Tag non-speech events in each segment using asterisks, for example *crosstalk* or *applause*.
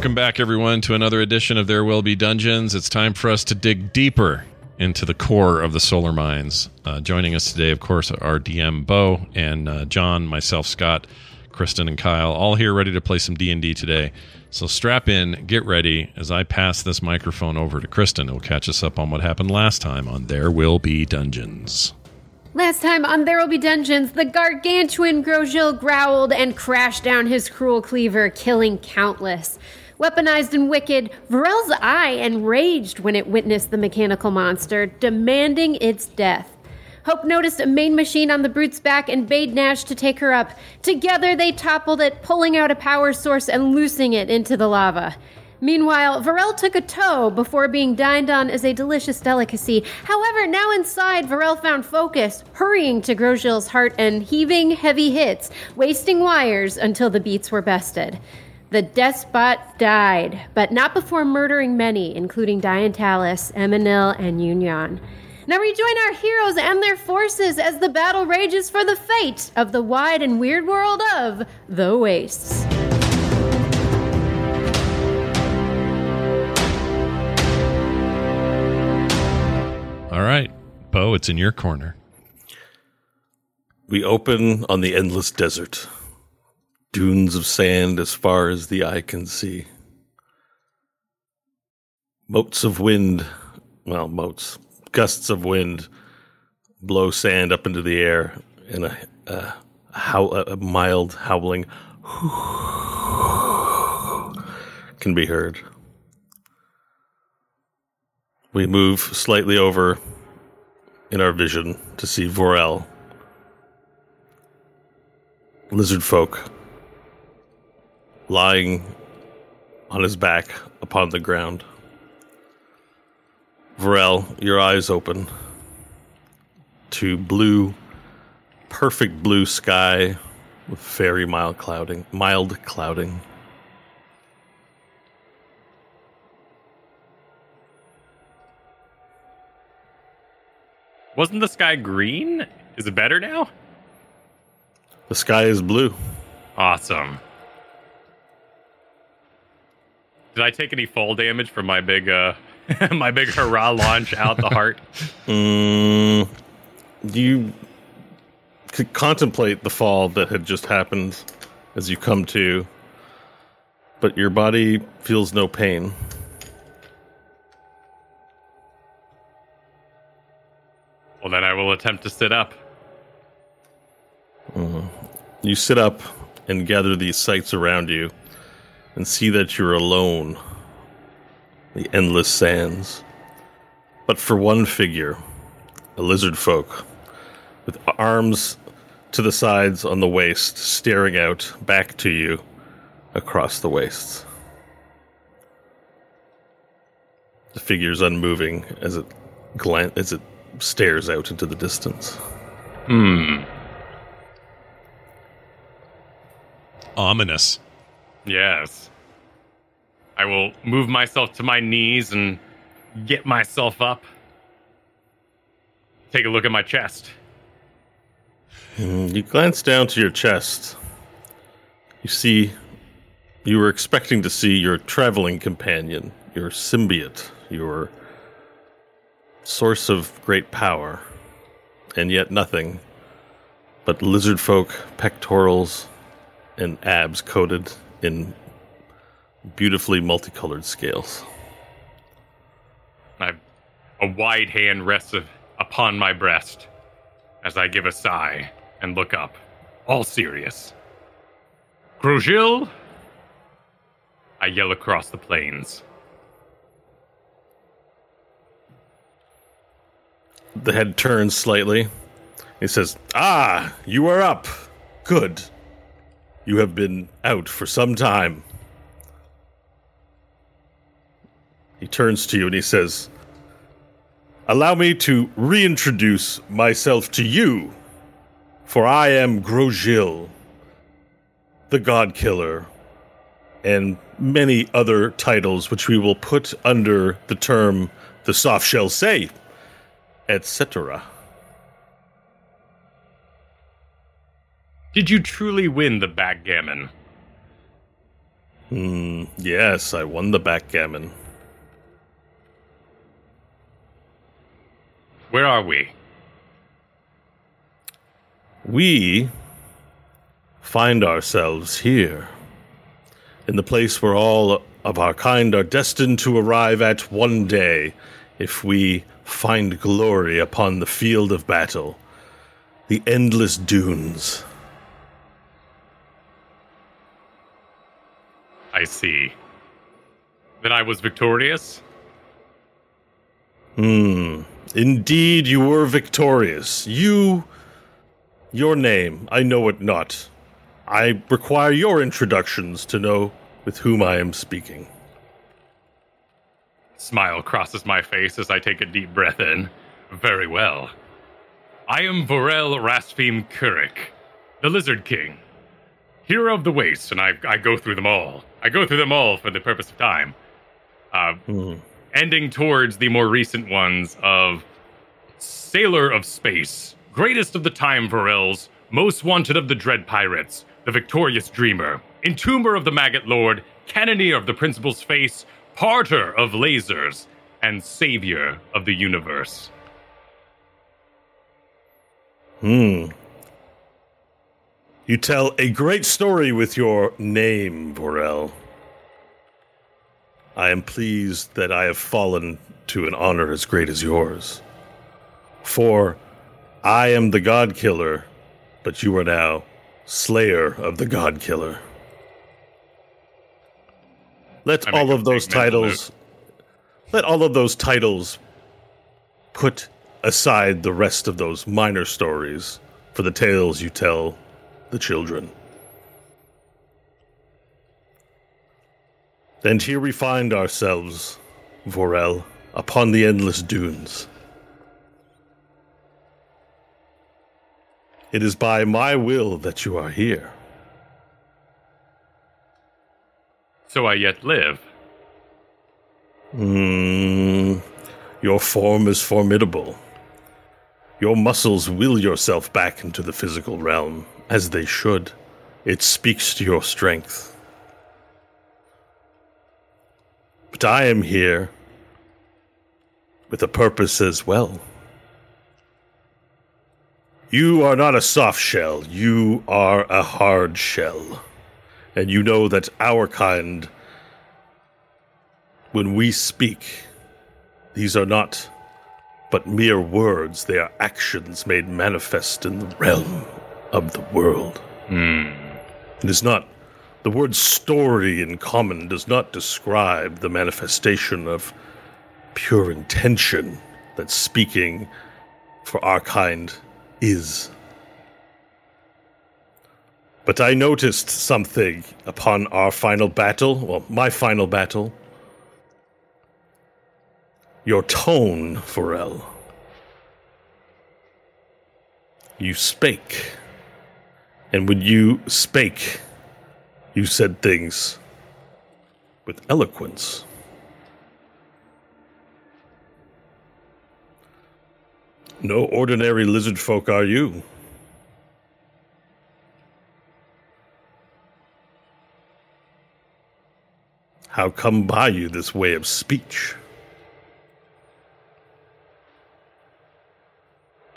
Welcome back, everyone, to another edition of There Will Be Dungeons. It's time for us to dig deeper into the core of the solar mines. Uh, joining us today, of course, are DM Bo and uh, John, myself, Scott, Kristen, and Kyle, all here ready to play some D and D today. So strap in, get ready as I pass this microphone over to Kristen. Who'll catch us up on what happened last time on There Will Be Dungeons. Last time on There Will Be Dungeons, the gargantuan Grosjean growled and crashed down his cruel cleaver, killing countless. Weaponized and wicked, Varel's eye enraged when it witnessed the mechanical monster, demanding its death. Hope noticed a main machine on the brute's back and bade Nash to take her up. Together they toppled it, pulling out a power source and loosing it into the lava. Meanwhile, Varel took a toe before being dined on as a delicious delicacy. However, now inside, Varel found focus, hurrying to Grosjean's heart and heaving heavy hits, wasting wires until the beats were bested. The despot died, but not before murdering many, including Diantalis, Emanil, and Yunyan. Now rejoin our heroes and their forces as the battle rages for the fate of the wide and weird world of the Wastes. All right, Bo, it's in your corner. We open on the endless desert. Dunes of sand as far as the eye can see. Motes of wind, well, motes, gusts of wind blow sand up into the air in a, a, a mild howling *laughs* can be heard. We move slightly over in our vision to see Vorel, lizard folk, lying on his back upon the ground. Varel, your eyes open to blue, perfect blue sky with very mild clouding, mild clouding. Wasn't the sky green? Is it better now? The sky is blue. Awesome. Did I take any fall damage from my big uh *laughs* my big hurrah launch out the heart? *laughs* Mm, you could contemplate the fall that had just happened as you come to, but your body feels no pain. Well then I will attempt to sit up. You sit up and gather these sights around you and see that you're alone. The endless sands. But for one figure, a lizard folk, with arms to the sides on the waist, staring out back to you across the wastes. The figure's unmoving as it glan- as it stares out into the distance. Hmm. Ominous. Yes. I will move myself to my knees and get myself up. Take a look at my chest. You glance down to your chest. You see, you were expecting to see your traveling companion, your symbiote, your source of great power, and yet nothing but lizard folk, pectorals, and abs coated in beautifully multicolored scales. I, a wide hand rests upon my breast as I give a sigh and look up, all serious. Grosjean? I yell across the plains. The head turns slightly. He says, Ah, you are up. Good. You have been out for some time. He turns to you and he says, Allow me to reintroduce myself to you, for I am Grosjean, the God Killer, and many other titles which we will put under the term the soft shell say, etc. Did you truly win the backgammon? Hmm, yes, I won the backgammon. Where are we? We find ourselves here, in the place where all of our kind are destined to arrive at one day if we find glory upon the field of battle. The endless dunes. I see. Then I was victorious? Hmm. Indeed, you were victorious. You. Your name, I know it not. I require your introductions to know with whom I am speaking. Smile crosses my face as I take a deep breath in. Very well. I am Vorel Rasphim Kurik, the Lizard King. Hero of the Waste, and I, I go through them all. I go through them all for the purpose of time. Uh, Hmm. ending towards the more recent ones of Sailor of Space, greatest of the Time Vorels, most wanted of the Dread Pirates, the Victorious Dreamer, Entomber of the Maggot Lord, Cannoneer of the Principal's Face, Parter of Lasers, and Savior of the Universe. Hmm. You tell a great story with your name, Vorel. I am pleased that I have fallen to an honor as great as yours. For I am the God Killer, but you are now Slayer of the God Killer. Let I all of those titles let all of those titles put aside the rest of those minor stories for the tales you tell the children. And here we find ourselves, Vorel, upon the endless dunes. It is by my will that you are here. So I yet live. Hmm. Your form is formidable. Your muscles will yourself back into the physical realm, as they should. It speaks to your strength. But I am here with a purpose as well. You are not a soft shell, you are a hard shell. And you know that our kind when we speak, these are not but mere words, they are actions made manifest in the realm of the world. Hmm. It is not, the word story in common does not describe the manifestation of pure intention that speaking for our kind is. But I noticed something upon our final battle, well, my final battle your tone, Varel. You spake. And when you spake, you said things with eloquence. No ordinary lizard folk are you. How come by you this way of speech?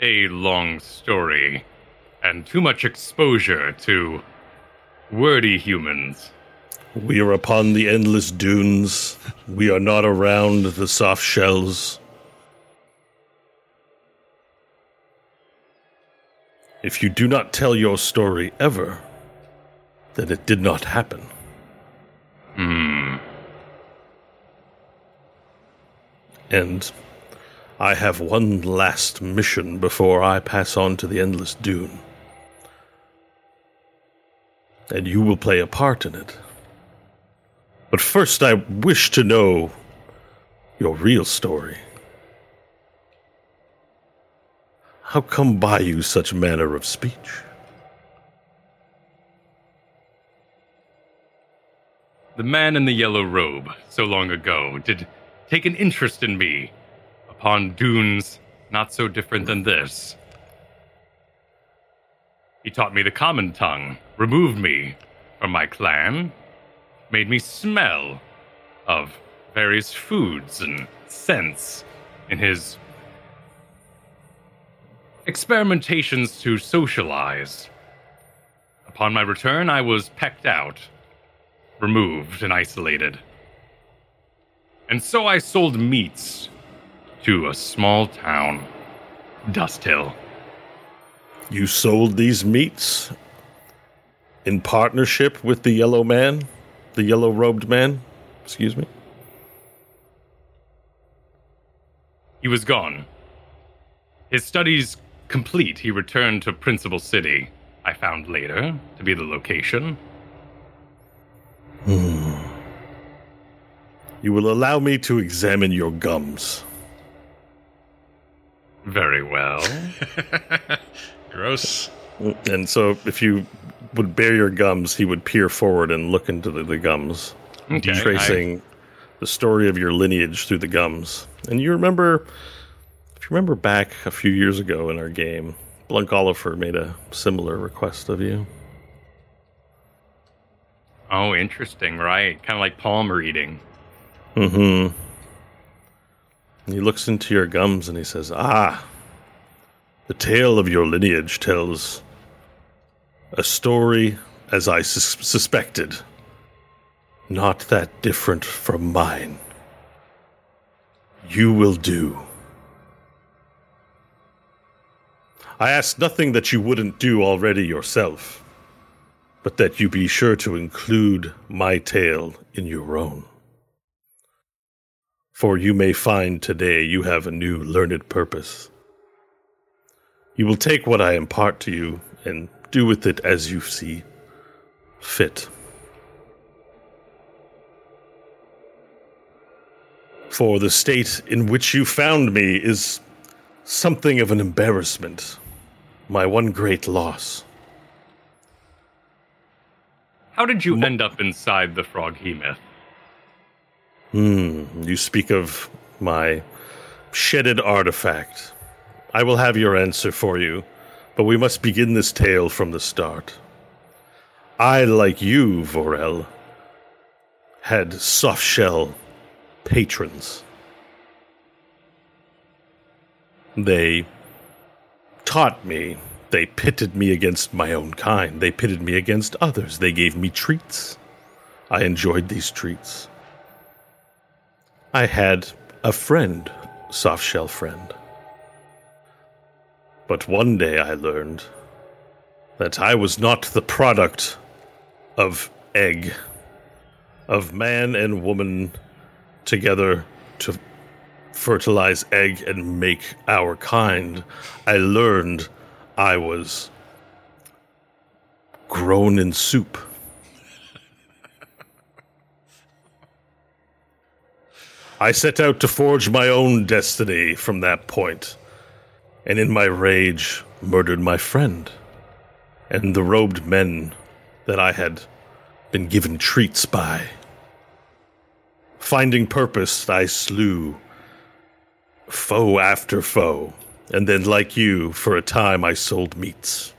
A long story, and too much exposure to wordy humans. We are upon the endless dunes. We are not around the soft shells. If you do not tell your story ever, then it did not happen. Hmm. And I have one last mission before I pass on to the endless dune. And you will play a part in it. But first, I wish to know your real story. How come by you such manner of speech? The man in the yellow robe, so long ago, did take an interest in me upon dunes not so different than this. He taught me the common tongue, removed me from my clan, made me smell of various foods and scents in his experimentations to socialize. Upon my return, I was pecked out, removed, and isolated. And so I sold meats to a small town, Dust Hill. You sold these meats in partnership with the yellow man, the yellow robed man. Excuse me. He was gone. His studies complete, he returned to Principal City. I found later to be the location. Hmm. You will allow me to examine your gums. Very well. *laughs* Gross. And so, if you would bare your gums, he would peer forward and look into the, the gums, Okay, tracing the story of your lineage through the gums. And you remember, if you remember back a few years ago in our game, Blunk Oliver made a similar request of you. Oh, interesting, right? Kind of like palm reading. Mm-hmm. He looks into your gums and he says, Ah, the tale of your lineage tells a story as I sus- suspected, not that different from mine. You will do. I ask nothing that you wouldn't do already yourself, but that you be sure to include my tale in your own. For you may find today you have a new learned purpose. You will take what I impart to you and do with it as you see fit. For the state in which you found me is something of an embarrassment, my one great loss. How did you end up inside the Froghemoth? Hmm, you speak of my shedded artifact. I will have your answer for you, but we must begin this tale from the start. I, like you, Vorel, had soft shell patrons. They taught me. They pitted me against my own kind. They pitted me against others. They gave me treats. I enjoyed these treats. I had a friend, soft shell friend. But one day I learned that I was not the product of egg, of man and woman together to fertilize egg and make our kind. I learned I was grown in soup. I set out to forge my own destiny from that point, and in my rage murdered my friend and the robed men that I had been given treats by. Finding purpose, I slew foe after foe, and then, like you, for a time I sold meats.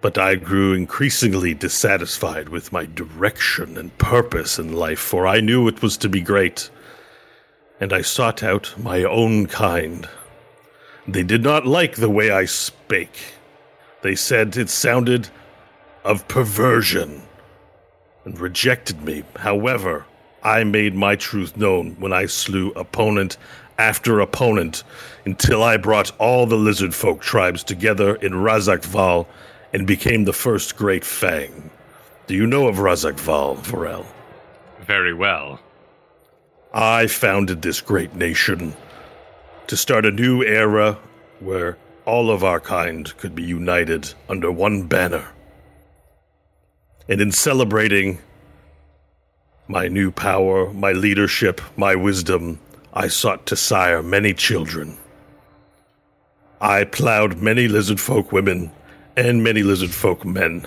But I grew increasingly dissatisfied with my direction and purpose in life, for I knew it was to be great, and I sought out my own kind. They did not like the way I spake. They said it sounded of perversion and rejected me. However, I made my truth known when I slew opponent after opponent until I brought all the lizard folk tribes together in Razakval and became the first great Fang. Do you know of Razakval, Varel? Very well. I founded this great nation to start a new era where all of our kind could be united under one banner. And in celebrating my new power, my leadership, my wisdom, I sought to sire many children. I plowed many lizard folk women and many lizard folk men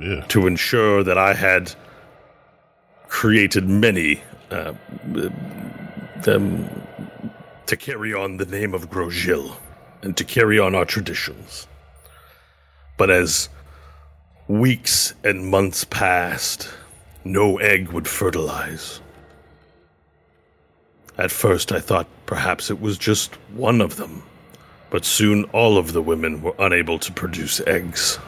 Yeah. to ensure that I had created many uh, them to carry on the name of Grosjean and to carry on our traditions. But as Weeks and months passed. No egg would fertilize. At first, I thought perhaps it was just one of them, but soon all of the women were unable to produce eggs.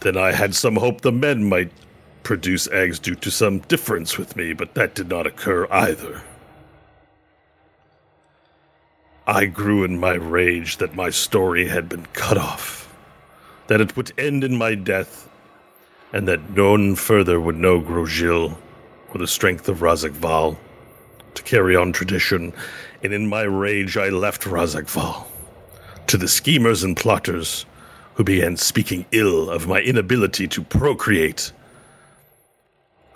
Then I had some hope the men might produce eggs due to some difference with me, but that did not occur either. I grew in my rage that my story had been cut off, that it would end in my death, and that none further would know Grosjean or the strength of Razakval to carry on tradition, and in my rage I left Razakval to the schemers and plotters who began speaking ill of my inability to procreate.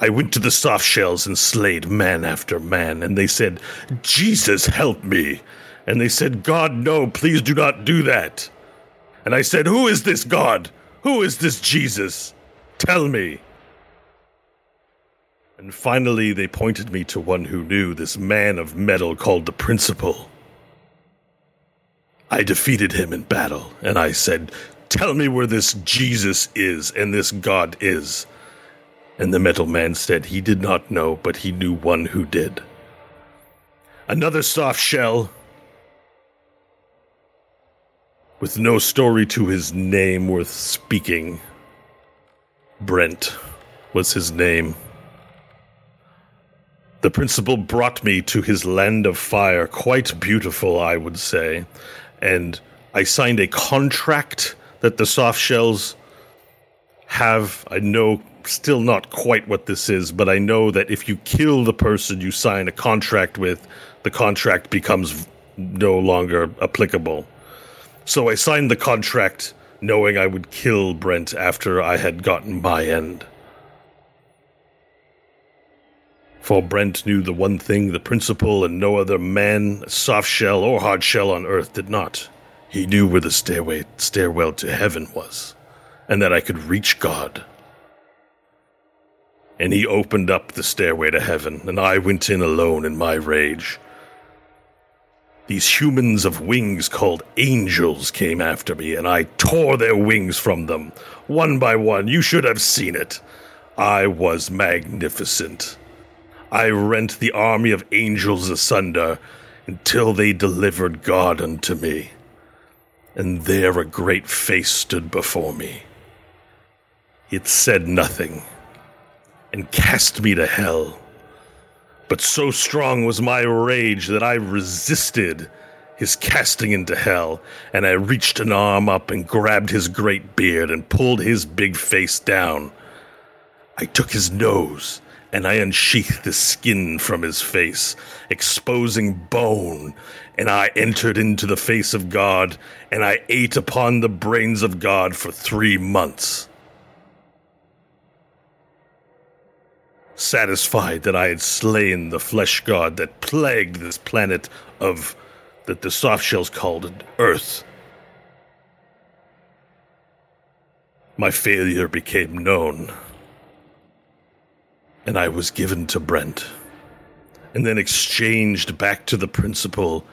I went to the soft shells and slayed man after man, and they said, Jesus, help me. And they said, God, no, please do not do that. And I said, Who is this God? Who is this Jesus? Tell me. And finally, they pointed me to one who knew this man of metal called the Principal. I defeated him in battle, and I said, Tell me where this Jesus is and this God is. And the metal man said he did not know, but he knew one who did. Another soft shell, with no story to his name worth speaking. Brent was his name. The principal brought me to his land of fire, quite beautiful, I would say, and I signed a contract that the soft shells have. I know still not quite what this is, but I know that if you kill the person you sign a contract with, the contract becomes no longer applicable. So I signed the contract knowing I would kill Brent after I had gotten my end. For Brent knew the one thing the principal and no other man, soft shell or hard shell on earth, did not. He knew where the stairway stairwell to heaven was, and that I could reach God. And he opened up the stairway to heaven, and I went in alone in my rage. These humans of wings called angels came after me, and I tore their wings from them, one by one. You should have seen it. I was magnificent. I rent the army of angels asunder until they delivered God unto me. And there a great face stood before me. It said nothing, and cast me to hell. But so strong was my rage that I resisted his casting into hell, and I reached an arm up and grabbed his great beard and pulled his big face down. I took his nose and I unsheathed the skin from his face, exposing bone, and I entered into the face of God, and I ate upon the brains of God for three months. Satisfied that I had slain the flesh god that plagued this planet of that the soft shells called Earth. My failure became known, and I was given to Brent, and then exchanged back to the principal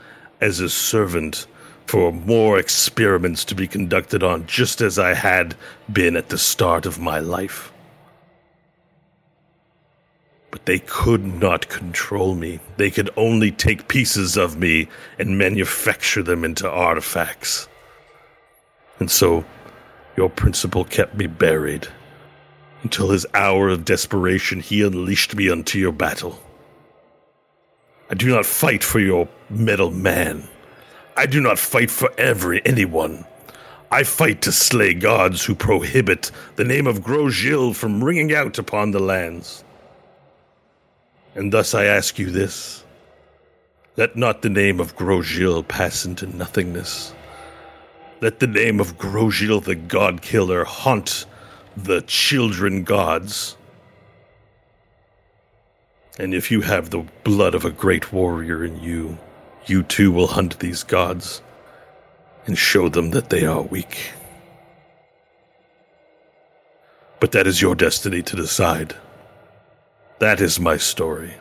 as a servant for more experiments to be conducted on, just as I had been at the start of my life but they could not control me. They could only take pieces of me and manufacture them into artifacts. And so, your principal kept me buried until his hour of desperation he unleashed me unto your battle. I do not fight for your metal man. I do not fight for every anyone. I fight to slay gods who prohibit the name of Grosjean from ringing out upon the lands. And thus I ask you this let not the name of Grosjean pass into nothingness. Let the name of Grosjean the God Killer haunt the children gods. And if you have the blood of a great warrior in you, you too will hunt these gods and show them that they are weak. But that is your destiny to decide. That is my story.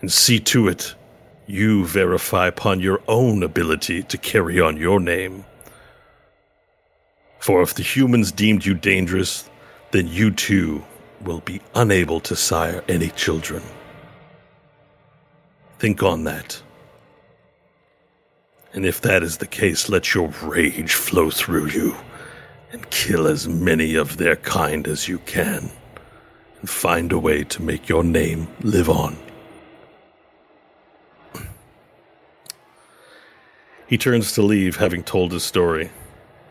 And see to it you verify upon your own ability to carry on your name. For if the humans deemed you dangerous, then you too will be unable to sire any children. Think on that. And if that is the case, let your rage flow through you and kill as many of their kind as you can, find a way to make your name live on. He turns to leave, having told his story,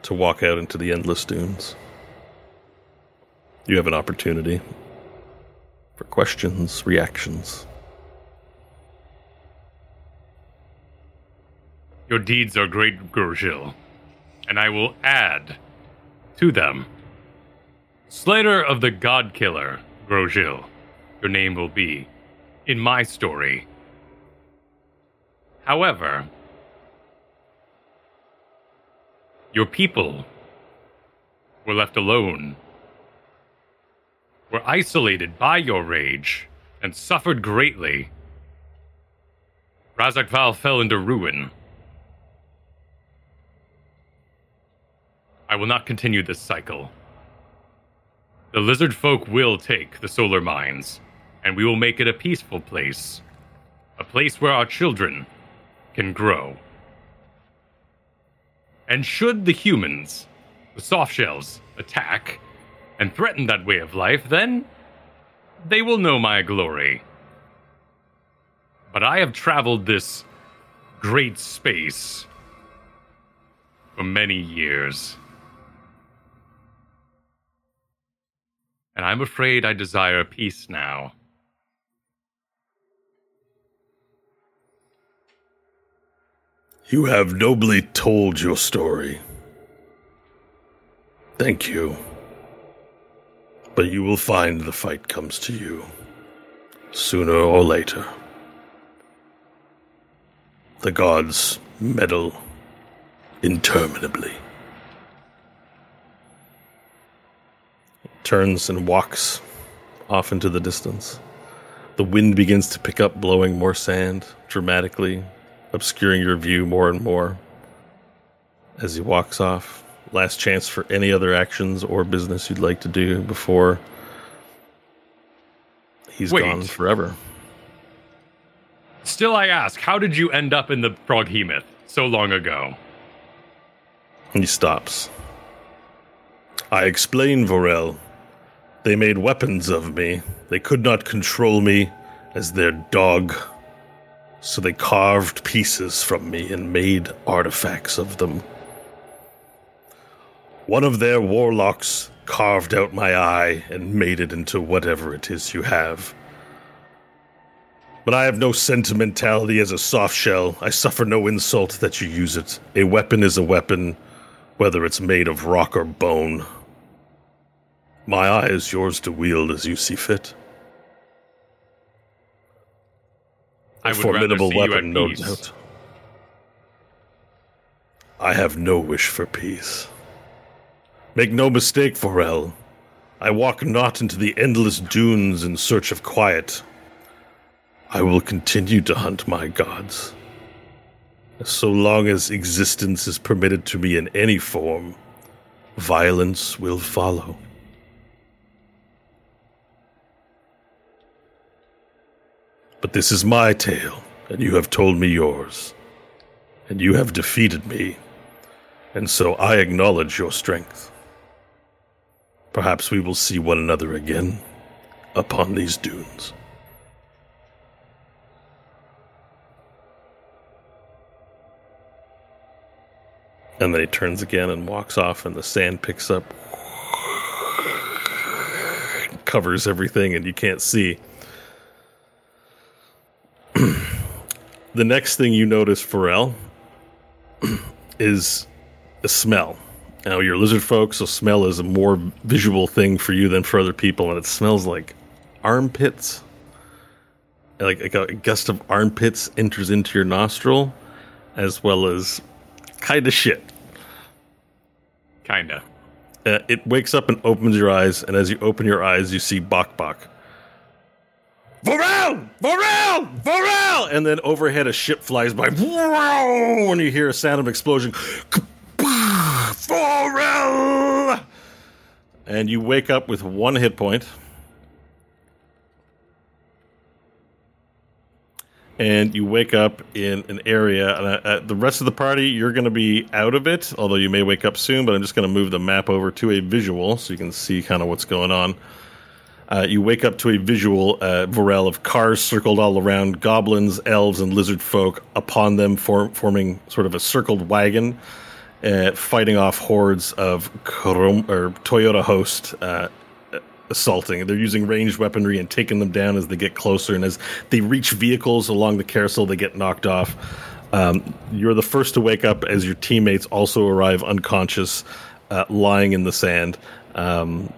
to walk out into the endless dunes. You have an opportunity for questions, reactions. Your deeds are great, Gurgil, and I will add to them. Slayer of the God Killer, Grosjil, your name will be in my story. However, your people were left alone, were isolated by your rage, and suffered greatly. Razakval fell into ruin. I will not continue this cycle. The lizard folk will take the solar mines, and we will make it a peaceful place. A place where our children can grow. And should the humans, the soft shells, attack and threaten that way of life, then they will know my glory. But I have traveled this great space for many years. And I'm afraid I desire peace now. You have nobly told your story. Thank you. But you will find the fight comes to you, sooner or later. The gods meddle interminably. Turns and walks off into the distance. The wind begins to pick up, blowing more sand dramatically, obscuring your view more and more. As he walks off, last chance for any other actions or business you'd like to do before he's Wait. gone forever. Still, I ask, how did you end up in the Froghemoth so long ago? He stops. I explain, Vorel. They made weapons of me. They could not control me as their dog. So they carved pieces from me and made artifacts of them. One of their warlocks carved out my eye and made it into whatever it is you have. But I have no sentimentality as a soft shell. I suffer no insult that you use it. A weapon is a weapon, whether it's made of rock or bone. My eye is yours to wield as you see fit. I A formidable rather see you weapon, no peace. doubt. I have no wish for peace. Make no mistake, Vorel. I walk not into the endless dunes in search of quiet. I will continue to hunt my gods. So long as existence is permitted to me in any form, violence will follow. But this is my tale, and you have told me yours. And you have defeated me, and so I acknowledge your strength. Perhaps we will see one another again upon these dunes. And then he turns again and walks off, and the sand picks up, covers everything, and you can't see. *clears throat* the next thing you notice, Varel, *clears throat* is a smell. Now, you're lizard folk, so smell is a more visual thing for you than for other people, and it smells like armpits. Like, like a gust of armpits enters into your nostril, as well as kind of shit. Kinda. Uh, it wakes up and opens your eyes, and as you open your eyes, you see Bok Bok. Vorel! Vorel! Vorel! And then overhead, a ship flies by, and you hear a sound of explosion. Vorel! And you wake up with one hit point. And you wake up in an area. And uh, uh, the rest of the party, you're going to be out of it, although you may wake up soon. But I'm just going to move the map over to a visual so you can see kind of what's going on. Uh, you wake up to a visual, uh, Vorel, of cars circled all around, goblins, elves, and lizard folk upon them, form, forming sort of a circled wagon, uh, fighting off hordes of Krom- or Toyota host uh, assaulting. They're using ranged weaponry and taking them down as they get closer, and as they reach vehicles along the carousel, they get knocked off. Um, you're the first to wake up as your teammates also arrive unconscious, uh, lying in the sand. Um,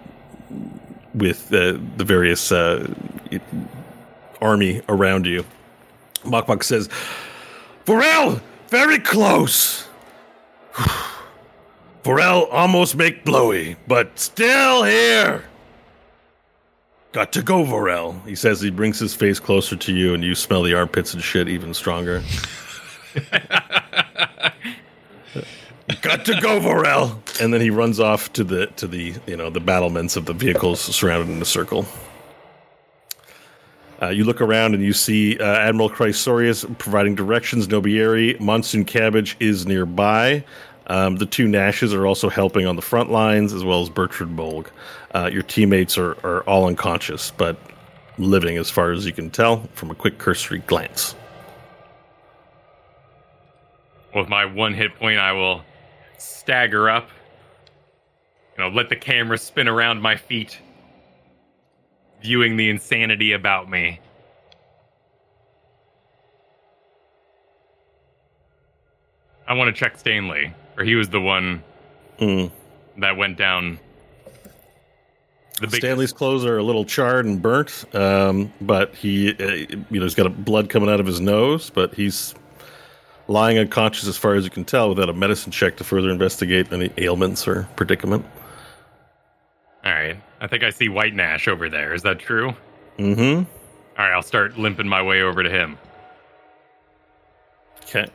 with the the various uh, army around you. Mokmok says, "Vorel, very close. *sighs* Vorel almost make blowy, but still here." Got to go, Vorel. He says he brings his face closer to you, and you smell the armpits and shit even stronger. *laughs* Got to go, Vorel. And then he runs off to the to the you know the battlements of the vehicles surrounded in a circle. Uh, you look around and you see uh, Admiral Chrysorius providing directions. Nobieri, Monsoon Cabbage is nearby. Um, the two Nashes are also helping on the front lines, as well as Bertrand Bolg. Uh, your teammates are, are all unconscious, but living as far as you can tell from a quick cursory glance. With my one hit point, I will stagger up. You know, let the camera spin around my feet, viewing the insanity about me. I want to check Stanley, or he was the one Mm. that went down. The big Stanley's clothes are a little charred and burnt, um, but he, uh, you know, he's got a blood coming out of his nose, but he's lying unconscious as far as you can tell without a medicine check to further investigate any ailments or predicament. All right, I think I see White Nash over there. Is that true? Mm-hmm. All right, I'll start limping my way over to him. Okay.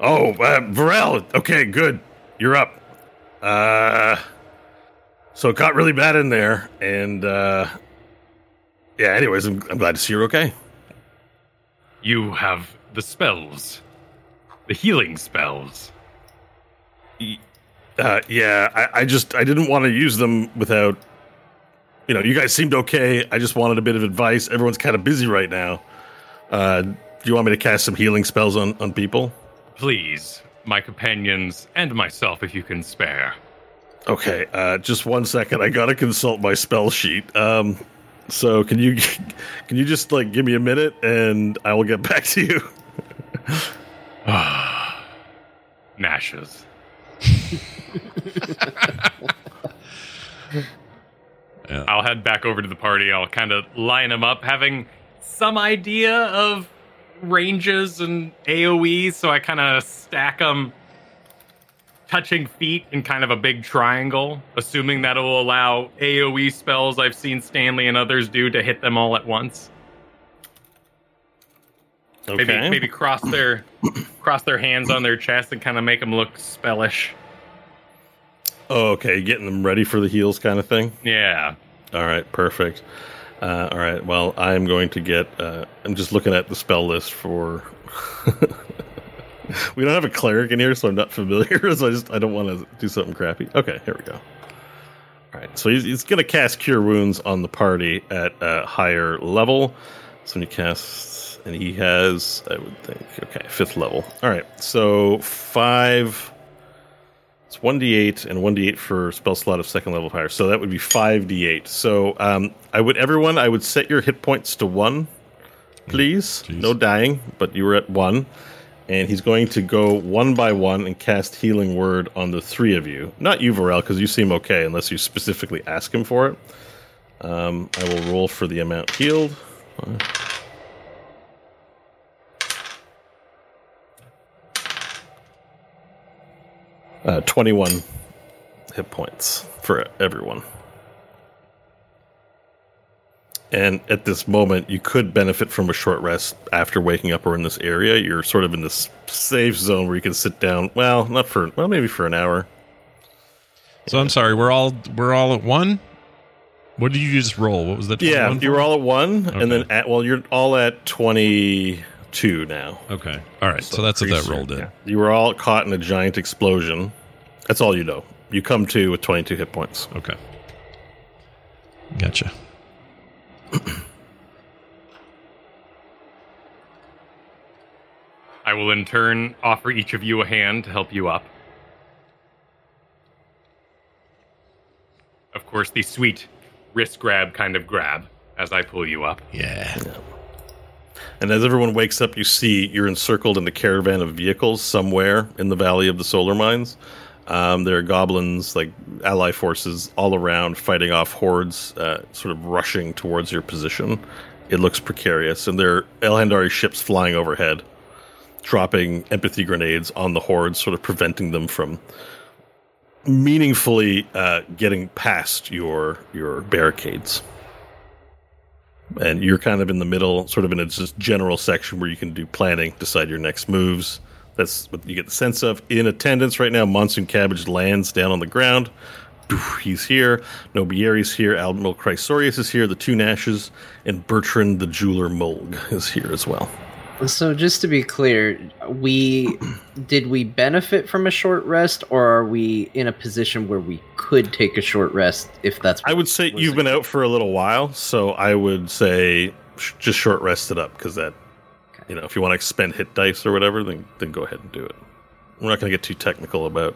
Oh, uh, Varel. Okay, good. You're up. Uh, so it got really bad in there, and uh, yeah. Anyways, I'm, I'm glad to see you're okay. You have the spells, the healing spells. Uh, yeah, I, I just I didn't want to use them without. You know, you guys seemed okay. I just wanted a bit of advice. Everyone's kind of busy right now. Uh, do you want me to cast some healing spells on on people? Please, my companions and myself, if you can spare. Okay, uh, just one second. I gotta consult my spell sheet. Um, so can you *laughs* can you just like give me a minute and I will get *laughs* back to you. *sighs* Nashes. *laughs* Yeah. I'll head back over to the party. I'll kind of line them up, having some idea of ranges and AoEs, so I kind of stack them touching feet in kind of a big triangle, assuming that will allow AoE spells I've seen Stanley and others do to hit them all at once. Okay. Maybe maybe cross their *clears throat* cross their hands on their chest and kind of make them look spellish. Oh, okay, getting them ready for the heals kind of thing. Yeah. All right, perfect. Uh, all right, well, I'm going to get. Uh, I'm just looking at the spell list for. *laughs* we don't have a cleric in here, so I'm not familiar. *laughs* So I just I don't want to do something crappy. Okay, here we go. All right, so he's, he's going to cast Cure Wounds on the party at a higher level. So when he casts, and he has, I would think, okay, fifth level. All right, so five. It's one d8 and one d8 for spell slot of second level higher. So that would be five d8. So um, I would everyone I would set your hit points to one, please. Jeez. No dying, but you were at one. And he's going to go one by one and cast healing word on the three of you. Not you, Varel, because you seem okay unless you specifically ask him for it. Um, I will roll for the amount healed. Uh, 21 hit points for everyone. And at this moment, you could benefit from a short rest after waking up or in this area. You're sort of in this safe zone where you can sit down. Well, not for well, maybe for an hour. So I'm sorry. We're all we're all at one. What did you just roll? What was that? Yeah, you were all at one, Okay. and then at well, you're all at twenty two now. Okay. All right. So, that's what that roll did. Yeah. You were all caught in a giant explosion. That's all you know. You come to with twenty two hit points. Okay. Gotcha. I will in turn offer each of you a hand to help you up. Of course, the sweet wrist grab kind of grab as I pull you up. Yeah. And as everyone wakes up, you see you're encircled in the caravan of vehicles somewhere in the valley of the solar mines. Um, there are goblins, like ally forces, all around fighting off hordes, uh, sort of rushing towards your position. It looks precarious, and there are Elhandari ships flying overhead, dropping empathy grenades on the hordes, sort of preventing them from meaningfully uh, getting past your your barricades and you're kind of in the middle, sort of in a just general section where you can do planning, decide your next moves. That's what you get the sense of. In attendance right now, Monsoon Cabbage lands down on the ground. *laughs* He's here. Nobieri's here. Admiral Chrysorius is here. The two Nashes and Bertrand the Jeweler Mulg *laughs* is here as well. So just to be clear, we did we benefit from a short rest, or are we in a position where we could take a short rest if that's? I would say you've been out for a little while, so I would say sh- just short rest it up because that, you know, if you want to expend hit dice or whatever, then then go ahead and do it. We're not going to get too technical about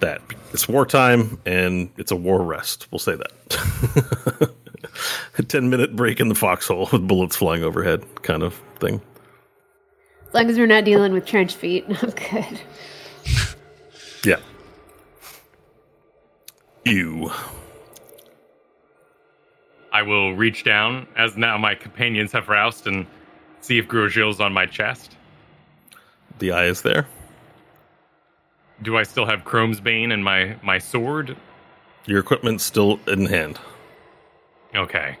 that. It's wartime and it's a war rest. We'll say that. *laughs* a ten minute break in the foxhole with bullets flying overhead, kind of thing. As long as we're not dealing with trench feet, *laughs* I'm good. Yeah. You. I will reach down as now my companions have roused and see if Grosjean's on my chest. The eye is there. Do I still have Chrome's Bane and my, my sword? Your equipment's still in hand. Okay.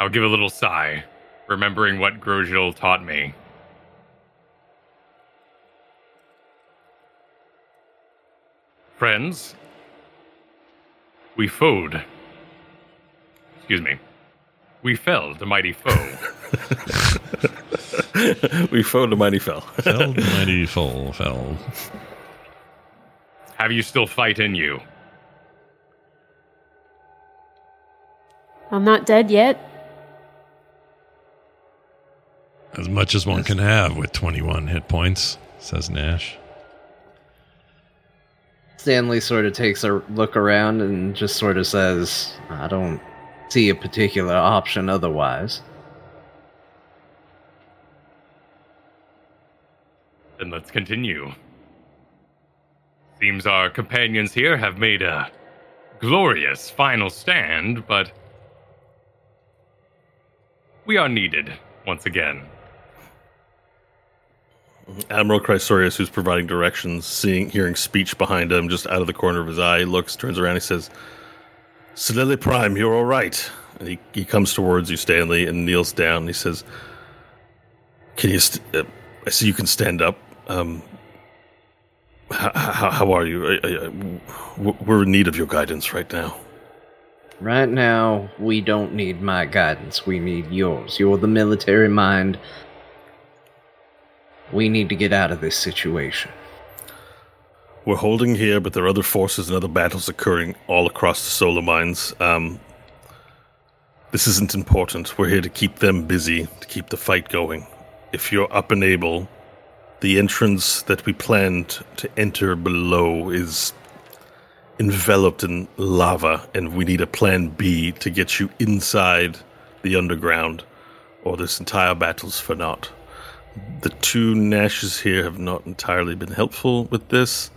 I'll give a little sigh, remembering what Grosjean taught me. Friends, we foed. Excuse me. We fell, the mighty foe. *laughs* we fell, the mighty fell. *laughs* Fell the mighty foe fell. Have you still fight in you? I'm not dead yet. As much as one can have with 21 hit points, says Nash. Stanley sort of takes a look around and just sort of says, "I don't see a particular option otherwise." Then let's continue. Seems our companions here have made a glorious final stand, but we are needed once again. Admiral Chrysorius, who's providing directions, seeing, hearing speech behind him, just out of the corner of his eye, looks, turns around, he says, "Solili Prime, you're all right." And he, he comes towards you, Stanley, and kneels down. And he says, "Can you? St- uh, I see you can stand up. Um, how, how, how are you? I, I, I- we're in need of your guidance right now." Right now, we don't need my guidance. We need yours. You're the military mind. We need to get out of this situation. We're holding here, but there are other forces and other battles occurring all across the solar mines. Um, this isn't important. We're here to keep them busy, to keep the fight going. If you're up and able, the entrance that we planned to enter below is enveloped in lava, and we need a plan B to get you inside the underground, or this entire battle's for naught. The two Nashes here have not entirely been helpful with this.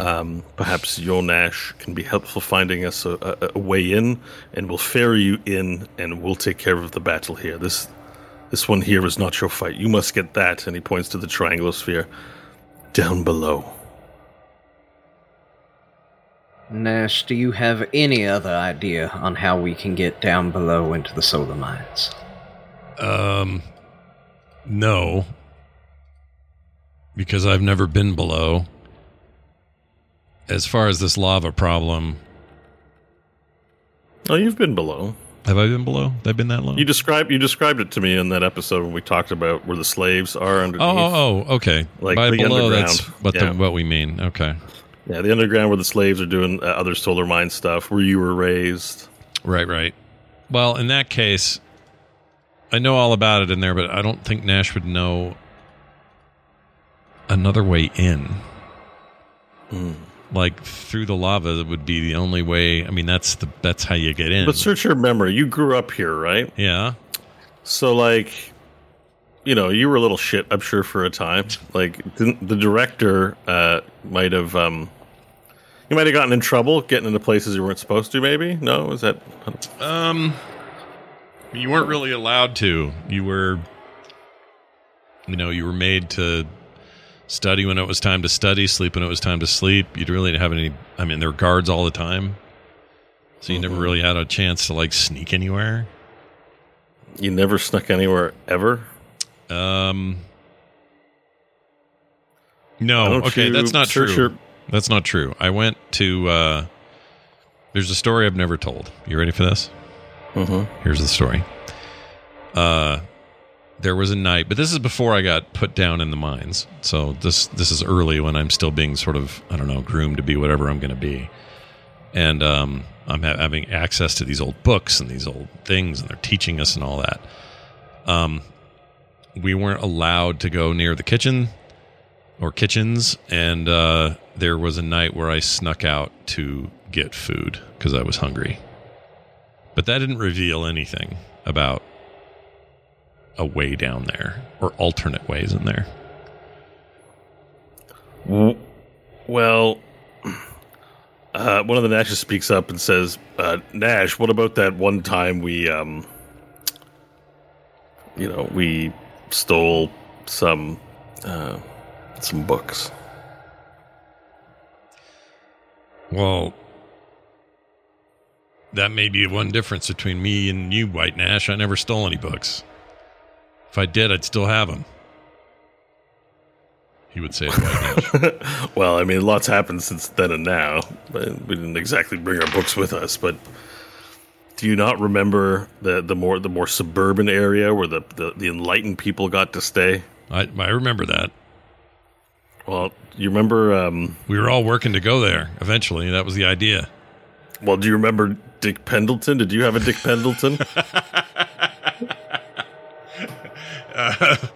Um, perhaps your Nash can be helpful finding us a, a, a way in, and we'll ferry you in, and we'll take care of the battle here. This this one here is not your fight. You must get that, and he points to the triangular sphere down below. Nash, do you have any other idea on how we can get down below into the solar mines? Um, no, because I've never been below. As far as this lava problem, Oh, you've been below. have I been below? Have I been that low? You described you described it to me in that episode when we talked about where the slaves are underneath. oh, oh, oh, okay. Like By the below, that's underground. what Yeah. the, what we mean. Okay, Yeah, the underground where the slaves are doing uh, other solar mine stuff, where you were raised. right, right. Well, in that case, I know all about it in there, but I don't think Nash would know another way in. Hmm. Like through the lava that would be the only way. I mean, that's the that's how you get in. But search your memory. You grew up here, right? yeah. So, like, you know, you were a little shit, I'm sure, for a time. Like, didn't, the director uh, might have, um, you might have gotten in trouble getting into places you weren't supposed to. Maybe no, is that? Um, you weren't really allowed to. You were, you know, you were made to study when it was time to study, sleep when it was time to sleep. You really didn't have any. I mean, there were guards all the time, so you never really had a chance to like sneak anywhere. You never snuck anywhere ever. Um, no, okay, that's not true. your- That's not true. I went to. uh There's a story I've never told. You ready for this? Mhm. Here's the story. Uh, there was a night, but this is before I got put down in the mines. So this this is early when I'm still being sort of I don't know groomed to be whatever I'm going to be, and um, I'm ha- having access to these old books and these old things, and they're teaching us and all that. Um, we weren't allowed to go near the kitchen or kitchens, and uh, there was a night where I snuck out to get food because I was hungry. But that didn't reveal anything about a way down there or alternate ways in there. Well, *clears throat* uh, one of the Nashes speaks up and says, uh, "Nash, what about that one time we, um, you know, we stole some, uh, some books." Well, that may be one difference between me and you, White Nash. I never stole any books. If I did, I'd still have them. He would say Nash. *laughs* Well, I mean, lots happened since then and now. But we didn't exactly bring our books with us. But do you not remember the the more the more suburban area where the the, the enlightened people got to stay? I, I remember that. Well, you remember. Um, We were all working to go there eventually. That was the idea. well, do you remember Dick Pendleton? Did you have a Dick Pendleton? *laughs* *laughs*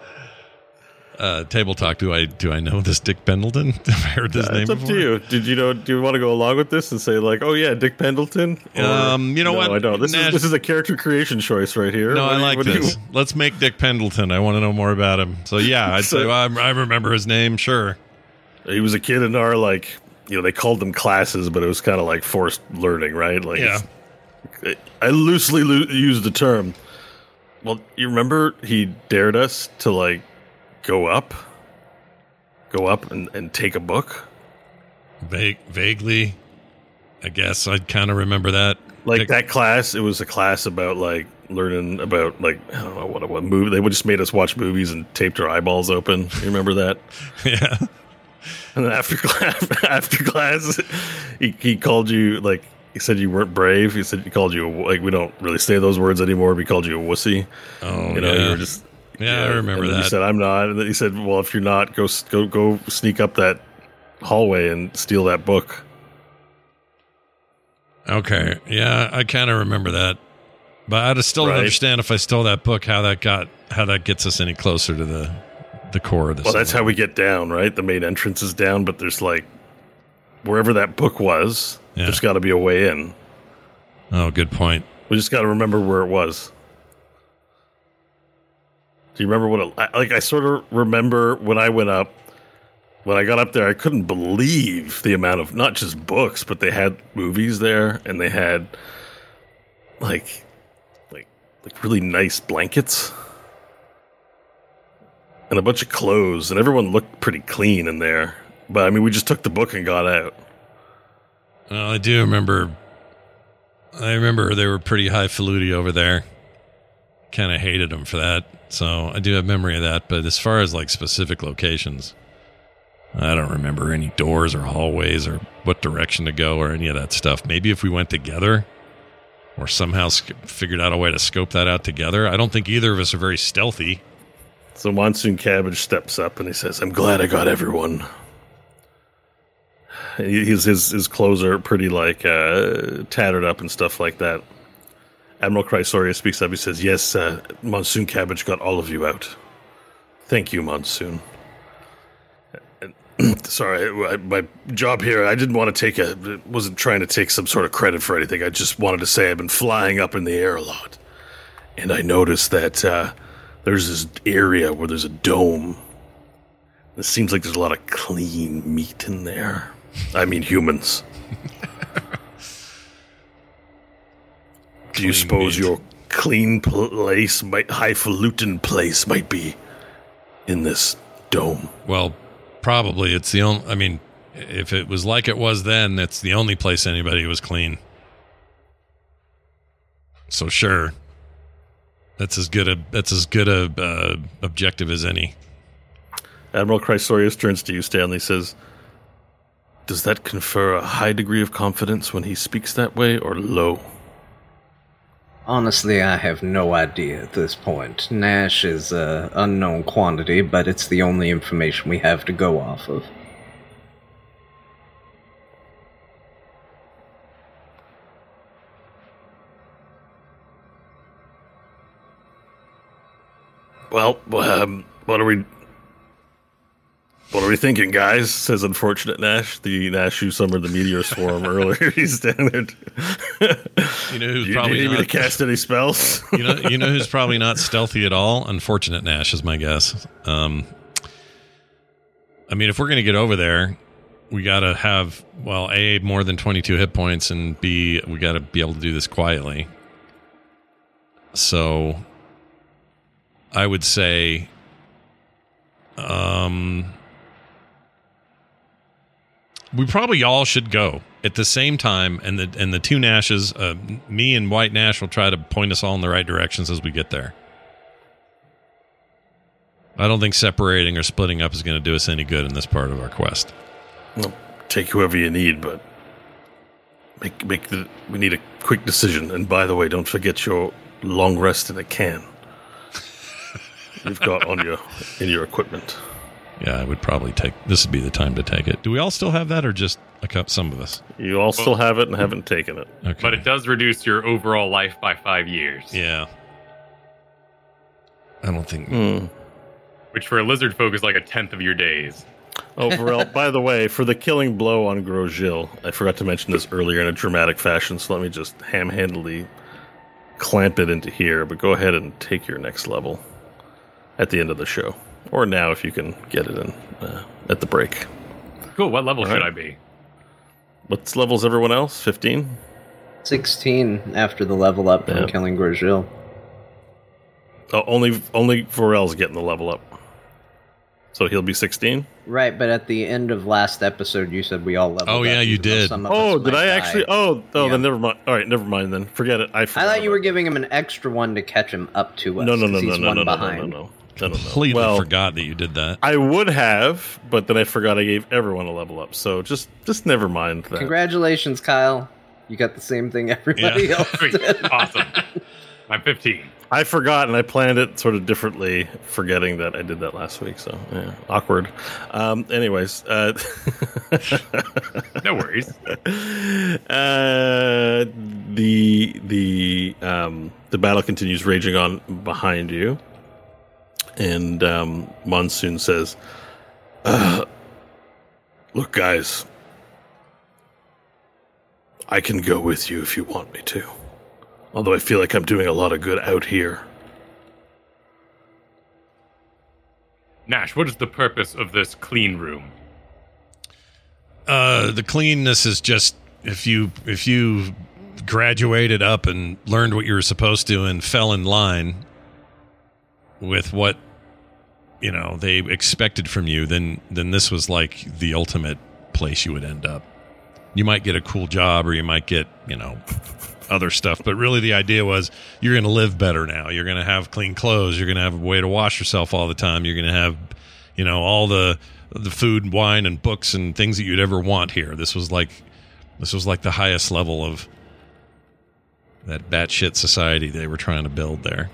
Uh, table talk. Do I do I know this Dick Pendleton? *laughs* Have I heard this name it's up before? to you. Did you know? Do you want to go along with this and say like, "Oh yeah, Dick Pendleton"? Or- Um, you know No, what? I don't. This Nash- is this is a character creation choice right here. No, What I you- like what you- this. *laughs* Let's make Dick Pendleton. I want to know more about him. So yeah, I'd So- say I, I remember his name. Sure. he was a kid in our like, you know, they called them classes, but it was kind of like forced learning, right? Like, Yeah. I loosely lo- used the term. Well, you remember he dared us to like go up, go up and, and take a book. Vague, vaguely, I guess I kind of remember that. like that class it was a class about like learning about like i don't know what what movie they would just made us watch movies and taped our eyeballs open you remember that *laughs* Yeah. *laughs* and then after class after *laughs* class he, he called you like he said you weren't brave he said he called you a, like we don't really say those words anymore he called you a wussy Oh, you know yeah. you were just Yeah, I remember that. he said i'm not and then he said well if you're not go go go sneak up that hallway and steal that book Okay. Yeah, I kind of remember that. But I just still don't Right. understand if I stole that book, how that got, how that gets us any closer to the, the core of this. Well, that's how we get down, right? The main entrance is down, but there's like wherever that book was, Yeah. there's got to be a way in. Oh, good point. We just got to remember where it was. Do you remember what it like? I sort of remember when I went up. When I got up there, I couldn't believe the amount of not just books, but they had movies there, and they had like, like, like really nice blankets and a bunch of clothes, and everyone looked pretty clean in there. But I mean, we just took the book and got out. Well, I do remember. I remember they were pretty highfalutin over there. Kind of hated them for that, so I do have memory of that. But as far as like specific locations, I don't remember any doors or hallways or what direction to go or any of that stuff. Maybe if we went together or somehow sc- figured out a way to scope that out together. I don't think either of us are very stealthy. So Monsoon Cabbage steps up and he says, I'm glad I got everyone. His, his, his clothes are pretty like uh, tattered up and stuff like that. Admiral Chrysorius speaks up. He says, Yes, uh, Monsoon Cabbage got all of you out. Thank you, Monsoon. *clears throat* Sorry, my job here, I didn't want to take a, wasn't trying to take some sort of credit for anything. I just wanted to say I've been flying up in the air a lot. And I noticed that uh, there's this area where there's a dome. It seems like there's a lot of clean meat in there. I mean, humans. Do you Clean suppose meat. your clean place, might, highfalutin place, might be in this dome? Well, probably it's the only. I mean, if it was like it was then, it's the only place anybody was clean. So sure, that's as good a that's as good a uh, objective as any. Admiral Chrysorius turns to you, Stanley, says, Does that confer a high degree of confidence when he speaks that way, or low? Honestly, I have no idea at this point. Nash is a unknown quantity, but it's the only information we have to go off of. Well, um, what are we? What are we thinking, guys? Says unfortunate Nash, the Nash who summoned the meteor swarm *laughs* earlier. *laughs* He's standing there. You know who's you probably need me to not, cast any spells? *laughs* you know you know who's probably not stealthy at all. Unfortunate Nash is my guess. Um, I mean, if we're gonna get over there, we gotta have well, a more than twenty two hit points, and b we gotta be able to do this quietly. So, I would say, um, we probably all should go at the same time, and the and the two Nashes, uh, me and White Nash, will try to point us all in the right directions as we get there. I don't think separating or splitting up is going to do us any good in this part of our quest. well, take whoever you need, but make make the. We need a quick decision. And by the way, don't forget your long rest in a can. *laughs* You've got on your in your equipment. Yeah, I would probably take this would be the time to take it. Do we all still have that, or just a cup some of us? You all still have it and haven't taken it. Okay, But it does reduce your overall life by five years. yeah. I don't think. Hmm. Which for a lizard folk is like a tenth of your days. Oh, Varel, *laughs* by the way, for the killing blow on Grosjean, I forgot to mention this earlier in a dramatic fashion, so let me just ham handedly clamp it into here. But go ahead and take your next level at the end of the show. Or now if you can get it in uh, at the break. Cool. What level All should right. I be? What's levels everyone else? 15? 16 after the level up from killing Gorgil. Oh, only only Varel's getting the level up. So he'll be 16? Right, but at the end of last episode, you said we all leveled Oh, up, yeah, you did. some Oh, did I die. actually? Oh, oh, Yeah. then never mind. All right, never mind then. Forget it. I I thought you were about- giving him an extra one to catch him up to us. No, no, no, 'cause no, he's no, one no, no, no, behind. no, no, no, no, no. Completely Well, forgot that you did that. I would have, but then I forgot I gave everyone a level up. So just just never mind that. Congratulations, Kyle. You got the same thing everybody Yeah. else did. *laughs* awesome. I'm 15. I forgot and I planned it sort of differently, forgetting that I did that last week. So yeah, awkward. Um, anyways, uh, *laughs* No worries. uh, the the um, the battle continues raging on behind you, and um, Monsoon says, uh, "Look, guys, I can go with you if you want me to. Although I feel like I'm doing a lot of good out here." Nash, what is the purpose of this clean room? Uh, the cleanness is just if you if you graduated up and learned what you were supposed to and fell in line with what you know they expected from you, then then this was like the ultimate place you would end up. you might get a cool job or you might get you know other stuff. But really, the idea was you're going to live better now. You're going to have clean clothes. You're going to have a way to wash yourself all the time. You're going to have, you know, all the the food, and wine, and books and things that you'd ever want here. This was like this was like the highest level of that batshit society they were trying to build there.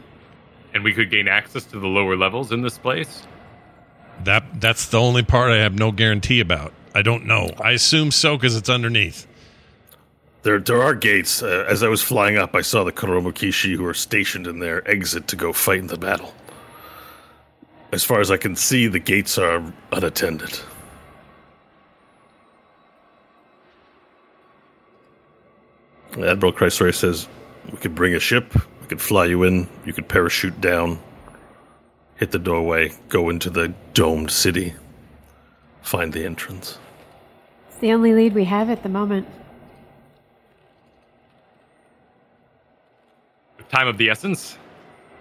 And we could gain access to the lower levels in this place. That that's the only part I have no guarantee about. I don't know. I assume so because it's underneath. There, there are gates. Uh, as I was flying up, I saw the Kuromukishi who are stationed in their exit to go fight in the battle. As far as I can see, the gates are unattended. Admiral Chrysorius says, We could bring a ship, we could fly you in, you could parachute down, hit the doorway, go into the domed city, find the entrance. It's the only lead we have at the moment. With time of the essence,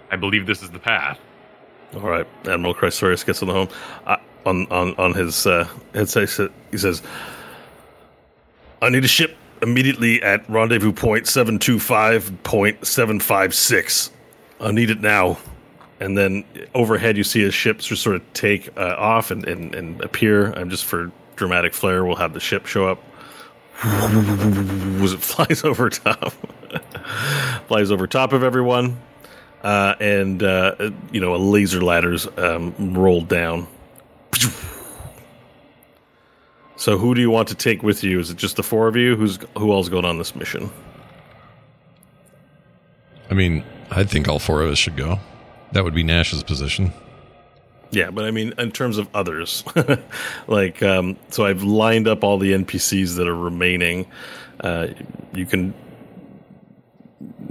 I believe this is the path. All right, Admiral Chrysorius gets on the home. Uh, on on on his uh, headset, he says, "I need a ship immediately at rendezvous point seven two five point seven five six. I need it now." And then overhead, you see a ship just sort of take uh, off and, and, and appear. I'm just for dramatic flair, we'll have the ship show up. Was *laughs* it flies over top? *laughs* flies over top of everyone uh, and uh, you know a laser ladder's um, rolled down. *laughs* So, who do you want to take with you? Is it just the four of you? Who's who else going on this mission? I mean, I think all four of us should go. That would be Nash's position. Yeah, but I mean, in terms of others, *laughs* like, um, so I've lined up all the NPCs that are remaining. Uh, you can,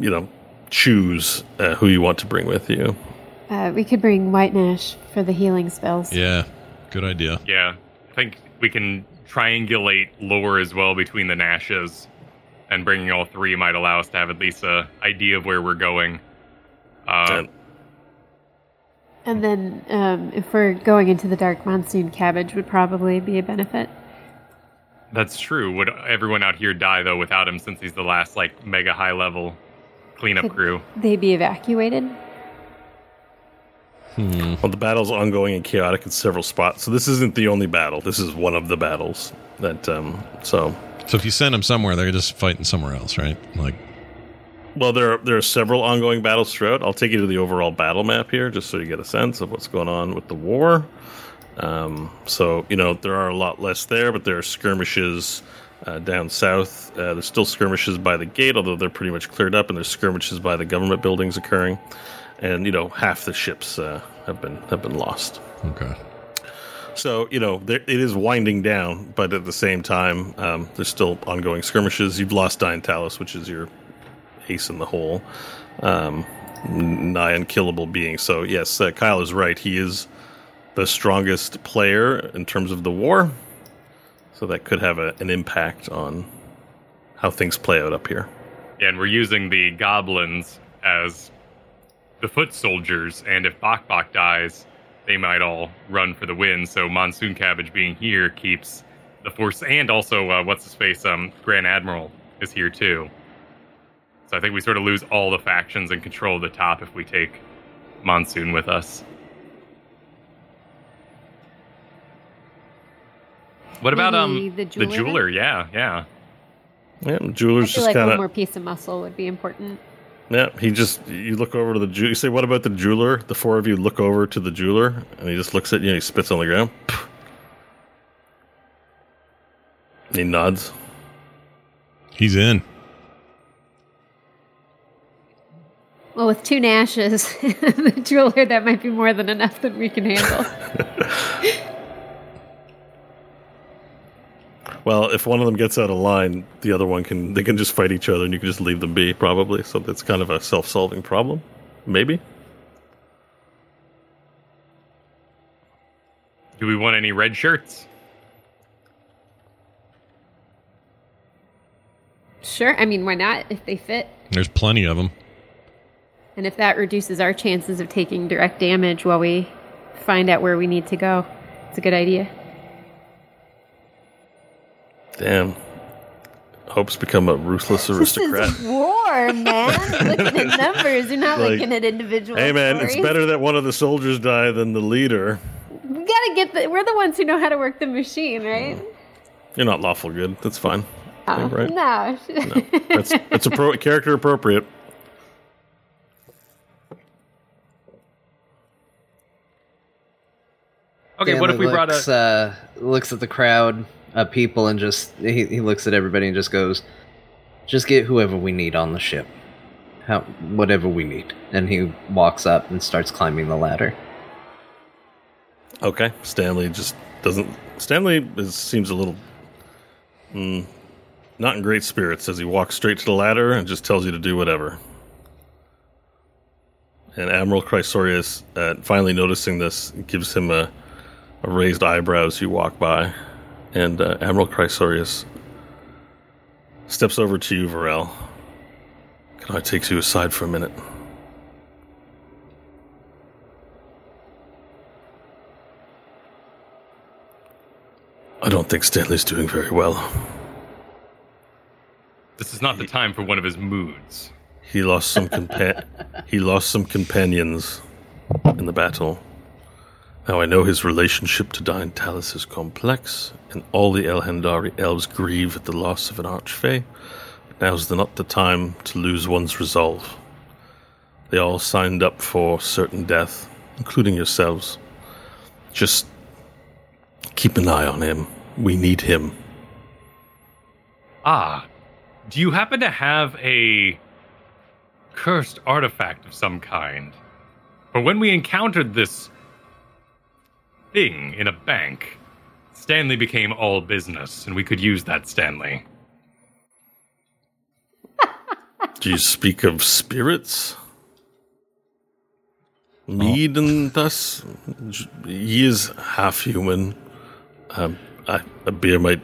you know, choose uh, who you want to bring with you. Uh, we could bring White Nash for the healing spells. Yeah, good idea. Yeah, I think we can triangulate lore as well between the Nashes, and bringing all three might allow us to have at least a idea of where we're going. Uh, And- And then, um, if we're going into the dark monsoon, cabbage would probably be a benefit. that's true. Would everyone out here die though without him, since he's the last like mega high level cleanup Could- crew? They be evacuated. Well, the battle's ongoing and chaotic in several spots. So this isn't the only battle. This is one of the battles that. Um, so, So if you send them somewhere, they're just fighting somewhere else, right? Like, well, there are, there are several ongoing battles throughout. I'll take you to the overall battle map here, just so you get a sense of what's going on with the war. Um, so you know there are a lot less there, but there are skirmishes uh, down south. Uh, there's still skirmishes by the gate, although they're pretty much cleared up, and there's skirmishes by the government buildings occurring. And you know half the ships uh, have been have been lost. okay. So you know there, it is winding down, but at the same time, um, there's still ongoing skirmishes. You've lost Dian Talos, which is your ace in the hole, um, nigh unkillable being. So yes, uh, Kyle is right. He is the strongest player in terms of the war. So that could have a, an impact on how things play out up here. Yeah, and we're using the goblins as the foot soldiers, and if Bok Bok dies, they might all run for the win. So Monsoon Cabbage being here keeps the force, and also uh, what's his face, um, Grand Admiral is here too. So I think we sort of lose all the factions and control of the top if we take Monsoon with us. What about Maybe um the jeweler? jeweler? Yeah, yeah. Yeah, I jeweler's feel just like kind one of more piece of muscle would be important. Yeah, he just you look over to the jeweler. You say, "What about the jeweler?" The four of you look over to the jeweler, and he just looks at you. and He spits on the ground. He nods. He's in. Well, with two Nashes, *laughs* the jeweler, that might be more than enough that we can handle. *laughs* Well, if one of them gets out of line, the other one can. They can just fight each other, and you can just leave them be. Probably. So that's kind of a self-solving problem. Maybe. Do we want any red shirts? sure. I mean, why not if they fit? There's plenty of them. And if that reduces our chances of taking direct damage while we find out where we need to go, it's a good idea. Damn. Hope's become a ruthless aristocrat. This aristocrat. is war, *laughs* man. looking at numbers. You're not Like, looking at individual. Hey man, it's better that one of the soldiers die than the leader. We gotta get the. We're the ones who know how to work the machine, right? You're not lawful good. That's fine. Oh, right. No. That's that's appro- character appropriate. Okay, what if we Stanley brought looks, a? uh, looks at the crowd of people and just he, he looks at everybody and just goes, "Just get whoever we need on the ship, how whatever we need." And he walks up and starts climbing the ladder. Okay. Stanley just doesn't. Stanley is, seems a little, mm, not in great spirits as he walks straight to the ladder and just tells you to do whatever. And Admiral Chrysorius, uh, finally noticing this, gives him a, a raised eyebrow as you walk by. And uh, Admiral Chrysorius steps over to you, Varel. Can I take you aside for a minute? I don't think Stanley's doing very well. This is not the time for one of his moods. He lost some compa- *laughs* he lost some companions in the battle. Now I know his relationship to Dine Talus is complex, and all the Elhendari elves grieve at the loss of an archfey. Now's the, not the time to lose one's resolve. They all signed up for certain death, including yourselves. Just keep an eye on him. We need him. Ah, do you happen to have a cursed artifact of some kind? For when we encountered this thing in a bank, Stanley became all business, and we could use that Stanley. *laughs* Do you speak of spirits? Mead and thus? He is half human. Um, I, a beer might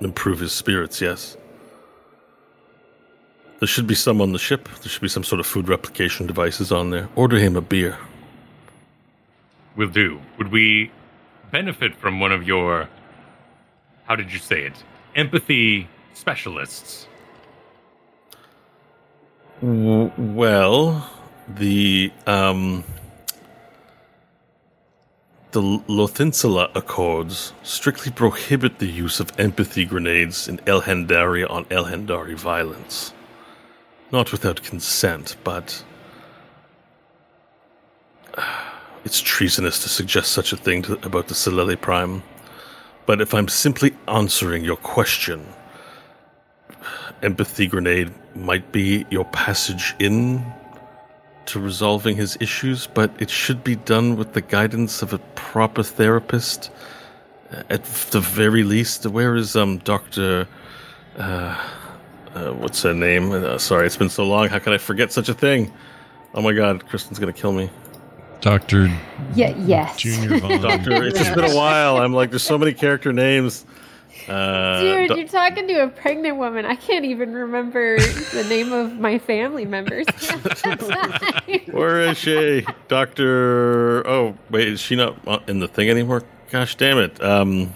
improve his spirits, yes. There should be some on the ship. There should be some sort of food replication devices on there. Order him a beer. Will do. Would we benefit from one of your, how did you say it, empathy specialists? W- well, the um, the Lothinsula Accords strictly prohibit the use of empathy grenades in Elhendari on Elhendari violence. Not without consent, but it's treasonous to suggest such a thing to, about the Solele Prime. But if I'm simply answering your question, empathy grenade might be your passage in to resolving his issues, but it should be done with the guidance of a proper therapist. At the very least, where is um Doctor? Uh, uh, what's her name? Uh, sorry, it's been so long. How can I forget such a thing? Oh my God, Kristen's gonna kill me. Doctor Yeah. Yes. Junior Vaughn. *laughs* Doctor, it's just been a while. I'm like, there's so many character names. Uh, Dude, doc- you're talking to a pregnant woman. I can't even remember the name of my family members. *laughs* Where is she? Doctor. Oh, wait, is she not uh, in the thing anymore? Gosh damn it. Um,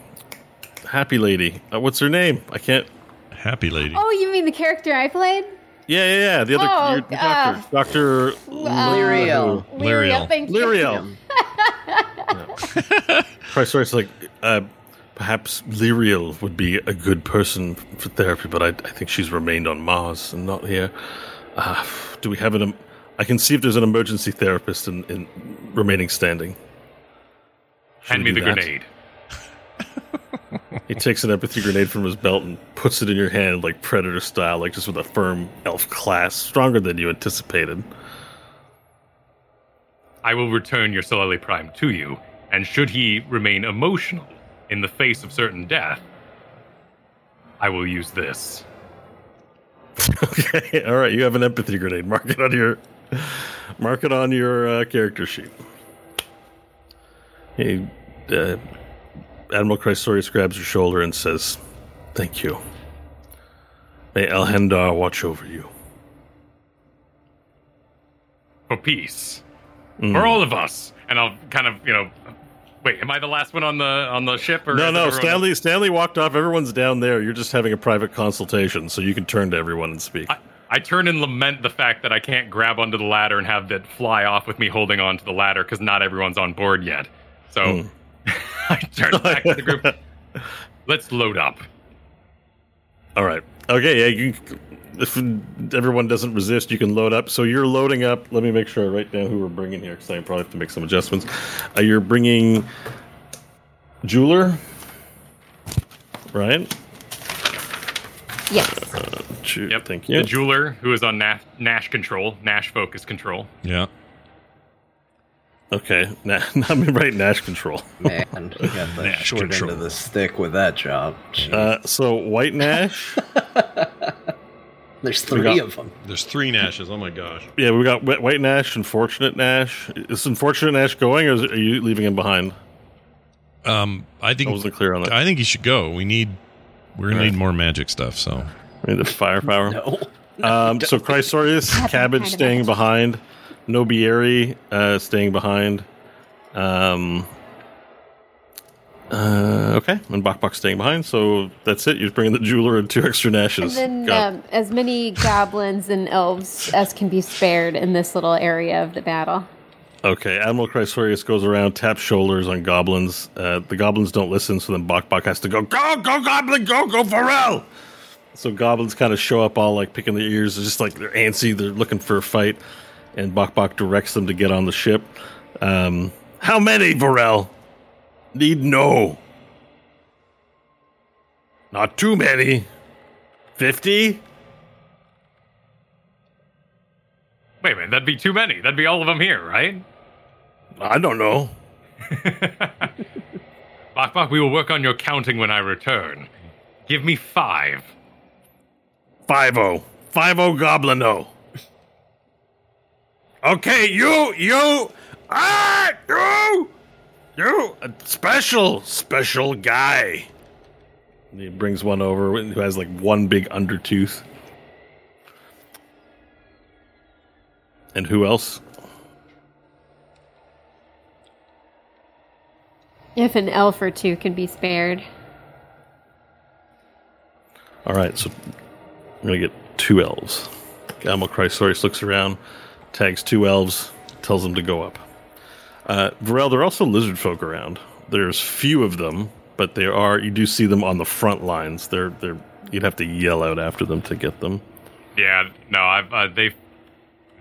Happy Lady. Uh, what's her name? I can't. Happy lady. oh, you mean the character I played? Yeah, yeah, yeah. The other Oh, your, the doctor. Doctor. Lyriel. Lyriel. Thank you. Lyriel. *laughs* *laughs* Christ, sorry, it's like uh, perhaps Lyriel would be a good person for therapy, but I, I think she's remained on Mars and not here. Uh, do we have an? em- I can see if there's an emergency therapist in, in remaining standing. Should Hand me the that? grenade. *laughs* He takes an empathy grenade from his belt and puts it in your hand, like Predator style, like just with a firm elf clasp, stronger than you anticipated. I will return your Solele Prime to you, and should he remain emotional in the face of certain death, I will use this. *laughs* Okay, all right, you have an empathy grenade. Mark it on your, mark it on your uh, character sheet. He, uh, Admiral Chrysorius grabs your shoulder and says, "Thank you. May Elhendar watch over you." For peace. Mm. For all of us. And I'll kind of, you know, Wait, am I the last one on the on the ship? Or No, no. Stanley Stanley walked off. Everyone's down there. You're just having a private consultation, so you can turn to everyone and speak. I, I turn and lament the fact that I can't grab onto the ladder and have that fly off with me holding onto the ladder because not everyone's on board yet. So mm. *laughs* I turn back to the group. *laughs* Let's load up. All right. Okay. Yeah. You, if everyone doesn't resist, you can load up. So you're loading up. Let me make sure I write down who we're bringing here because I probably have to make some adjustments. Uh, you're bringing jeweler, right? Yes. Ju- Yep. Thank you. The jeweler who is on Nash, Nash control, Nash focus control. Yeah. Okay. *laughs* Na- I'm gonna write Nash control. Man, you got *laughs* the Nash short control. end of the stick with that job. Uh, so white Nash. *laughs* There's three got- of them. There's three Nashes. Oh my gosh. yeah, we got white Nash and fortunate Nash. Is unfortunate Nash going, or is, are you leaving him behind? Um, I I think wasn't clear on that. I think he should go. We need we're gonna Right. need more magic stuff. So I need the firepower. No. Um, so Chrysorius, Cabbage staying behind, Nobieri uh, staying behind. Um, uh, okay, and Bok staying behind. So that's it. You're bringing the jeweler and two extra And then um, as many goblins and elves as can be spared in this little area of the battle. okay, Admiral Chrysorius goes around, taps shoulders on goblins. Uh, the goblins don't listen, so then Bok has to go, go, go, goblin, go, go, Varel! So goblins kind of show up all like picking their ears, They're just like they're antsy, they're looking for a fight, and Bok Bok directs them to get on the ship. Um, how many, Varel? Need no. Not too many. Fifty? Wait a minute, that'd be too many. That'd be all of them here, right? I don't know. *laughs* Bok Bok, we will work on your counting when I return. Give me five. Five o. Five o goblino. Okay, you, you, ah, you, you, a special, special guy. And he brings one over who has like one big undertooth. And who else? If an elf or two can be spared. All right, so I'm gonna get two elves. Gamal Chrysorius looks around, tags two elves, tells them to go up. Uh, Varel, there are also lizard folk around. There's few of them, but they are. You do see them on the front lines. They're they're. You'd have to yell out after them to get them. Yeah, no, I've uh, they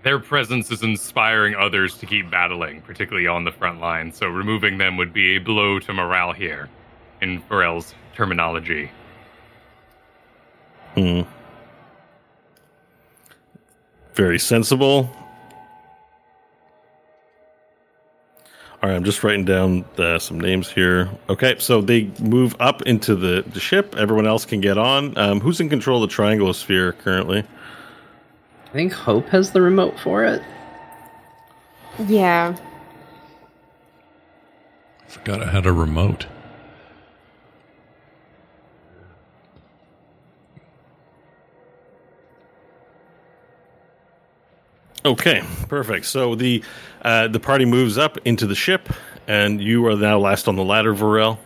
their presence is inspiring others to keep battling, particularly on the front line. So removing them would be a blow to morale here, in Varel's terminology. Hmm. Very sensible. All right, I'm just writing down uh, some names here. Okay, so they move up into the, the ship. Everyone else can get on. Um, who's in control of the triangle sphere currently? I think Hope has the remote for it. Yeah. forgot I had a remote. Okay, perfect. So the uh, the party moves up into the ship, and you are now last on the ladder, Varel,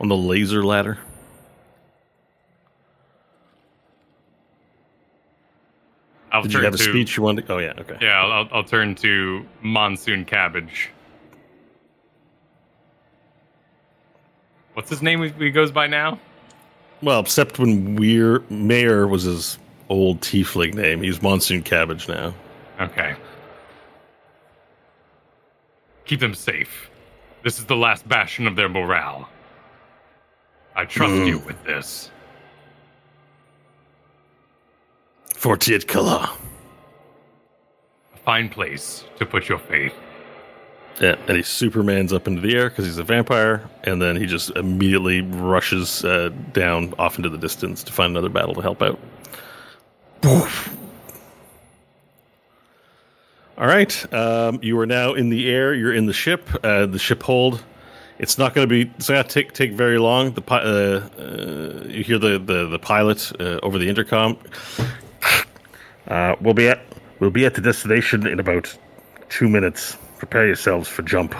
on the laser ladder. I'll Did turn you have a to, speech you wanted? Oh yeah, okay. Yeah, I'll, I'll, I'll turn to Monsoon Cabbage. What's his name? He goes by now. Well, except when Weir Mayor was his old tiefling name. He's Monsoon Cabbage now. Okay. Keep them safe. This is the last bastion of their morale. I trust you with this. Fortiet Kala. A fine place to put your faith. Yeah, and he Superman's up into the air because he's a vampire, and then he just immediately rushes uh, down off into the distance to find another battle to help out. All right, um, you are now in the air. You're in the ship. Uh, the ship hold. It's not going to be. It's not take take very long. The uh, uh, you hear the the, the pilot uh, over the intercom. *sighs* Uh, we'll be at we'll be at the destination in about two minutes. Prepare yourselves for jump.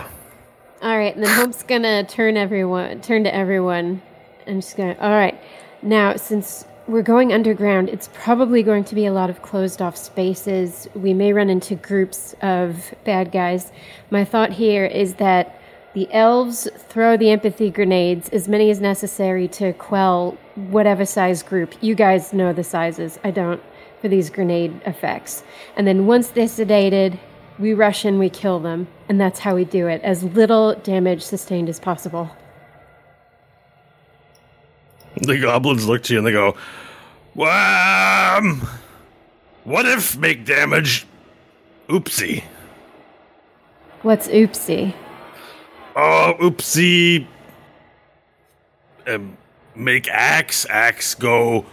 All right, and then Hope's gonna turn everyone, turn to everyone, and just gonna. All right, now since we're going underground, it's probably going to be a lot of closed off spaces. We may run into groups of bad guys. My thought here is that the elves throw the empathy grenades, as many as necessary, to quell whatever size group. You guys know the sizes. I don't for these grenade effects. And then once they're sedated, we rush in, we kill them, and that's how we do it. As little damage sustained as possible. The goblins look to you and they go, um, what if make damage? Oopsie. What's oopsie? Oh, oopsie. Um, make axe, axe go,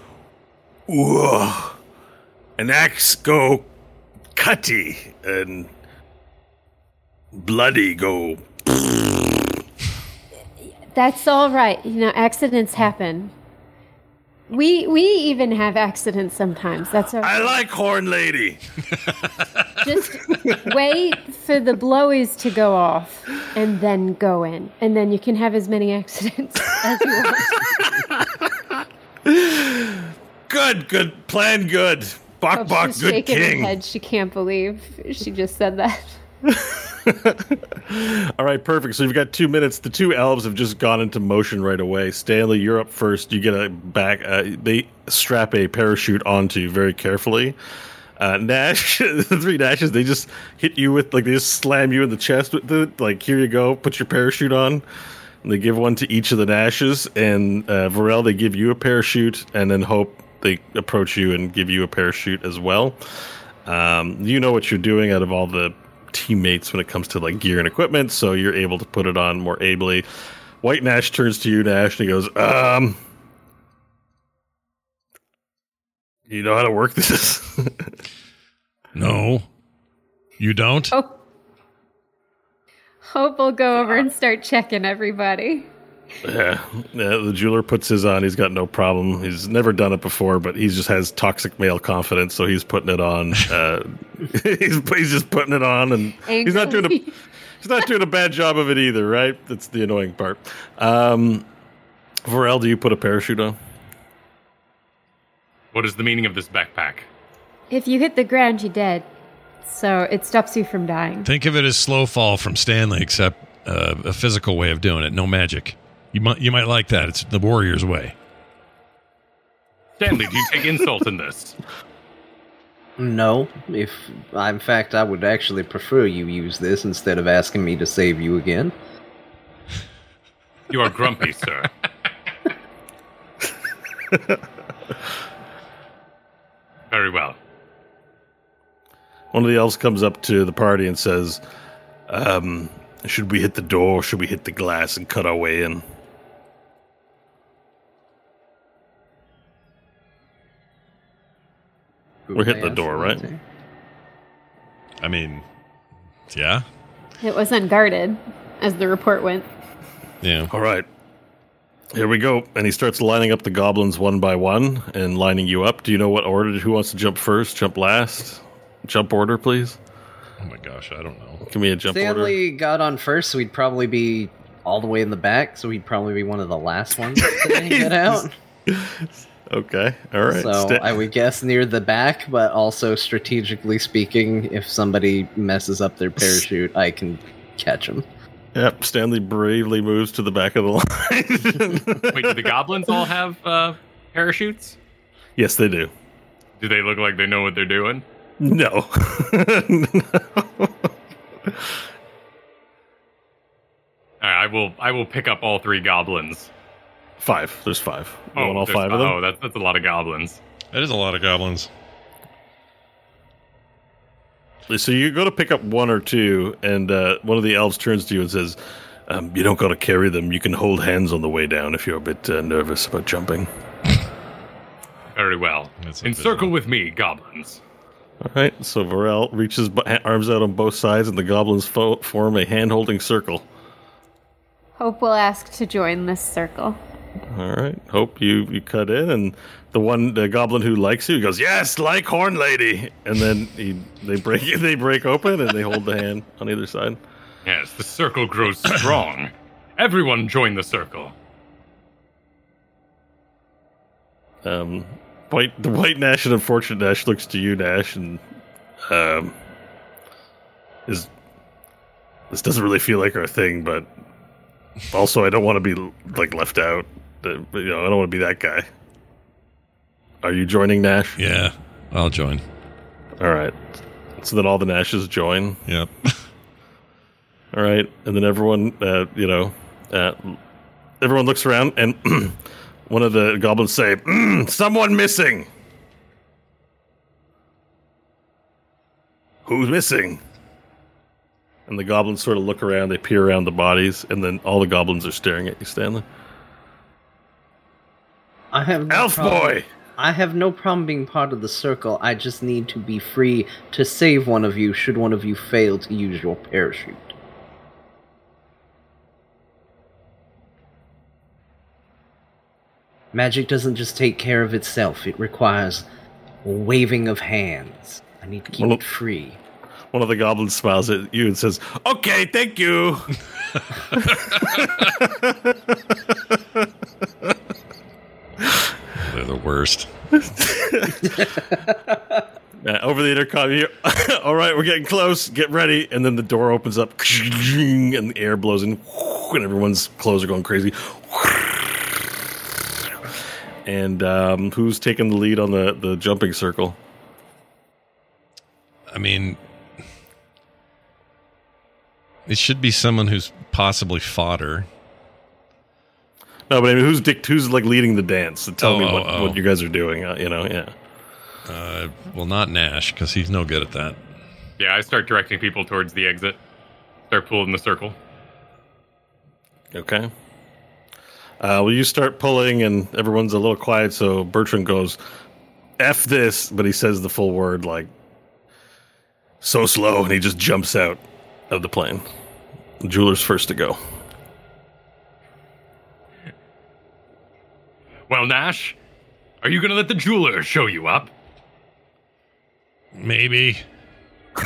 ooh. An axe go cutty, and bloody go. That's all right. You know, accidents happen. We we even have accidents sometimes. That's all I like Horn Lady. *laughs* *laughs* Just wait for the blowies to go off and then go in. And then you can have as many accidents *laughs* as you want. Good, good, plan good. Bok Hope's bok, good shaking her head. She can't believe she just said that. *laughs* All right, perfect. So you've got two minutes. The two elves have just gone into motion right away. Stanley, you're up first. You get a back. Uh, they strap a parachute onto you very carefully. Uh, *laughs* Nash, the three Nashes, they just hit you with like they just slam you in the chest with it. Like here you go, put your parachute on. And they give one to each of the Nashes, and uh, Varel, they give you a parachute, and then Hope, they approach you and give you a parachute as well. Um, you know what you're doing out of all the teammates when it comes to like gear and equipment, so you're able to put it on more ably. White Nash turns to you, Nash, and he goes, "Um, you know how to work this?" *laughs* No, you don't. Oh. Hope will go over and start checking everybody. Yeah. *laughs* yeah. The jeweler puts his on. He's got no problem. He's never done it before, but he just has toxic male confidence, so he's putting it on. *laughs* Uh, *laughs* he's he's just putting it on, and he's not doing a he's not doing a bad job of it either, right? That's the annoying part. Um, Varel, do you put a parachute on? What is the meaning of this backpack? If you hit the ground, you're dead. So it stops you from dying. Think of it as slow fall from Stanley, except uh, a physical way of doing it. No magic. You might you might like that. It's the warrior's way. Stanley, do you take insult in this? No, if in fact I would actually prefer you use this instead of asking me to save you again. You are grumpy, sir. Very well. One of the elves comes up to the party and says, um, "Should we hit the door? Should we hit the glass and cut our way in?" Who We're would hitting the door, right? I mean, yeah, It was unguarded, as the report went. yeah. All right. Here we go. And he starts lining up the goblins one by one and lining you up. Do you know what order? Who wants to jump first? Jump last? Jump order, please. Oh my gosh, I don't know. Give me a jump order. Stanley got on first, so he'd probably be all the way in the back, so he'd probably be one of the last ones to *laughs* get out. Okay. All right. So Sta- I would guess near the back, but also strategically speaking, if somebody messes up their parachute, I can catch them. yep. Stanley bravely moves to the back of the line. *laughs* *laughs* Wait, do the goblins all have uh, parachutes? yes, they do. Do they look like they know what they're doing? No. *laughs* All right, I will. I will pick up all three goblins. Five. There's five. You want all five of them? Oh, that's that's a lot of goblins. That is a lot of goblins. So you go to pick up one or two, and uh, one of the elves turns to you and says, um, "You don't got to carry them. You can hold hands on the way down if you're a bit uh, nervous about jumping." *laughs* Very well. That's Encircle with me, goblins. All right. So Varel reaches b- arms out on both sides, and the goblins fo- form a hand-holding circle. Hope will ask to join this circle. All right. Hope you you cut in, and the one the goblin who likes you goes, "Yes, like Horn Lady," and then he they break *laughs* they break open and they hold the hand on either side. Yes, the circle grows *clears throat* strong. Everyone join the circle. Um, white the white Nash and unfortunate Nash looks to you, Nash, and um, is this doesn't really feel like our thing, but also I don't want to be like left out. You know, I don't want to be that guy. Are you joining Nash? Yeah, I'll join. All right. So then all the Nashes join. Yep. *laughs* All right, and then everyone, uh, you know, uh, everyone looks around, and *clears throat* one of the goblins say, "Mm, "Someone missing." Who's missing? And the goblins sort of look around. They peer around the bodies, and then all the goblins are staring at you, Stanley. I have no Elf problem- boy. I have no problem being part of the circle. I just need to be free to save one of you should one of you fail to use your parachute. Magic doesn't just take care of itself, it requires waving of hands. I need to keep Well, it free. One of the goblins smiles at you and says, "Okay, thank you." *laughs* *laughs* *laughs* They're the worst. *laughs* Uh, over the intercom, hear, *laughs* all right, we're getting close. Get ready. And then the door opens up, *laughs* and the air blows in, and everyone's clothes are going crazy. And um, who's taking the lead on the, the jumping circle? I mean, it should be someone who's possibly fodder. No, but I mean, who's dic- who's like leading the dance? Tell Oh, me oh, what, oh. what you guys are doing. Uh, you know, yeah. Uh, well, not Nash because he's no good at that. Yeah, I start directing people towards the exit. Start pulling the circle. Okay. Uh, well, you start pulling, and everyone's a little quiet. So Bertrand goes, "F this," but he says the full word like so slow, and he just jumps out of the plane. The jeweler's first to go. Well, Nash, are you gonna let the jeweler show you up? Maybe. *laughs*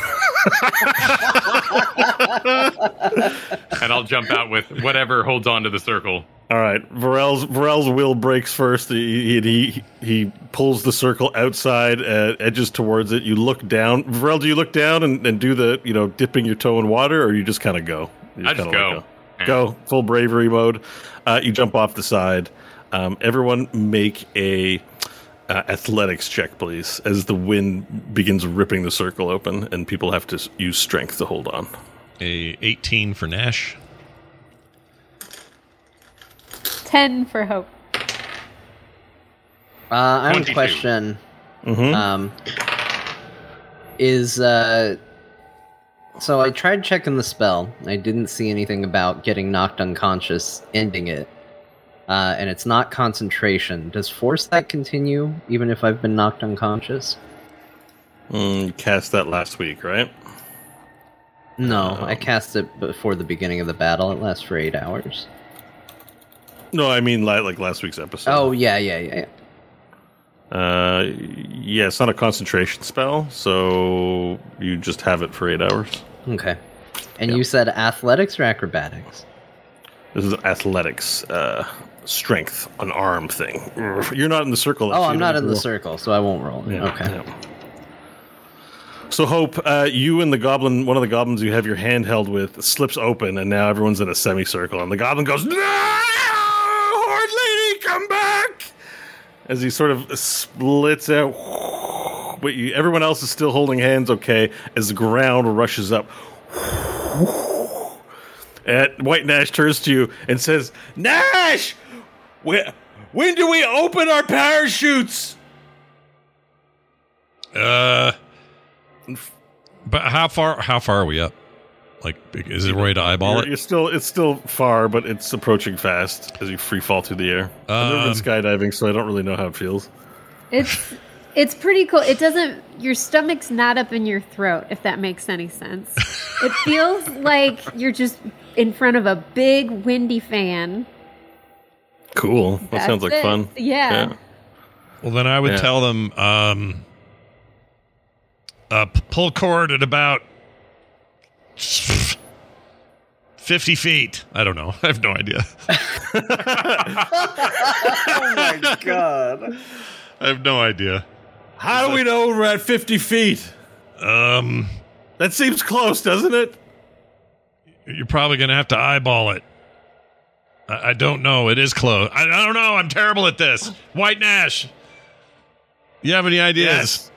And I'll jump out with whatever holds on to the circle. All right, Varel's Varel's will breaks first. He he, he pulls the circle outside, uh, edges towards it. You look down. Varel, do you look down and, and do the you know dipping your toe in water, or you just kind of go? You I just kinda let go. Go full bravery mode. Uh, you jump off the side. Um, everyone make a uh, athletics check, please, as the wind begins ripping the circle open, and people have to use strength to hold on. A 18 for Nash. 10 for hope. Uh, I have a 22. question. Mhm. Um, is uh, so I tried checking the spell. I didn't see anything about getting knocked unconscious, ending it. Uh, and it's not concentration. Does force that continue even if I've been knocked unconscious? Mm, cast that last week, right? No, I cast it before the beginning of the battle. It lasts for eight hours. No, I mean like, like last week's episode. Oh yeah, yeah, yeah. yeah. Uh, yeah, it's not a concentration spell, so you just have it for eight hours. Okay. And you said athletics or acrobatics? This is athletics, uh, strength, an arm thing. *laughs* You're not in the circle. Oh, I'm not in the circle, so I won't roll. Yeah, okay. yeah. So Hope, uh, you and the goblin, one of the goblins you have your hand held with, slips open, and now everyone's in a semicircle, and the goblin goes, "No, Horn Lady, come back!" As he sort of splits out, *sighs* but you, everyone else is still holding hands. Okay, as the ground rushes up. *sighs* And White Nash turns to you and says, "Nash, when, when do we open our parachutes?" Uh, but how far? How far are we up? Like, is there a way to eyeball You're, it? you're still it's still far, but it's approaching fast as you free fall through the air. I've never Um, been skydiving, so I don't really know how it feels. It's it's pretty cool. It doesn't your stomach's not up in your throat if that makes any sense. it *laughs* feels like you're just in front of a big windy fan. Cool. That That's sounds like it. fun. Yeah. Well, then I would Yeah. tell them, um, uh, pull cord at about 50 feet. I don't know. *laughs* I have no idea. *laughs* Oh my god. I have no idea. How do we know we're at 50 feet? Um, That seems close, doesn't it? you're probably going to have to eyeball it. I, I don't know. It is close. I, I don't know. I'm terrible at this. White Nash. You have any ideas? Yes.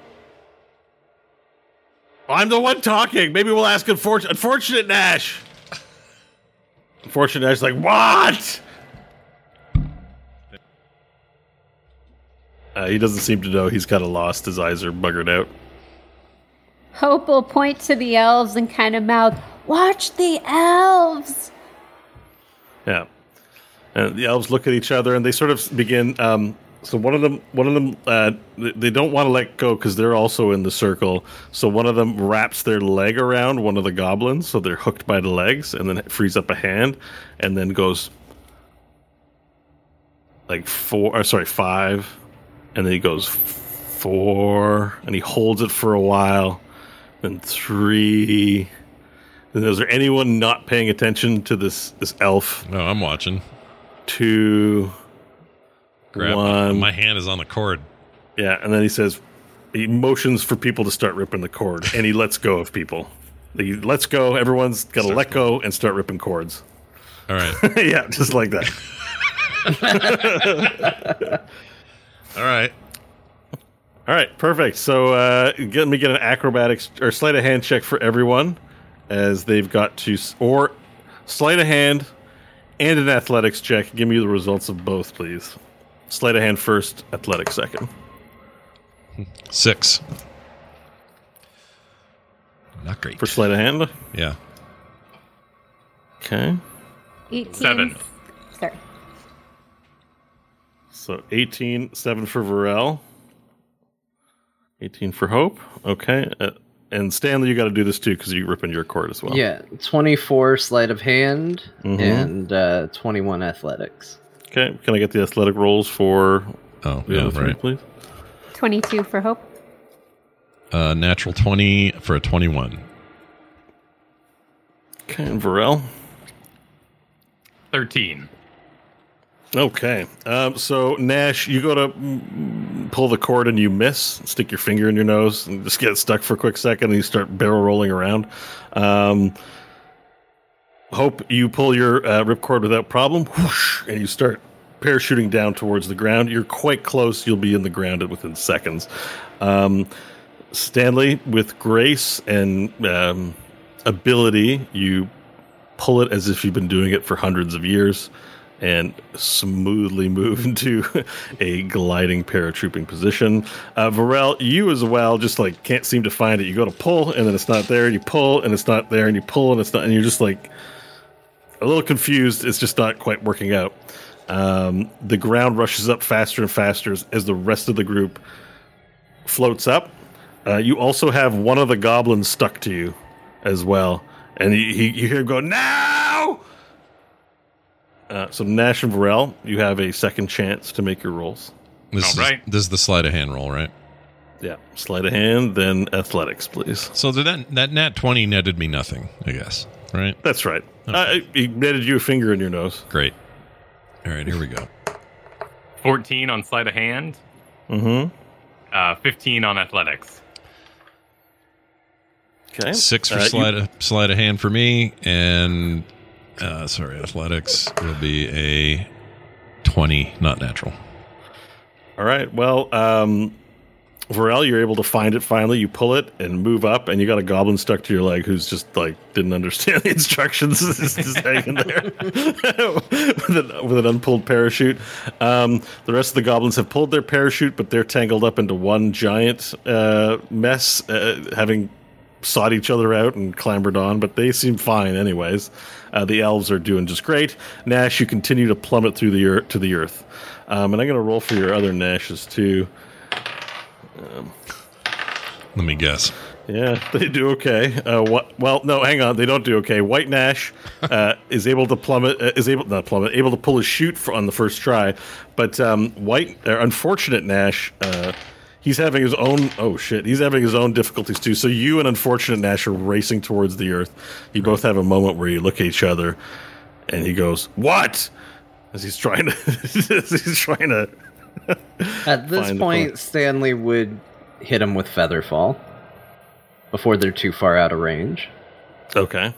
I'm the one talking. Maybe we'll ask unfortunate, unfortunate Nash. Unfortunate Nash, like what? Uh, he doesn't seem to know. He's kind of lost. His eyes are buggered out. Hope will point to the elves and kind of mouth, Watch the elves! Yeah. And the elves look at each other and they sort of begin. Um, so one of them, one of them, uh, they- don't want to let go because they're also in the circle. So one of them wraps their leg around one of the goblins, so they're hooked by the legs, and then frees up a hand, and then goes like four. Or sorry, five, and then he goes four, and he holds it for a while, then three. And is there anyone not paying attention to this this elf? No, I'm watching. Two, Grab one. my hand is on the cord. Yeah, and then he says he motions for people to start ripping the cord, and he lets go of people. He lets go. Everyone's got to let go and start ripping cords. All right. *laughs* yeah, just like that. *laughs* All right. All right, perfect. So uh, get, let me get an acrobatics or sleight of hand check for everyone, as they've got to or sleight of hand and an athletics check. Give me the results of both, please. Sleight of hand first, athletics second. Six. Not great. For sleight of hand, yeah. okay. 18. Seven. Sorry. So 18, 7 for Varel. 18 for Hope. Okay. Uh, and Stanley, you got to do this too because you're ripping your cord as well. Yeah, 24 sleight of hand Mhm. and uh, 21 athletics. Okay. Can I get the athletic rolls for Oh, the yeah, other three, right. please? 22 for Hope. Uh, natural 20 for a 21. Okay. And Varel. 13. Okay. Um, so Nash, you go to pull the cord and you miss. Stick your finger in your nose and just get stuck for a quick second, and you start barrel rolling around. Um, hope you pull your uh, ripcord without problem, whoosh, and you start parachuting down towards the ground. You're quite close. You'll be in the ground within seconds. Um, Stanley, with grace and um, ability, you pull it as if you've been doing it for hundreds of years and smoothly move *laughs* into a gliding paratrooping position. Uh, Varel, you as well just like can't seem to find it. You go to pull and then it's not there, you pull and it's not there, and you pull and it's not, and you're just like a little confused. It's just not quite working out. Um, the ground rushes up faster and faster as, as the rest of the group floats up. Uh, you also have one of the goblins stuck to you as well, and he, you hear him go now. Uh, so Nash and Varel, you have a second chance to make your rolls. This, All is, this is the sleight of hand roll, right? Yeah, sleight of hand, then athletics, please. So did that that nat 20 netted me nothing, I guess. Right? That's right. Uh, he netted you a finger in your nose. Great. All right, here we go. 14 on sleight of hand. Mm-hmm. Uh, 15 on athletics. Okay. Six for Uh, you- sleight, of, sleight of hand for me, and uh, sorry, athletics will be a 20, not natural. All right. Well, um, Varel, you're able to find it finally. You pull it and move up, and you got a goblin stuck to your leg who's just like didn't understand *laughs* the instructions, *laughs* just, just hanging there *laughs* with, an, with an unpulled parachute. Um, the rest of the goblins have pulled their parachute, but they're tangled up into one giant uh, mess, uh, having sought each other out and clambered on, but they seem fine anyways. Uh, the elves are doing just great. Nash, you continue to plummet through the earth to the earth, um, and I'm going to roll for your other Nashes too. Let me guess. Yeah, *laughs* they do okay. Uh, what? Well, no, hang on, they don't do okay. White Nash *laughs* uh, is able to plummet, uh, is able not plummet, able to pull his chute for, on the first try, but um, White, uh, unfortunate Nash, uh, he's having his own. Oh shit, he's having his own difficulties too. So you and unfortunate Nash are racing towards the earth. You both have a moment where you look at each other, and he goes, "What?" As he's trying to, *laughs* as he's trying to. At this point. Stanley would hit him with Featherfall before they're too far out of range. Okay.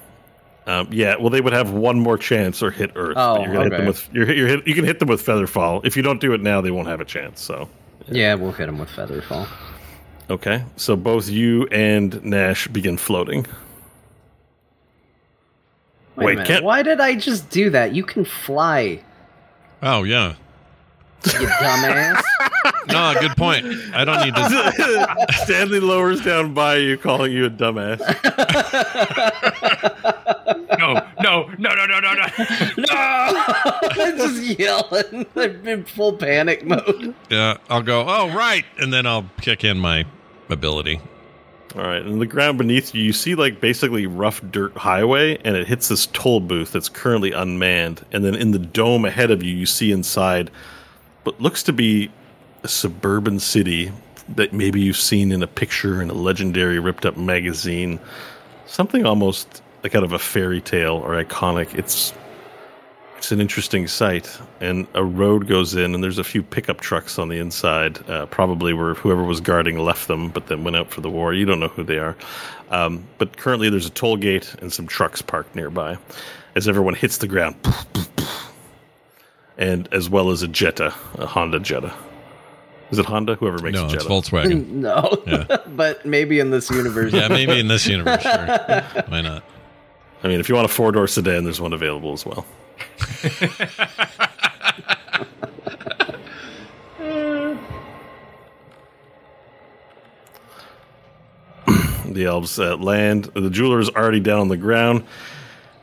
Um, yeah, well, they would have one more chance or hit Earth. Oh, you're gonna hit them okay. with you're, you're hit, you can hit them with Featherfall. If you don't do it now, they won't have a chance. So Yeah, we'll hit him with Featherfall. okay, so both you and Nash begin floating. Wait, Wait, a minute. can't- Why did I just do that? You can fly, Oh yeah. you dumbass. *laughs* No, good point. I don't need to. *laughs* Stanley lowers down by you, calling you a dumbass. *laughs* No, no, no, no, no, no, *laughs* no. I'm just yelling. I'm in full panic mode. Yeah, I'll go. Oh right, and then I'll kick in my ability. All right, and the ground beneath you, you see like basically rough dirt highway, and it hits this toll booth that's currently unmanned. And then in the dome ahead of you, you see inside what looks to be a suburban city that maybe you've seen in a picture in a legendary ripped up magazine. Something almost like out of a fairy tale or iconic. It's it's an interesting sight, and a road goes in, and there's a few pickup trucks on the inside. Uh, probably where whoever was guarding left them, but then went out for the war. You don't know who they are. Um, but currently, there's a toll gate and some trucks parked nearby. As everyone hits the ground, and as well as a Jetta, a Honda Jetta. Is it Honda? Whoever makes No, a it's Volkswagen. *laughs* No, Yeah. *laughs* but maybe in this universe. Yeah, maybe in this universe. *laughs* Sure. Why not? I mean, if you want a four door sedan, there's one available as well. the elves uh, land. The jeweler is already down on the ground,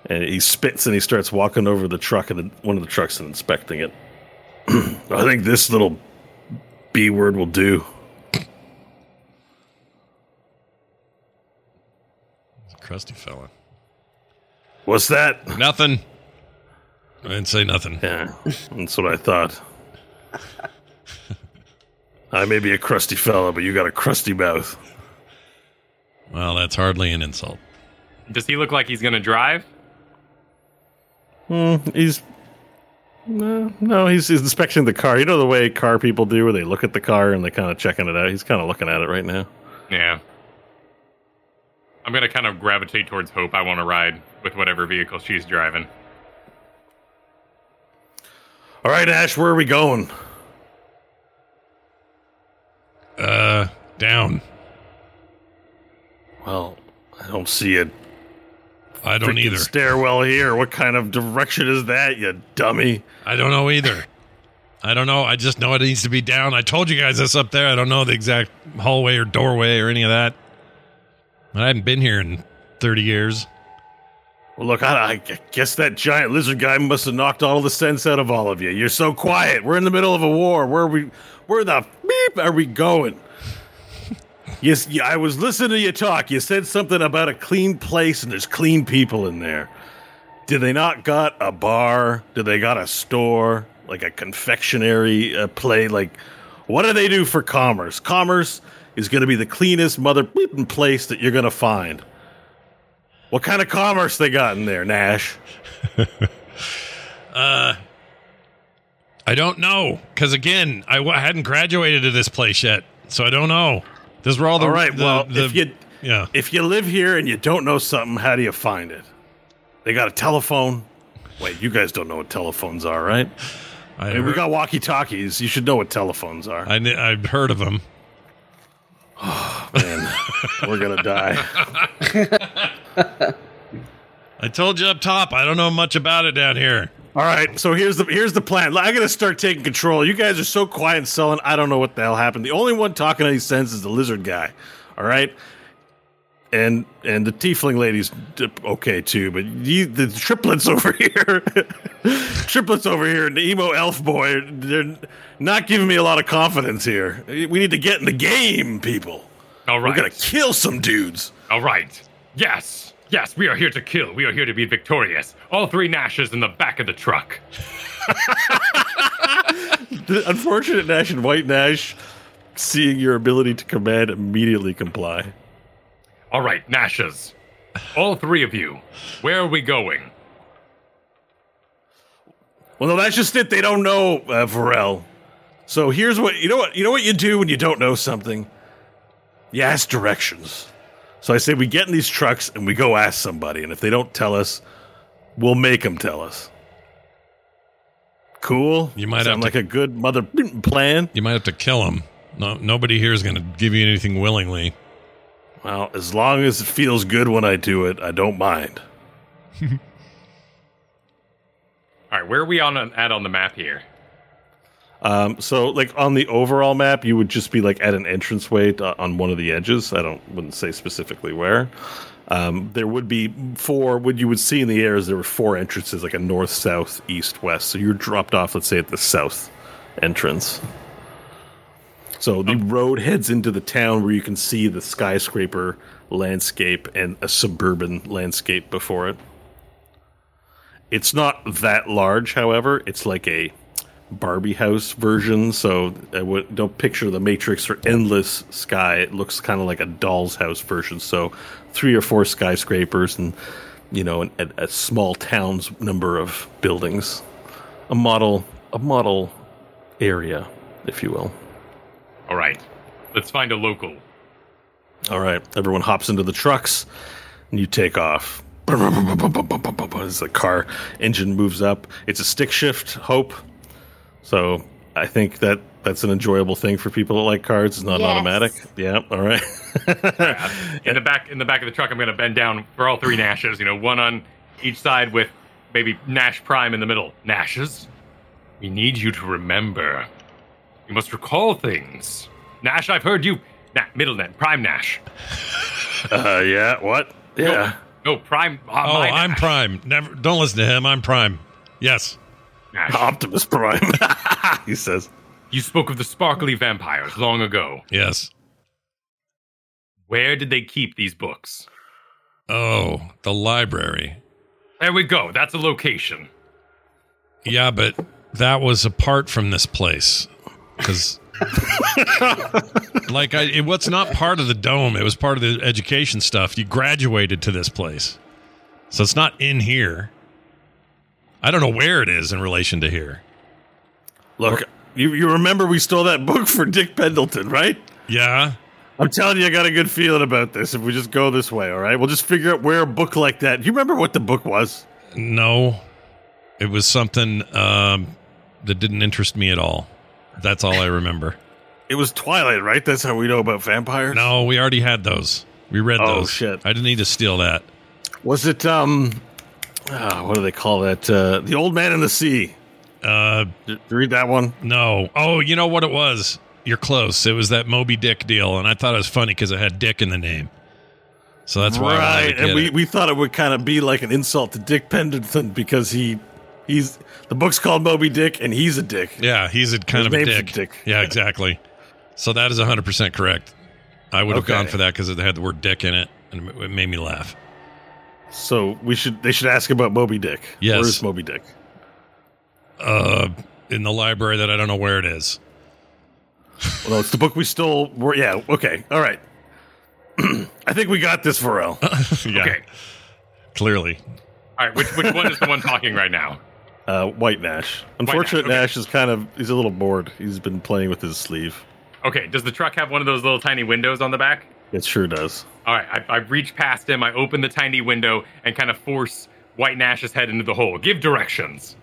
and he spits and he starts walking over the truck and one of the trucks and inspecting it. *clears throat* I think this little B word will do. Crusty fella. What's that? Nothing. I didn't say nothing. Yeah, that's what I thought. I may be a crusty fella, but you got a crusty mouth. Well, that's hardly an insult. Does he look like he's gonna drive? Hmm, he's no, no, he's, he's inspecting the car. You know the way car people do, where they look at the car and they kind of checking it out. He's kind of looking at it right now. Yeah. I'm gonna kind of gravitate towards Hope. I want to ride with whatever vehicle she's driving. All right, Ash, where are we going? Uh, down. Well, I don't see it. I don't either. stairwell here. What kind of direction is that, you dummy? I don't know either. I don't know. I just know it needs to be down. I told you guys this up there. I don't know the exact hallway or doorway or any of that. I hadn't been here in 30 years. Well, look, I, I guess that giant lizard guy must have knocked all the sense out of all of you. You're so quiet. We're in the middle of a war. Where are we? Where the beep are we going? *laughs* yes, yeah, I was listening to you talk. You said something about a clean place and there's clean people in there. Did they not got a bar? Did they got a store? Like a confectionery uh, play? Like, what do they do for commerce? Commerce is going to be the cleanest mother place that you're going to find. What kind of commerce they got in there, Nash? *laughs* uh, I don't know. Because again, I w- hadn't graduated to this place yet. So I don't know. This were all the All right, the- well, the- if you yeah. if you live here and you don't know something, how do you find it? They got a telephone. Wait, you guys don't know what telephones are, right? I, I mean, we got walkie-talkies. You should know what telephones are. I, kn- I've heard of them. *sighs* Man, we're gonna die. *laughs* I told you up top. I don't know much about it down here. All right, so here's the here's the plan. I gotta start taking control. You guys are so quiet and sullen. I don't know what the hell happened. The only one talking any sense is the lizard guy. All right, and and the tiefling lady's okay too. But you, the triplets *laughs* over here, triplets over here, and the emo elf boy, they're not giving me a lot of confidence here. We need to get in the game, people. All right, We're gonna kill some dudes. All right. Yes. Yes, we are here to kill. We are here to be victorious. All three Nashes in the back of the truck. The unfortunate Nash and White Nash seeing your ability to command immediately comply. All right, Nashes. All three of you. Where are we going? Well, no, that's just it. They don't know, uh, Varel. So here's what you know. What you know what you do when you don't know something. You ask directions. So I say we get in these trucks and we go ask somebody, and if they don't tell us, we'll make them tell us. Cool. You might sound have like to- a good mother *clears throat* plan. You might have to kill them. No, nobody here is going to give you anything willingly. Well, as long as it feels good when I do it, I don't mind. *laughs* All right, where are we on at on the map here? Um, so, like on the overall map, you would just be like at an entranceway to, on one of the edges. I don't wouldn't say specifically where. Um, there would be four. What you would see in the air is there were four entrances, like a north, south, east, west. So you're dropped off, let's say, at the south entrance. So the oh. road heads into the town where you can see the skyscraper landscape and a suburban landscape before it. It's not that large, however. It's like a Barbie house version. So uh, I don't picture the Matrix or endless sky. It looks kind of like a doll's house version. So three or four skyscrapers and you know an, a, a small town's number of buildings. A model, a model area, if you will. All right, let's find a local. All right, everyone hops into the trucks, and you take off. *laughs* As the car engine moves up, it's a stick shift. Hope. So I think that that's an enjoyable thing for people that like cards. It's not Yes. automatic. Yeah. All right. In the back, in the back of the truck, I'm going to bend down for all three Nashes. You know, one on each side with maybe Nash Prime in the middle. Nashes, we need you to remember. You must recall things. Nash, I've heard you. Nah, middle name, Prime Nash. *laughs* uh, yeah. What? Yeah. No, Prime. Uh, Oh, my I'm Nash. Prime. Never. Don't listen to him. I'm Prime. Yes. Nash. Optimus Prime. *laughs* he says. You spoke of the sparkly vampires long ago. Yes. Where did they keep these books? Oh, the library. There we go. That's a location. Yeah, but that was apart from this place because. *laughs* like I, it was not part of the dome. It was part of the education stuff. You graduated to this place, so it's not in here. I don't know where it is in relation to here. Look, you you remember we stole that book for Dick Pendleton, right? Yeah, I'm telling you, I got a good feeling about this. If we just go this way, all right, we'll just figure out where a book like that. Do you remember what the book was? no, it was something um, that didn't interest me at all. That's all I remember. It was Twilight, right? That's how we know about vampires. No, we already had those. We read those. Oh, those. shit. I didn't need to steal that. Was it um? ah, what do they call that? Uh, the Old Man in the Sea. Uh, Did you read that one? No. Oh, you know what it was? You're close. It was that Moby Dick deal, and I thought it was funny because it had Dick in the name. So that's why I wanted right, to get and we, it. we thought it would kind of be like an insult to Dick Pendleton because he he's the book's called Moby Dick and he's a dick. yeah, he's a kind His of a name's a dick. dick. Yeah, exactly. So that is 100% correct. I would have Okay. gone for that because it had the word dick in it, and it made me laugh. So we should they should ask about Moby Dick. Yes. Where's Moby Dick? Uh, in the library that I don't know where it is. Well, it's the book we stole. We're, yeah, okay, all right. *clears throat* I think we got this, Varel. *laughs* yeah, Okay. clearly. All right. Which which one is the one talking right now? Uh, White Nash. Unfortunate okay. Nash is kind of he's a little bored. He's been playing with his sleeve. Okay. Does the truck have one of those little tiny windows on the back? It sure does. All right. I, I reach past him. I open the tiny window and kind of force White Nash's head into the hole. Give directions.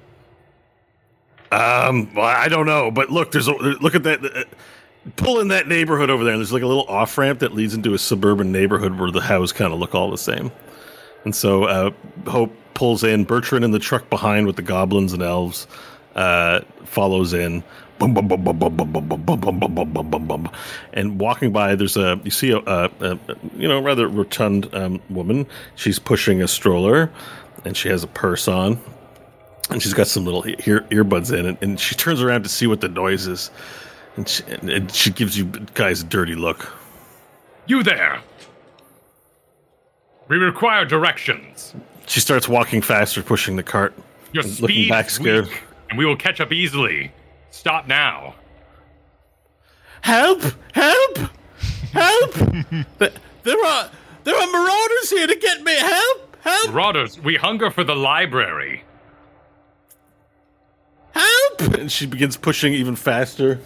Um, well, I don't know, but look, there's a look at that. Uh, pull in that neighborhood over there, and there's like a little off ramp that leads into a suburban neighborhood where the houses kind of look all the same. And so uh, Hope pulls in. Bertrand in the truck behind with the goblins and elves uh, follows in. And walking by, there's a you see a, a, a you know rather rotund um, woman. She's pushing a stroller, and she has a purse on, and she's got some little ear, earbuds in. And, and she turns around to see what the noise is, and she, and, and she gives you guys a dirty look. You there? We require directions. She starts walking faster, pushing the cart. Your Looking back scared. weak, and we will catch up easily. Stop now. Help! Help! Help! *laughs* There are there are marauders here to get me. Help! Help! Marauders, we hunger for the library. Help! And she begins pushing even faster.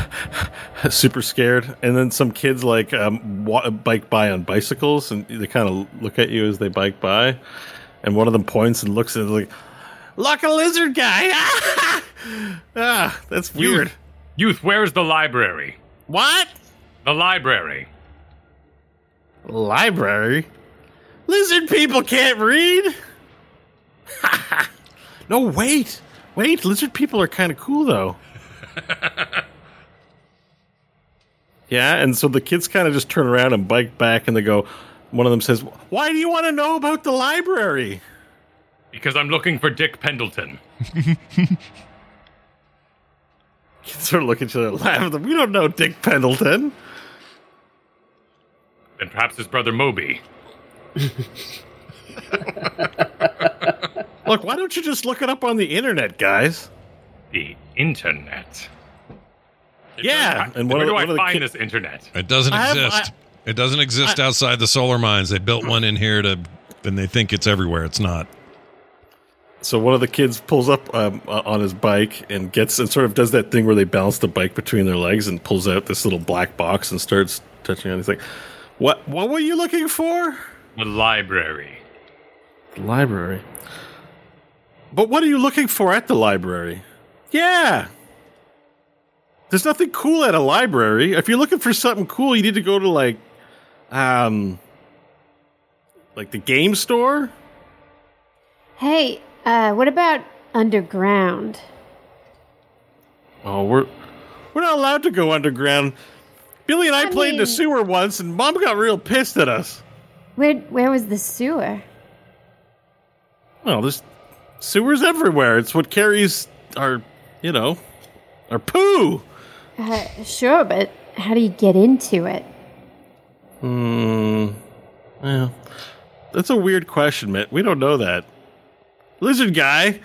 *laughs* Super scared, and then some kids like um, wa- bike by on bicycles, and they kind of look at you as they bike by. And one of them points and looks at it like, "Like a lizard guy." *laughs* ah, that's weird. Youth, youth, where's the library? What? The library. Library? Lizard people can't read? *laughs* no, wait. Wait, lizard people are kind of cool, though. Yeah, and so the kids kind of just turn around and bike back, and they go, one of them says, Why do you want to know about the library? Because I'm looking for Dick Pendleton. *laughs* Kids sort of look at each other laugh. We don't know Dick Pendleton. And perhaps his brother Moby. *laughs* Look, why don't you just look it up on the internet, guys? The internet. Yeah, and Where one of the, do I one of the find kid- this internet? It doesn't I have- exist. it doesn't exist I- outside the solar mines. They built one in here to, and they think it's everywhere. It's not. So one of the kids pulls up um, uh, on his bike and gets and sort of does that thing where they balance the bike between their legs and pulls out this little black box and starts touching on. it. He's like, "What? What were you looking for?" The library. The library. But what are you looking for at the library? Yeah. There's nothing cool at a library. If you're looking for something cool, you need to go to like, um, like the game store. Hey, uh, what about underground? Oh, we're we're not allowed to go underground. Billy and I, I played in the sewer once, and Mom got real pissed at us. Where where was the sewer? Well, there's sewers everywhere. It's what carries our, you know, our poo. Uh, sure, but how do you get into it? Hmm. Yeah, that's a weird question, Mitt. We don't know that. Lizard guy,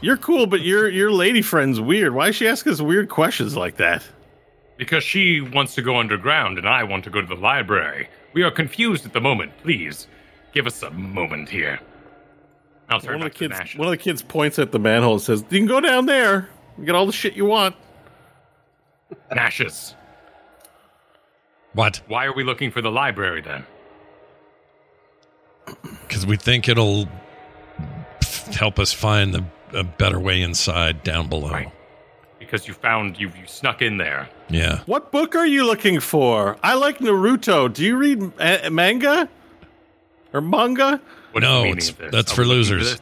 you're cool, but your your lady friend's weird. Why is she asking us weird questions like that? Because she wants to go underground and I want to go to the library. We are confused at the moment. Please, give us a moment here. I'll turn One of the kids, one of the kids points at the manhole and says, "You can go down there. You get all the shit you want." Nashes. What? Why are we looking for the library then? Because we think it'll help us find the, a better way inside down below. Right. Because you found you you snuck in there. Yeah. What book are you looking for? I like Naruto. Do you read uh, manga or manga? What is the no, meaning it's, that's Are for losers. this?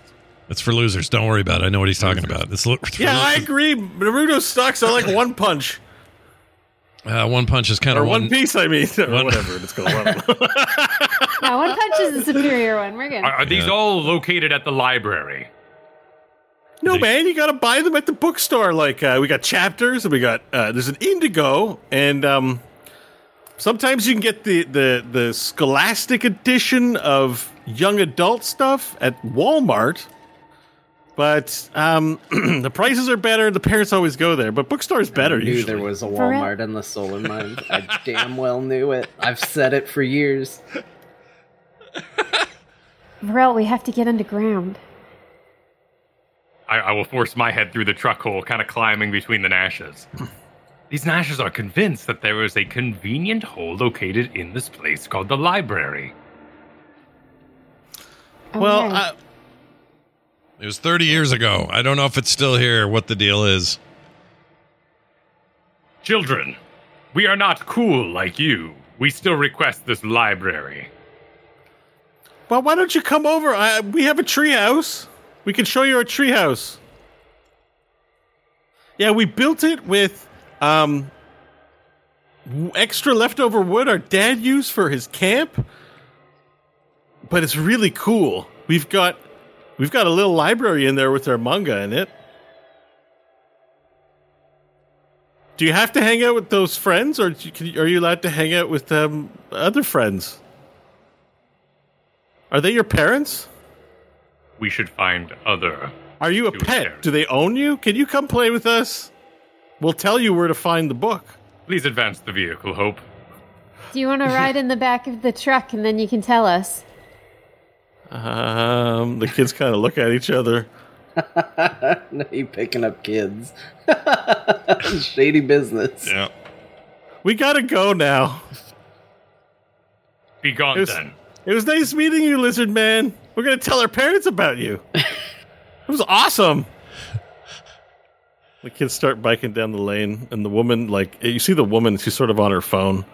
It's for losers. Don't worry about it. I know what he's talking about. It's, lo- it's for Yeah, I agree. Naruto sucks. I like *laughs* One Punch Uh, one punch is kind or of One Piece. I mean, or One- whatever it's called. No, *laughs* *laughs* one punch is the superior one. We're good. Are, are these Yeah. all located at the library? no, man, you got to buy them at the bookstore. Like uh, we got chapters, and we got uh, there's an Indigo, and um, sometimes you can get the the the Scholastic edition of young adult stuff at Walmart. But um, *clears throat* the prices are better. The parents always go there, but bookstore's better. I knew usually. there was a? Walmart in the solar mine. I damn well knew it. I've said it for years. Varel, we have to get underground. I, I will force my head through the truck hole, kind of climbing between the Nashes. *clears throat* These Nashes are convinced that there is a convenient hole located in this place called the library. Well, Okay. I, It was 30 years ago. I don't know if it's still here, what the deal is. Children, we are not cool like you. We still request this library. well, why don't you come over? I, we have a treehouse. We can show you our treehouse. Yeah, we built it with um, extra leftover wood our dad used for his camp. But it's really cool. We've got we've got a little library in there with our manga in it. Do you have to hang out with those friends, or can are you allowed to hang out with um, other friends? Are they your parents? We should find other. Are you a Two pet? parents. Do they own you? Can you come play with us? We'll tell you where to find the book. Please advance the vehicle, Hope. Do you want to ride in the back of the truck and then you can tell us? Um, the kids kind of look at each other. *laughs* no, you picking up kids. *laughs* Shady business. Yeah. We gotta go now. Be gone It was, then. it was nice meeting you, Lizard Man. We're gonna tell our parents about you. *laughs* it was awesome. The kids start biking down the lane, and the woman, like, you see the woman, she's sort of on her phone,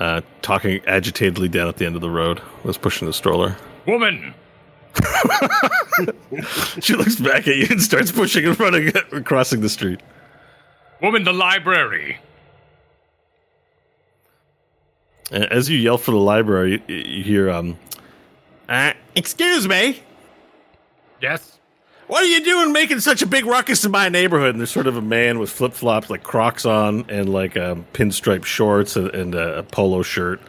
uh, talking agitatedly down at the end of the road, was pushing the stroller. Woman! *laughs* She looks back at you and starts pushing in and running, crossing the street. Woman, the library! As you yell for the library, you, hear, um, uh, excuse me, Yes? what are you doing making such a big ruckus in my neighborhood? And there's sort of a man with flip flops, like Crocs on, and like um, pinstripe shorts and, and a polo shirt.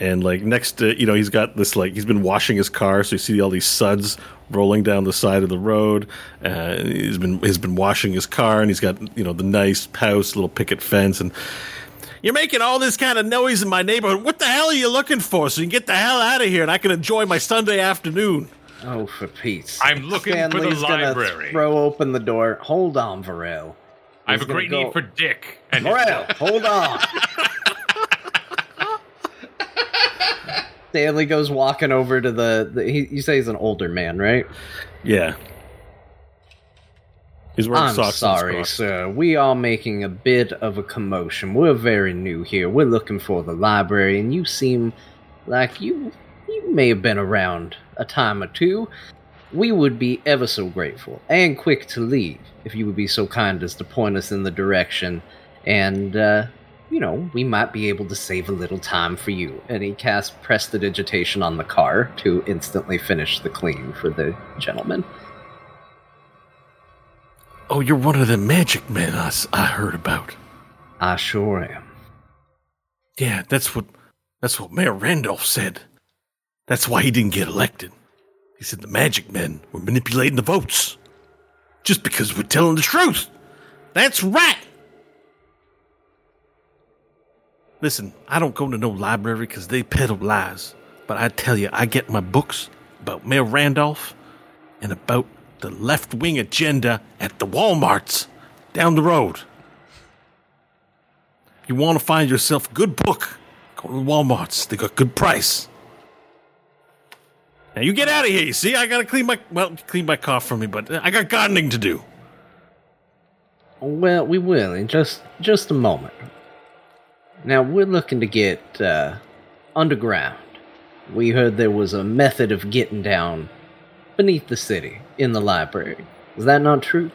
And like next to, you know, he's got this like he's been washing his car, so you see all these suds rolling down the side of the road. Uh, he's been he's been washing his car, and he's got you know the nice house, little picket fence, and you're making all this kind of noise in my neighborhood. What the hell are you looking for? So you can get the hell out of here, and I can enjoy my Sunday afternoon. Oh, for peace I'm sake. looking for the Stanley's gonna library. Throw open the door. Hold on, Varel. I have a great go- need for Dick. And Varel, hold on. *laughs* Stanley goes walking over to the. the he, you say he's an older man, right? Yeah. He's wearing I'm socks. sorry, sir. We are making a bit of a commotion. We're very new here. We're looking for the library, and you seem like you you may have been around a time or two. We would be ever so grateful and quick to leave if you would be so kind as to point us in the direction, and uh, you know we might be able to save a little time for you. And he casts prestidigitation on the car to instantly finish the clean for the gentleman. Oh, you're one of the magic men I heard about. I sure am. Yeah, that's what that's what Mayor Randolph said. That's why he didn't get elected. He said the magic men were manipulating the votes. Just because we're telling the truth. That's right. Listen, I don't go to no library because they peddle lies. But I tell you, I get my books about Mayor Randolph and about the left wing agenda at the Walmarts down the road. You want to find yourself a good book? Go to the Walmarts. They got good price. Now you get out of here. You see, I gotta clean my well, clean my car for me, but I got gardening to do. Well, we will in just just a moment. Now we're looking to get uh, underground. We heard there was a method of getting down beneath the city in the library. Is that not true?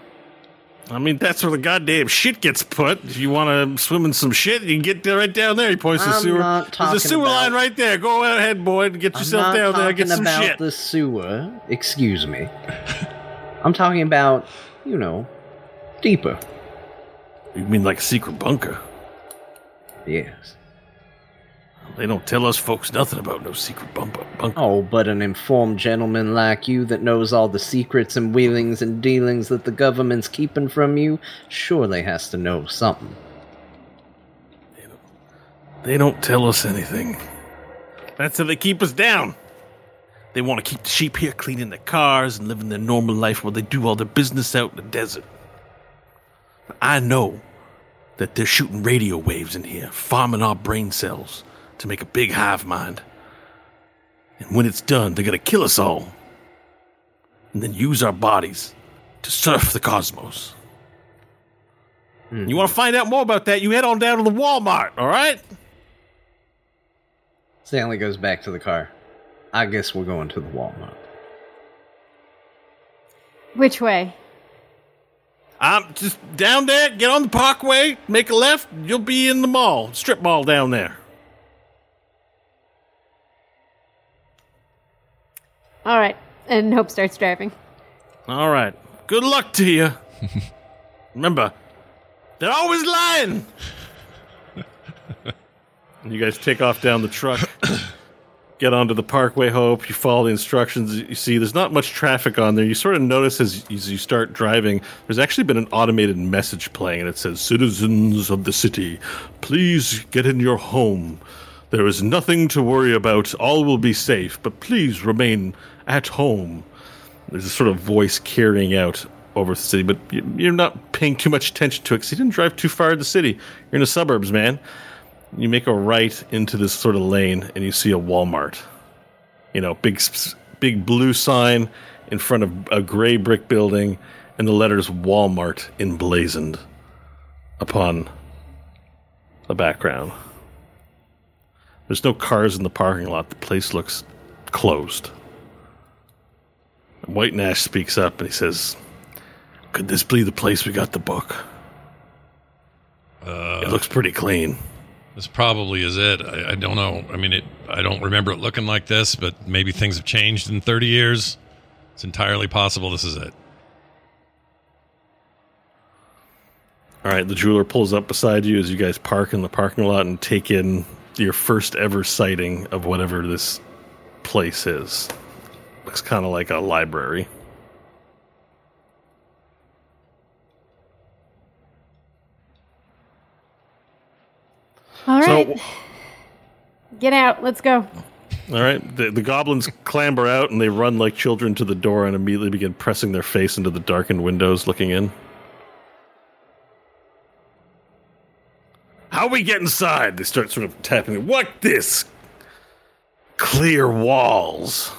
I mean, that's where the goddamn shit gets put. If you want to swim in some shit, you can get there right down there. He points to the sewer. not There's talking a sewer about- line right there. Go ahead, boy, and get yourself down there. Get some about shit. the sewer. Excuse me. I'm talking about, you know, deeper. You mean like a secret bunker? Yes. They don't tell us folks nothing about no secret bunker. bunker. Oh, but an informed gentleman like you that knows all the secrets and wheelings and dealings that the government's keeping from you surely has to know something. They don't tell us anything. That's how they keep us down. They want to keep the sheep here cleaning their cars and living their normal life while they do all their business out in the desert. I know that they're shooting radio waves in here, farming our brain cells to make a big hive mind. And when it's done, they're going to kill us all. And then use our bodies to surf the cosmos. Hmm. You want to find out more about that? You head on down to the Walmart, all right? Stanley goes back to the car. I guess we're going to the Walmart. Which way? I'm just down there, get on the parkway, make a left, you'll be in the mall, strip mall down there. All right. And Hope starts driving. All right. Good luck to you. *laughs* Remember, they're always lying. *laughs* you guys take off down the truck. *coughs* get onto the Parkway Hope. You follow the instructions. You see, there's not much traffic on there. You sort of notice as, as you start driving, there's actually been an automated message playing, and it says, "Citizens of the city, please get in your home. There is nothing to worry about. All will be safe, but please remain at home." There's a sort of voice carrying out over the city, but you- you're not paying too much attention to it because you didn't drive too far in the city. You're in the suburbs, man. You make a right into this sort of lane, and you see a Walmart. You know, big, big blue sign in front of a gray brick building, and the letters Walmart emblazoned upon the background. There's no cars in the parking lot. The place looks closed. White Nash speaks up and he says, Could this be the place we got the book? it looks pretty clean. This probably is it. I, I don't know. I mean, it. I don't remember it looking like this, but maybe things have changed in 30 years. It's entirely possible this is it. All right, the jeweler pulls up beside you as you guys park in the parking lot and take in your first ever sighting of whatever this place is. Looks kind of like a library. All So- Get out. Let's go. All right, the, the goblins clamber out and they run like children to the door and immediately begin pressing their face into the darkened windows looking in. How we get inside? They start sort of tapping. What this? Clear walls.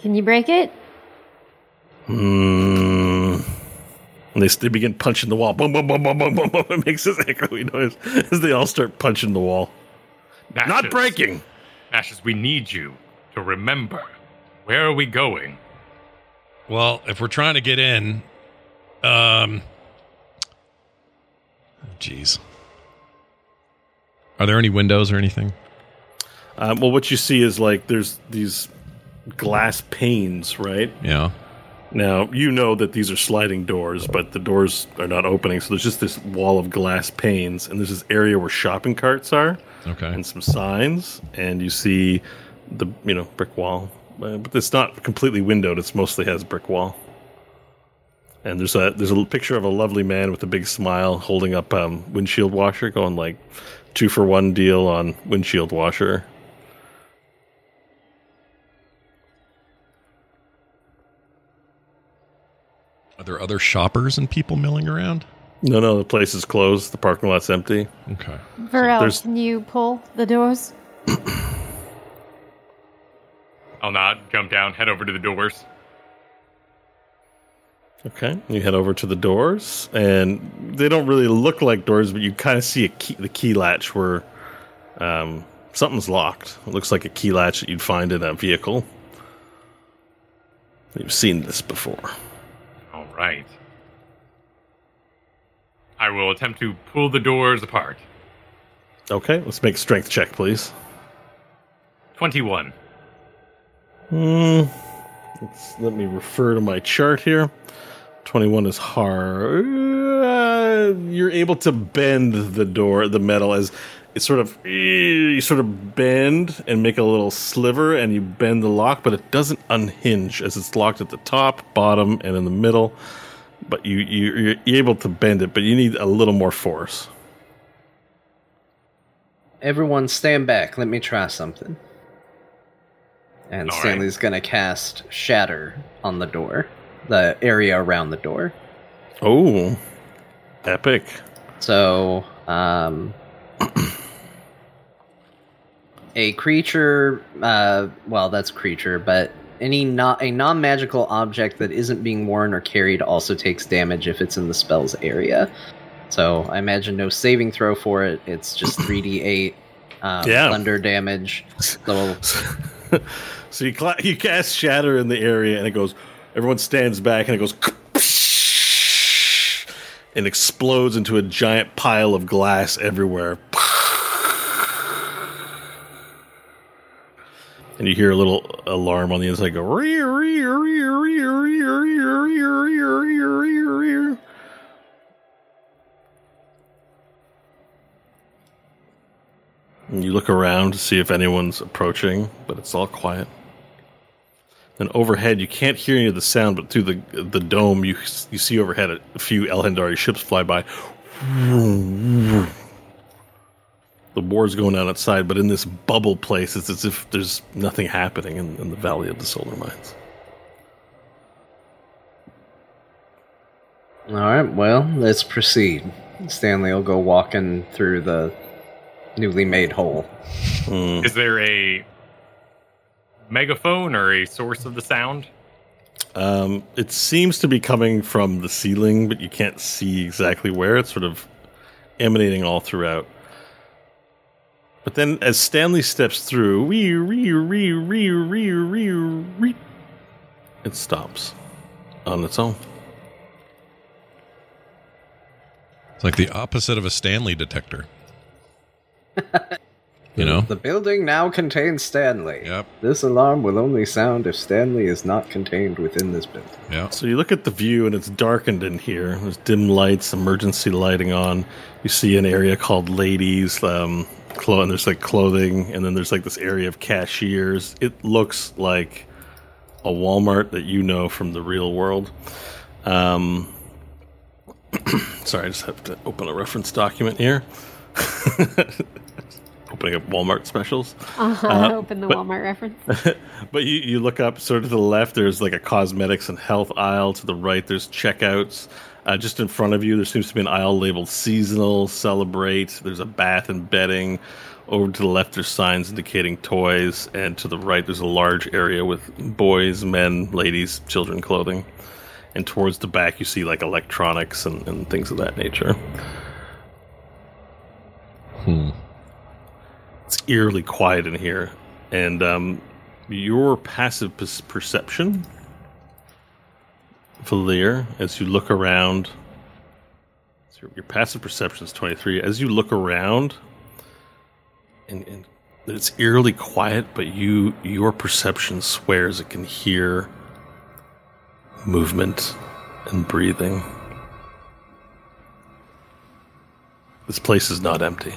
Can you break it? Hmm. And they, they begin punching the wall. Boom, boom, boom, boom, boom, boom, boom. *laughs* It makes this echoey noise as they all start punching the wall. Not breaking. Ashes, we need you to remember. Where are we going? Well, if we're trying to get in, um, jeez, are there any windows or anything? Um, well, what you see is like there's these glass panes, right? Yeah. Now, you know that these are sliding doors, but the doors are not opening. So there's just this wall of glass panes, and there's this area where shopping carts are Okay. and some signs, and you see the, you know, brick wall. Uh, But it's not completely windowed, it's mostly has brick wall. And there's a there's a picture of a lovely man with a big smile holding up um, windshield washer, going like two for one deal on windshield washer. Are there other shoppers and people milling around? No, no, the place is closed. The parking lot's empty. Okay. Varel, there's- can you pull the doors? *clears throat* I'll nod, jump down, head over to the doors. Okay, you head over to the doors, and they don't really look like doors, but you kind of see a key, the key latch where um, something's locked. It looks like a key latch that you'd find in a vehicle. You've seen this before. Right. I will attempt to pull the doors apart. Okay, let's make strength check, please. 21. Hmm. Let's, let me refer to my chart here. 21 is hard. Uh, you're able to bend the door, the metal, as it sort of you sort of bend and make a little sliver, and you bend the lock, but it doesn't unhinge as it's locked at the top, bottom, and in the middle. But you, you you're able to bend it, but you need a little more force. Everyone stand back. Let me try something. And All right. Stanley's gonna cast Shatter on the door, the area around the door. Oh, epic! So, um, *clears throat* a creature, uh, well, that's creature, but any not a non-magical object that isn't being worn or carried also takes damage if it's in the spell's area. So I imagine no saving throw for it. It's just *coughs* three d eight um, Yeah. thunder damage. So *laughs* so you cla- you cast shatter in the area, and it goes. Everyone stands back, and it goes, *laughs* and explodes into a giant pile of glass everywhere. And you hear a little alarm on the inside go. "Rear, rear, rear, rear, rear, rear, rear, rear, rear, rear, rear." And you look around to see if anyone's approaching, but it's all quiet. And overhead, you can't hear any of the sound, but through the the dome, you you see overhead a, a few Elhendari ships fly by. The war's going on outside, but in this bubble place, it's as if there's nothing happening in, in the Valley of the Solar Mines. All right, well, let's proceed. Stanley will go walking through the newly made hole. Is there a megaphone or a source of the sound? Um, it seems to be coming from the ceiling, but you can't see exactly where. It's sort of emanating all throughout. But then, as Stanley steps through, wee, wee, wee, wee, wee, wee, wee, it stops on its own. It's like the opposite of a Stanley detector. *laughs* you know? The building now contains Stanley. Yep. This alarm will only sound if Stanley is not contained within this building. Yeah. So you look at the view, and it's darkened in here. There's dim lights, emergency lighting on. You see an area called ladies, um, clo- and there's like clothing, and then there's like this area of cashiers. It looks like a Walmart that you know from the real world. Um, *clears throat* sorry, I just have to open a reference document here. *laughs* Opening up Walmart specials. Uh-huh. Open the Walmart reference. *laughs* But you, you look up sort of to the left, there's like a cosmetics and health aisle. To the right, there's checkouts. Uh, just in front of you, there seems to be an aisle labeled seasonal, celebrate. There's a bath and bedding. Over to the left, there's signs indicating toys. And to the right, there's a large area with boys, men, ladies, children clothing. And towards the back, you see like electronics and, and things of that nature. Hmm. It's eerily quiet in here. And um, your passive perception, Valir, as you look around, so your, your passive perception is 23. As you look around, and, and it's eerily quiet, but you your perception swears it can hear movement and breathing. This place is not empty.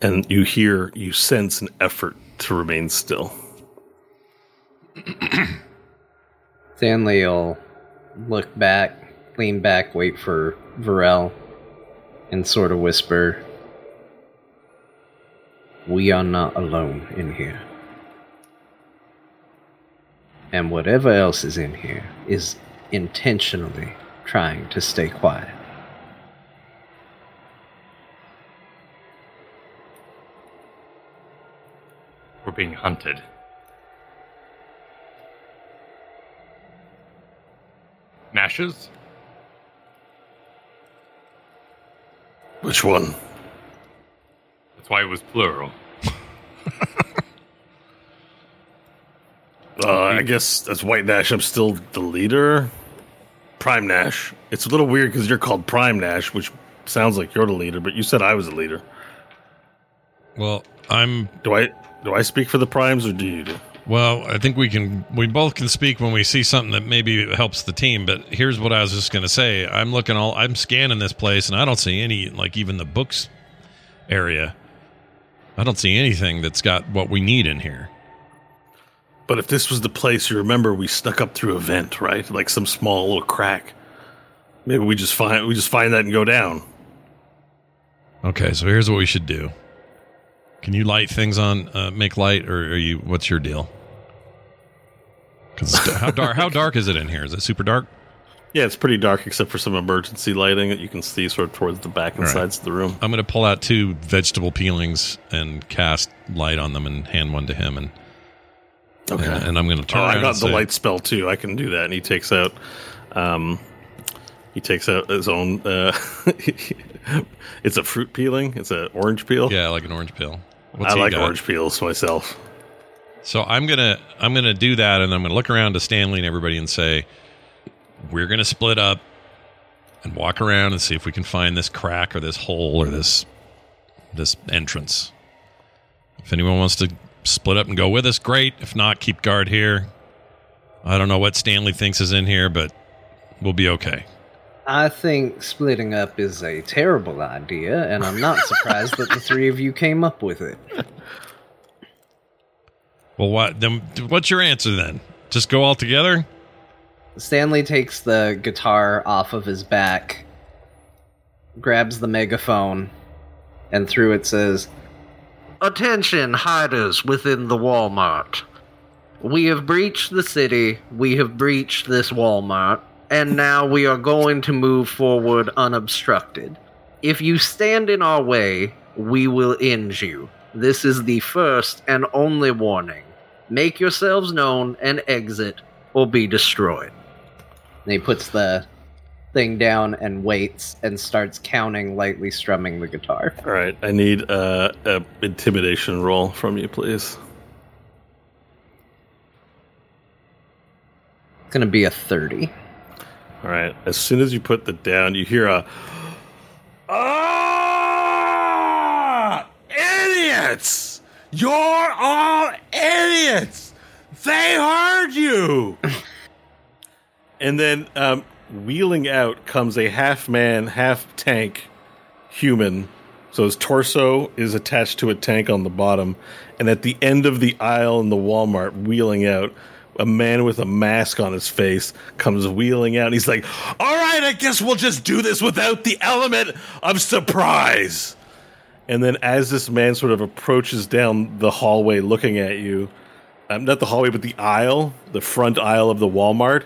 And you hear, you sense an effort to remain still. *clears throat* Stanley will look back, lean back, wait for Varel, and sort of whisper, We are not alone in here. And whatever else is in here is intentionally trying to stay quiet. We're being hunted. Nashes? Which one? That's why it was plural. *laughs* Uh, I guess as White Nash, I'm still the leader. Prime Nash. It's a little weird because you're called Prime Nash, which sounds like you're the leader, but you said I was the leader. Well, I'm Do I do I speak for the Primes or do you do? Well, I think we can. We both can speak when we see something that maybe helps the team. But here's what I was just going to say. I'm looking all. I'm scanning this place, and I don't see any. Like even the books area. I don't see anything that's got what we need in here. But if this was the place, you remember we snuck up through a vent, right? Like some small little crack. Maybe we just find we just find that and go down. Okay, so here's what we should do. Can you light things on? Uh, make light, or are you? What's your deal? Because how dark? How dark is it in here? Is it super dark? Yeah, it's pretty dark except for some emergency lighting that you can see sort of towards the back and right. sides of the room. I'm going to pull out two vegetable peelings and cast light on them and hand one to him, and Okay. and, and I'm going to turn Oh, I got the say, light spell too. I can do that. And he takes out, um, he takes out his own. Uh, *laughs* it's a fruit peeling. It's an orange peel. Yeah, like an orange peel. What's I like got? orange peels myself. So I'm gonna I'm gonna do that, and I'm gonna look around to Stanley and everybody and say, we're gonna split up and walk around and see if we can find this crack or this hole or this this entrance. If anyone wants to split up and go with us, great. If not, keep guard here. I don't know what Stanley thinks is in here, but we'll be okay. I think splitting up is a terrible idea, and I'm not surprised that the three of you came up with it. Well, what then? What's your answer then? Just go all together? Stanley takes the guitar off of his back, grabs the megaphone, and through it says, Attention, hiders within the Walmart. We have breached the city, we have breached this Walmart, and now we are going to move forward unobstructed. If you stand in our way, we will end you. This is the first and only warning. Make yourselves known and exit, or be destroyed. And he puts the thing down and waits and starts counting, lightly strumming the guitar. All right, I need uh, a intimidation roll from you, please. It's gonna be a 30. All right. As soon as you put the down, you hear a Ah! Idiots! You're all idiots! They heard you! and then um, wheeling out comes a half man, half tank human. So his torso is attached to a tank on the bottom. And at the end of the aisle in the Walmart, wheeling out, a man with a mask on his face comes wheeling out. And he's like, All right, I guess we'll just do this without the element of surprise. And then as this man sort of approaches down the hallway looking at you, um, not the hallway, but the aisle, the front aisle of the Walmart,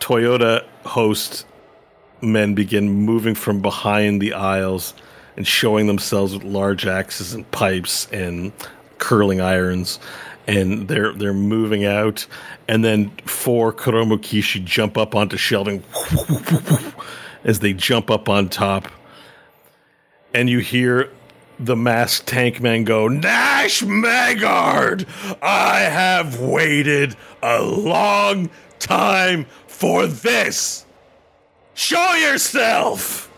Toyota host men begin moving from behind the aisles and showing themselves with large axes and pipes and curling irons and they're they're moving out. And then four Kuromukishi jump up onto shelving as they jump up on top. And you hear the masked tank man go Nash Megard I have waited a long time for this. Show yourself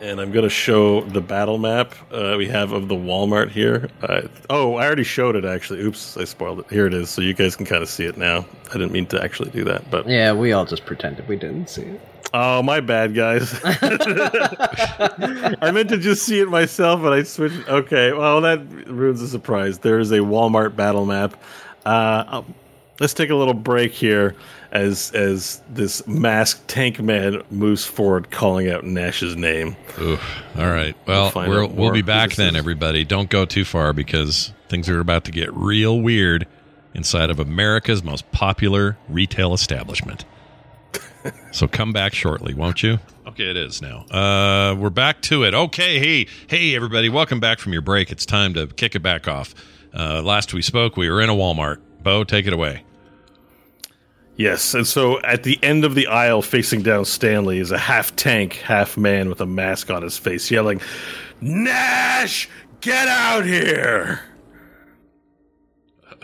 and I'm going to show the battle map uh, we have of the Walmart here. Uh, oh, I already showed it actually. Oops, I spoiled it. Here it is, so you guys can kind of see it now. I didn't mean to actually do that, but Yeah, we all just pretended we didn't see it. oh, my bad, guys. *laughs* *laughs* I meant to just see it myself, but I switched. Okay, well that ruins the surprise. There is a Walmart battle map. Uh, let's take a little break here as as this masked tank man moves forward, calling out Nash's name. Oof. All right. Well, find we'll, we'll be back then, is. everybody. Don't go too far because things are about to get real weird inside of America's most popular retail establishment. so come back shortly, won't you? Okay, it is now. Uh, we're back to it. Okay, hey, hey, everybody, welcome back from your break. It's time to kick it back off. Uh, last we spoke, we were in a Walmart. Bo, take it away. Yes, and so at the end of the aisle, facing down Stanley, is a half tank, half man with a mask on his face, yelling, "Nash, get out here!"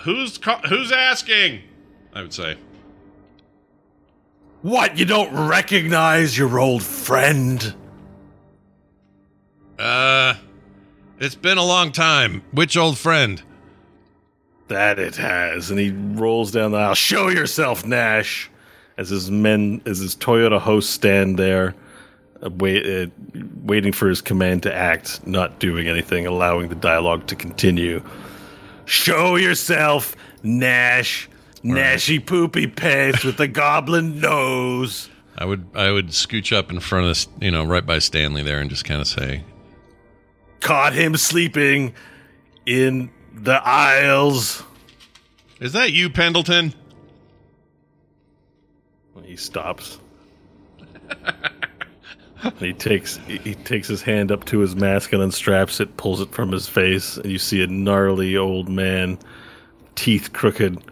Who's who's asking? I would say. What? You don't recognize your old friend? Uh, it's been a long time. Which old friend? That it has, and he rolls down the aisle. Show yourself, Nash! As his men, as his Toyota hosts stand there, uh, wait, uh, waiting for his command to act, not doing anything, allowing the dialogue to continue. Show yourself, Nash! Nashy poopy pants with the goblin nose. I would I would scooch up in front of you know right by Stanley there and just kind of say, Caught him sleeping in the aisles. "Is that you, Pendleton?" He stops. he takes he, he takes his hand up to his mask and unstraps it, pulls it from his face, and you see a gnarly old man, teeth crooked.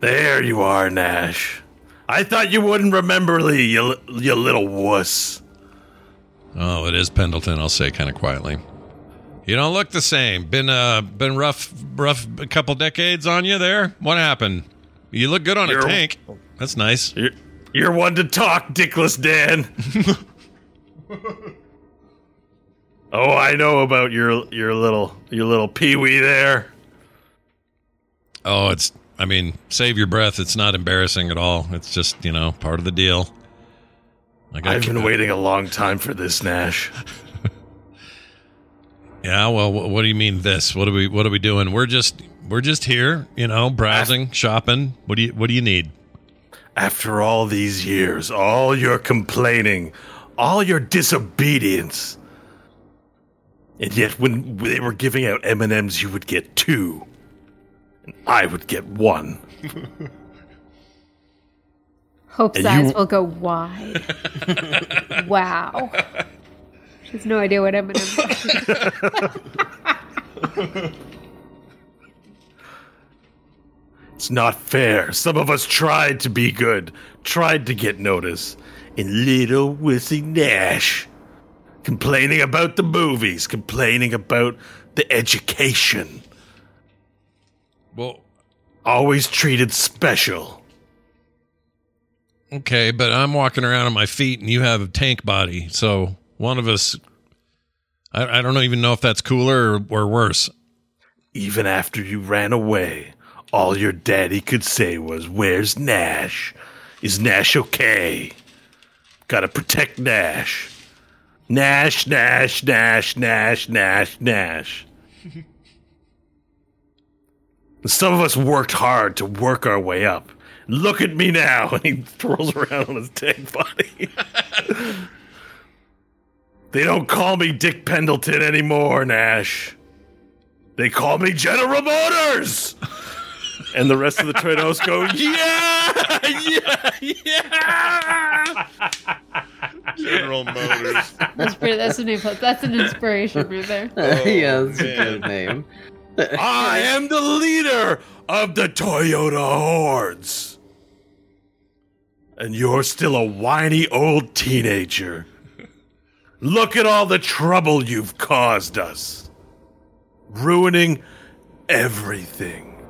There you are, Nash. I thought you wouldn't remember me, you, you little wuss. Oh, it is Pendleton. I'll say kind of quietly. You don't look the same. Been uh been rough rough a couple decades on you there. What happened? You look good on a You're- tank. That's nice. You're, you're one to talk, Dickless Dan. *laughs* oh, I know about your your little your little peewee there. Oh, it's I mean, save your breath. It's not embarrassing at all. It's just, you know, part of the deal. I got I've been waiting a long time for this, Nash. Yeah, well, what do you mean this? What are we what are we doing? We're just we're just here, you know, browsing, shopping. What do you what do you need? After all these years, all your complaining, all your disobedience, and yet when they were giving out M and M's, you would get two, and I would get one. Hope's And eyes you- will go wide. *laughs* wow. She has no idea what Eminem. *laughs* It's not fair. Some of us tried to be good, tried to get notice, and little wussy Nash complaining about the movies, complaining about the education, Well, always treated special. okay, but I'm walking around on my feet and you have a tank body. So one of us I, I don't even know if that's cooler or, or worse. Even after you ran away, all your daddy could say was, Where's Nash? Is Nash okay? Gotta protect Nash. Nash, Nash, Nash, Nash, Nash, Nash. *laughs* Some of us worked hard to work our way up. Look at me now. *laughs* And he twirls around on his tank body. *laughs* they don't call me Dick Pendleton anymore, Nash. They call me General Motors. *laughs* And the rest of the Trados go, yeah, yeah, yeah. General Motors. That's pretty. That's a new. That's an inspiration right there. *laughs* Oh, yeah, that's a good name. I am the leader of the Toyota hordes. And you're still a whiny old teenager. Look at all the trouble you've caused us. Ruining everything.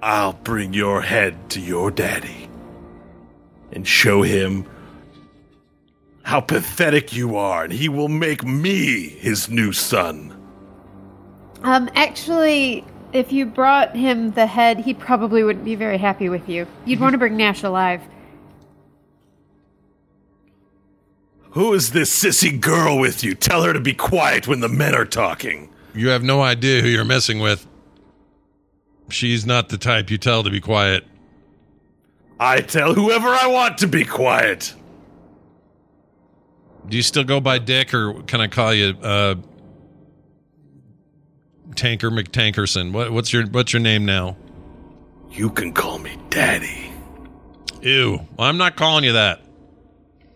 I'll bring your head to your daddy and show him how pathetic you are, and he will make me his new son. Um, actually, if you brought him the head, he probably wouldn't be very happy with you. You'd want to bring Nash alive. Who is this sissy girl with you? Tell her to be quiet when the men are talking. You have no idea who you're messing with. She's not the type you tell to be quiet. I tell whoever I want to be quiet. Do you still go by Dick, or can I call you uh, Tanker McTankerson? What, what's your What's your name now? You can call me daddy. Ew. I'm not calling you that.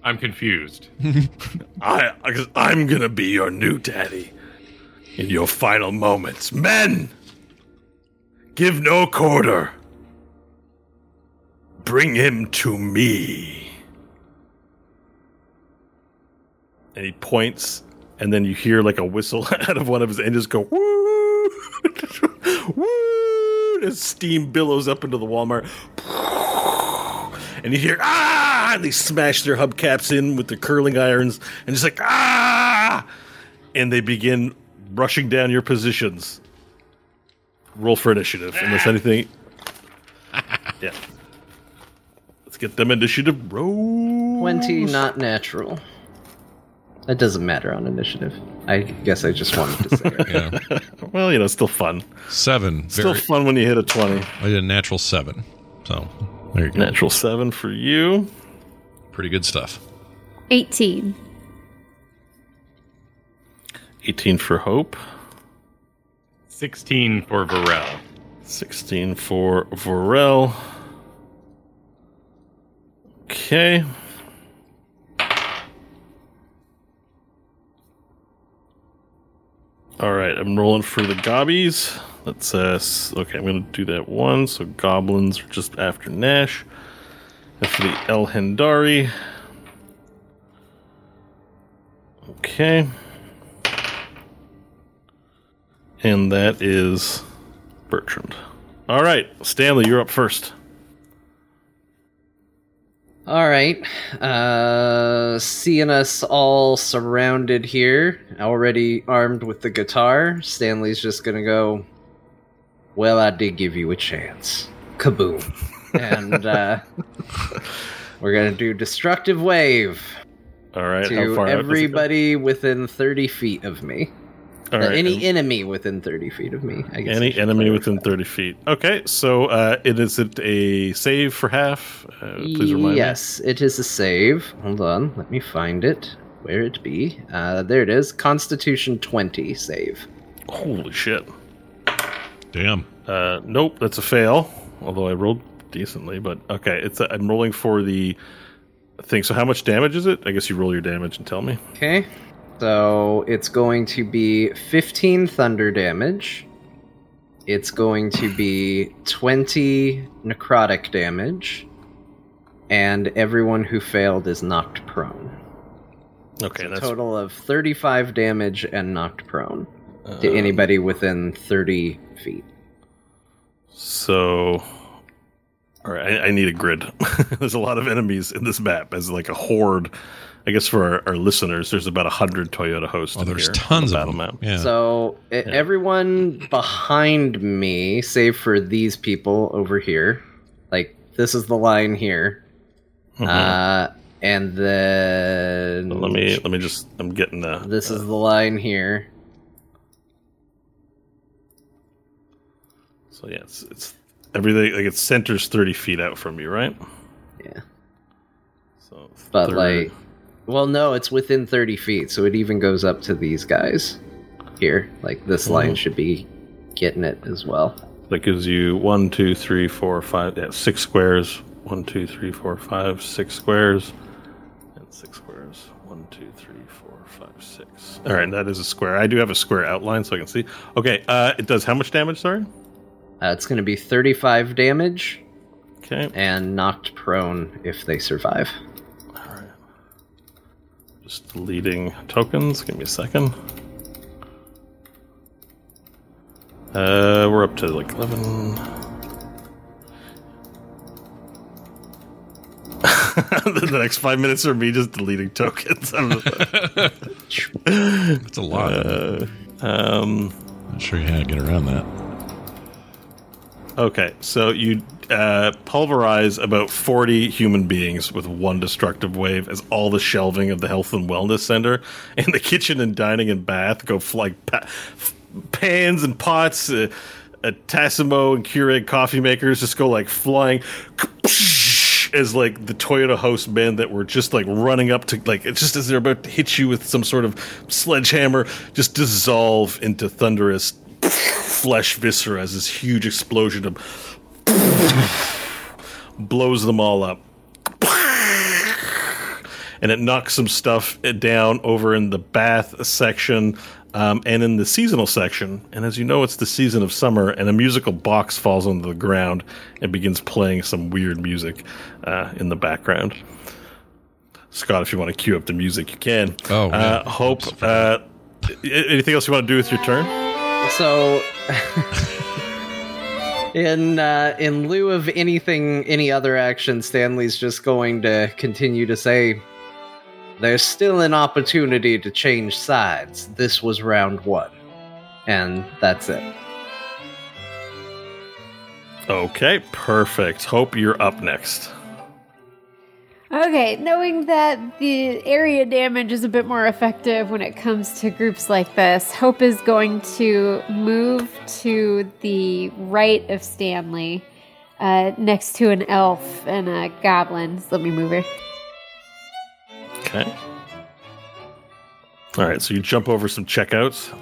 I'm confused. *laughs* I, I'm gonna be your new daddy in your final moments. Men, give no quarter. Bring him to me. And he points, and then you hear like a whistle *laughs* out of one of his engines go woo, *laughs* woo. As steam billows up into the Walmart, and you hear ah, and they smash their hubcaps in with their curling irons, and just like ah, and they begin rushing down your positions. Roll for initiative, unless anything. *laughs* Yeah. Let's get them initiative. Roll. 20 not natural. That doesn't matter on initiative. I guess I just wanted to say it. *laughs* Yeah. *laughs* Well, you know, still fun. seven. Still Very, fun when you hit a twenty. I did a natural seven. So there you go. Natural seven for you. Pretty good stuff. 18. 18 for Hope. 16 for Varel. 16 for Vorel. Okay. All right, I'm rolling for the gobbies. Let's uh okay, I'm going to do that one. So goblins are just after Nash. And for the El Hendari. Okay. And that is Bertrand. All right, Stanley, you're up first. All right. Uh, seeing us all surrounded here, already armed with the guitar, Stanley's just gonna go. Well, I did give you a chance. Kaboom. And uh, we're gonna do destructive wave All right. how to far out does it go? everybody within 30 feet of me. All Uh, right, any and enemy within 30 feet of me. I guess any should enemy clarify. within 30 feet. Okay, so uh, it is it a save for half? Uh, please remind yes, it is a save. Hold on, let me find it. Where it be? Uh, there it is. Constitution 20 save. Holy shit. Damn. Uh, nope, that's a fail. Although I rolled decently, but okay. It's I'm rolling for the thing. So how much damage is it? I guess you roll your damage and tell me. Okay. So it's going to be 15 thunder damage. It's going to be 20 necrotic damage. And everyone who failed is knocked prone. Okay, A that's total of 35 damage and knocked prone uh, to anybody within 30 feet. So, all right, I, I need a grid. *laughs* there's a lot of enemies in this map as like a horde. I guess for our, our listeners, there's about a hundred Toyota hosts. Oh, there's here tons the of them. map. Yeah. So e- everyone behind me, save for these people over here, like this is the line here, Mhm. uh, and then So let me let me just. I'm getting the. This is the line here. So yeah, it's it's everything like it centers thirty feet out from you, right? Yeah, So, but third- like, well, no, it's within thirty feet, so it even goes up to these guys here. Like this line Mhm. should be getting it as well. that gives you one, two, three, four, five. Yeah, six squares. One, two, three, four, five, six squares, and six squares. One, two, three, four, five, six. All right, that is a square. I do have a square outline, so I can see. Okay, uh, it does how much damage? Sorry. Uh, it's going to be thirty-five damage Okay. and knocked prone if they survive. All right. Just deleting tokens. Give me a second. Uh, we're up to like eleven. *laughs* the next five minutes are me just deleting tokens. I'm *laughs* That's a lot. uh, um, Not sure how to get around that. Okay, so you uh, pulverize about 40 human beings with one destructive wave as all the shelving of the health and wellness center *laughs* and the kitchen and dining and bath go like pa- pans and pots. Uh, uh, Tassimo and Keurig coffee makers just go like flying *laughs* as like the Toyota host men that were just like running up to like just as they're about to hit you with some sort of sledgehammer just dissolve into thunderous flesh viscera as this huge explosion of blows them all up. And it knocks some stuff down over in the bath section um, and in the seasonal section. And as you know, it's the season of summer, and a musical box falls onto the ground and begins playing some weird music uh, in the background. Scott, if you want to cue up the music, you can. Oh, uh. Hope. Uh, anything else you want to do with your turn? So, in uh, in lieu of anything, any other action, Stanley's just going to continue to say, "There's still an opportunity to change sides. This was round one, and that's it." Okay, perfect. Hope you're up next. Okay, knowing that the area damage is a bit more effective when it comes to groups like this, Hope is going to move to the right of Stanley, uh, next to an elf and a goblin. So let me move her. Okay. All right, so you jump over some checkouts.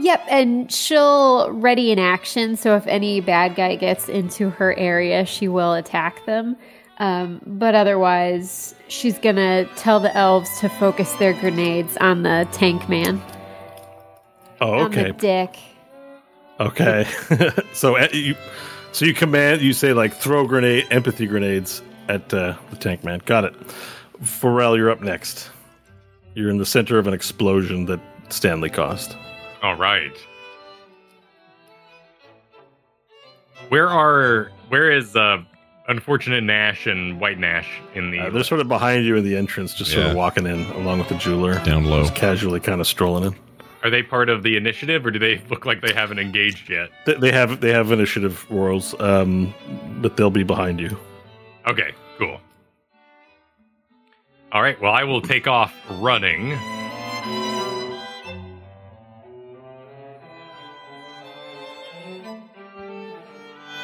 Yep, and she'll ready in action. So if any bad guy gets into her area, she will attack them. Um, but otherwise, she's gonna tell the elves to focus their grenades on the tank man. Oh, On the okay. dick. Okay. *laughs* so uh, you so you command you say like throw grenade empathy grenades at uh, the tank man. Got it. Varel, you're up next. You're in the center of an explosion that Stanley caused. All right. Where are where is uh unfortunate Nash and White Nash in the Uh, they're sort of behind you in the entrance, just sort Yeah. of walking in along with the jeweler. Down low. Just casually kind of strolling in. Are they part of the initiative, or do they look like they haven't engaged yet? They, they have they have initiative rolls, um, but they'll be behind you. Okay, cool. All right, well, I will take off running.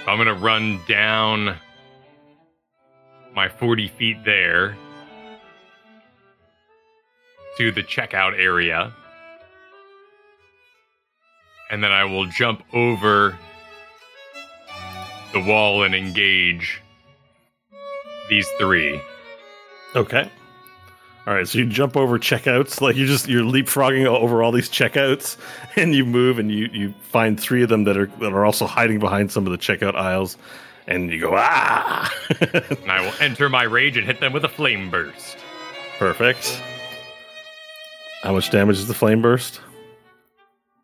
I'm going to run down my 40 feet there to the checkout area. And then I will jump over the wall and engage these three. Okay. All right, so you jump over checkouts, like you just you're leapfrogging over all these checkouts, *laughs* and you move and you you find three of them that are that are also hiding behind some of the checkout aisles, and you go ah. *laughs* And I will enter my rage and hit them with a flame burst. Perfect. How much damage is the flame burst?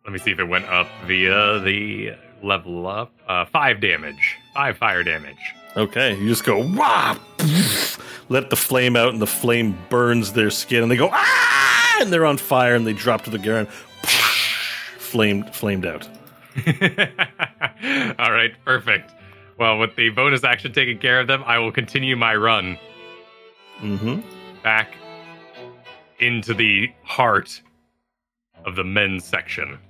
Let me see if it went up via the level up. Uh, five damage. Five fire damage. Okay, you just go wah, let the flame out, and the flame burns their skin, and they go ah, and they're on fire, and they drop to the ground, flamed, flamed out. *laughs* All right, perfect. Well, with the bonus action taking care of them, I will continue my run Mm-hmm. back into the heart of the men's section. *laughs*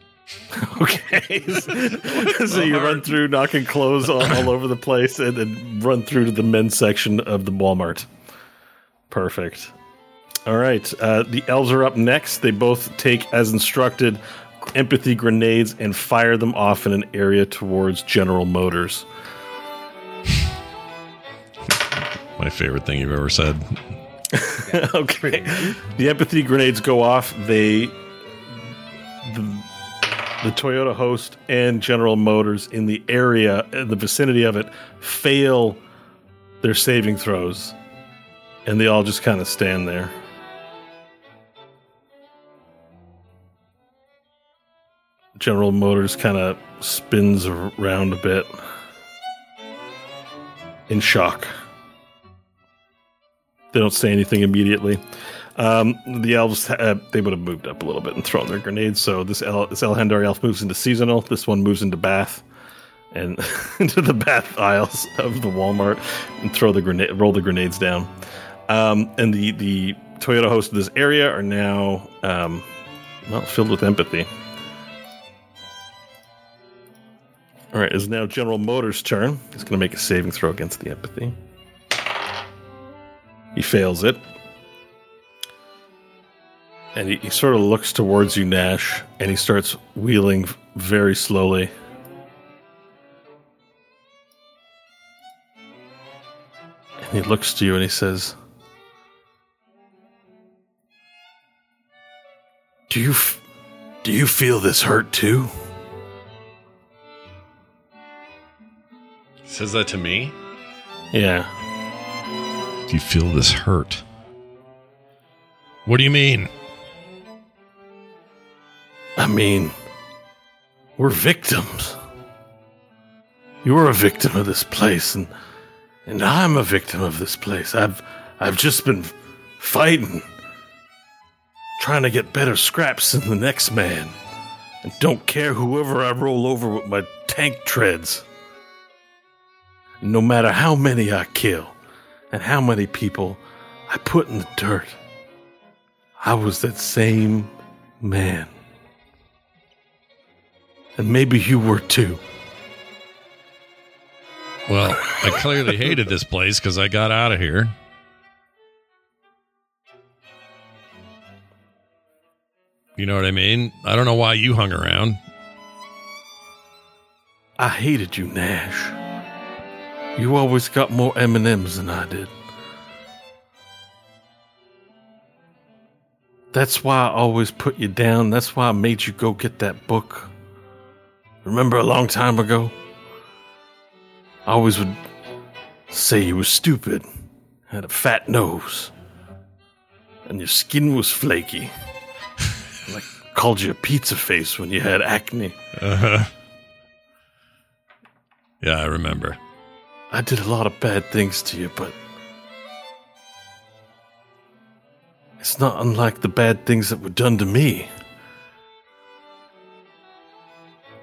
Okay, *laughs* so you run through, knocking clothes all, all over the place, and then run through to the men's section of the Walmart. Perfect. All right, uh, the elves are up next. They both take, as instructed, empathy grenades and fire them off in an area towards General Motors. My favorite thing you've ever said. *laughs* okay. The empathy grenades go off. They the, the Toyota host and General Motors in the area in the vicinity of it fail their saving throws. And they all just kind of stand there. General Motors kind of spins around a bit in shock. They don't say anything immediately. Um, the elves uh, they would have moved up a little bit and thrown their grenades. So this El- this Elhendar elf moves into seasonal. This one moves into bath and *laughs* into the bath aisles of the Walmart and throw the grenade roll the grenades down. Um, and the the Toyota hosts of this area are now um, well filled with empathy. All right, it's now General Motors' turn. He's going to make a saving throw against the empathy. He fails it. And he, he sort of looks towards you, Nash, and he starts wheeling very slowly. And he looks to you and he says, "Do you f- do you feel this hurt too?" He says that to me. Yeah. You feel this hurt? What do you mean? I mean, we're victims. You're a victim of this place, and and I'm a victim of this place. I've I've just been fighting, trying to get better scraps than the next man, and don't care whoever I roll over with my tank treads. No matter how many I kill, and how many people I put in the dirt, I was that same man. And maybe you were too. Well, I clearly hated this place because I got out of here. You know what I mean? I don't know why you hung around. I hated you, Nash. You always got more M&Ms than I did. That's why I always put you down. That's why I made you go get that book. Remember a long time ago? I always would say you were stupid, had a fat nose, and your skin was flaky. *laughs* like called you a pizza face when you had acne. Uh-huh. Yeah, I remember. I did a lot of bad things to you, but it's not unlike the bad things that were done to me.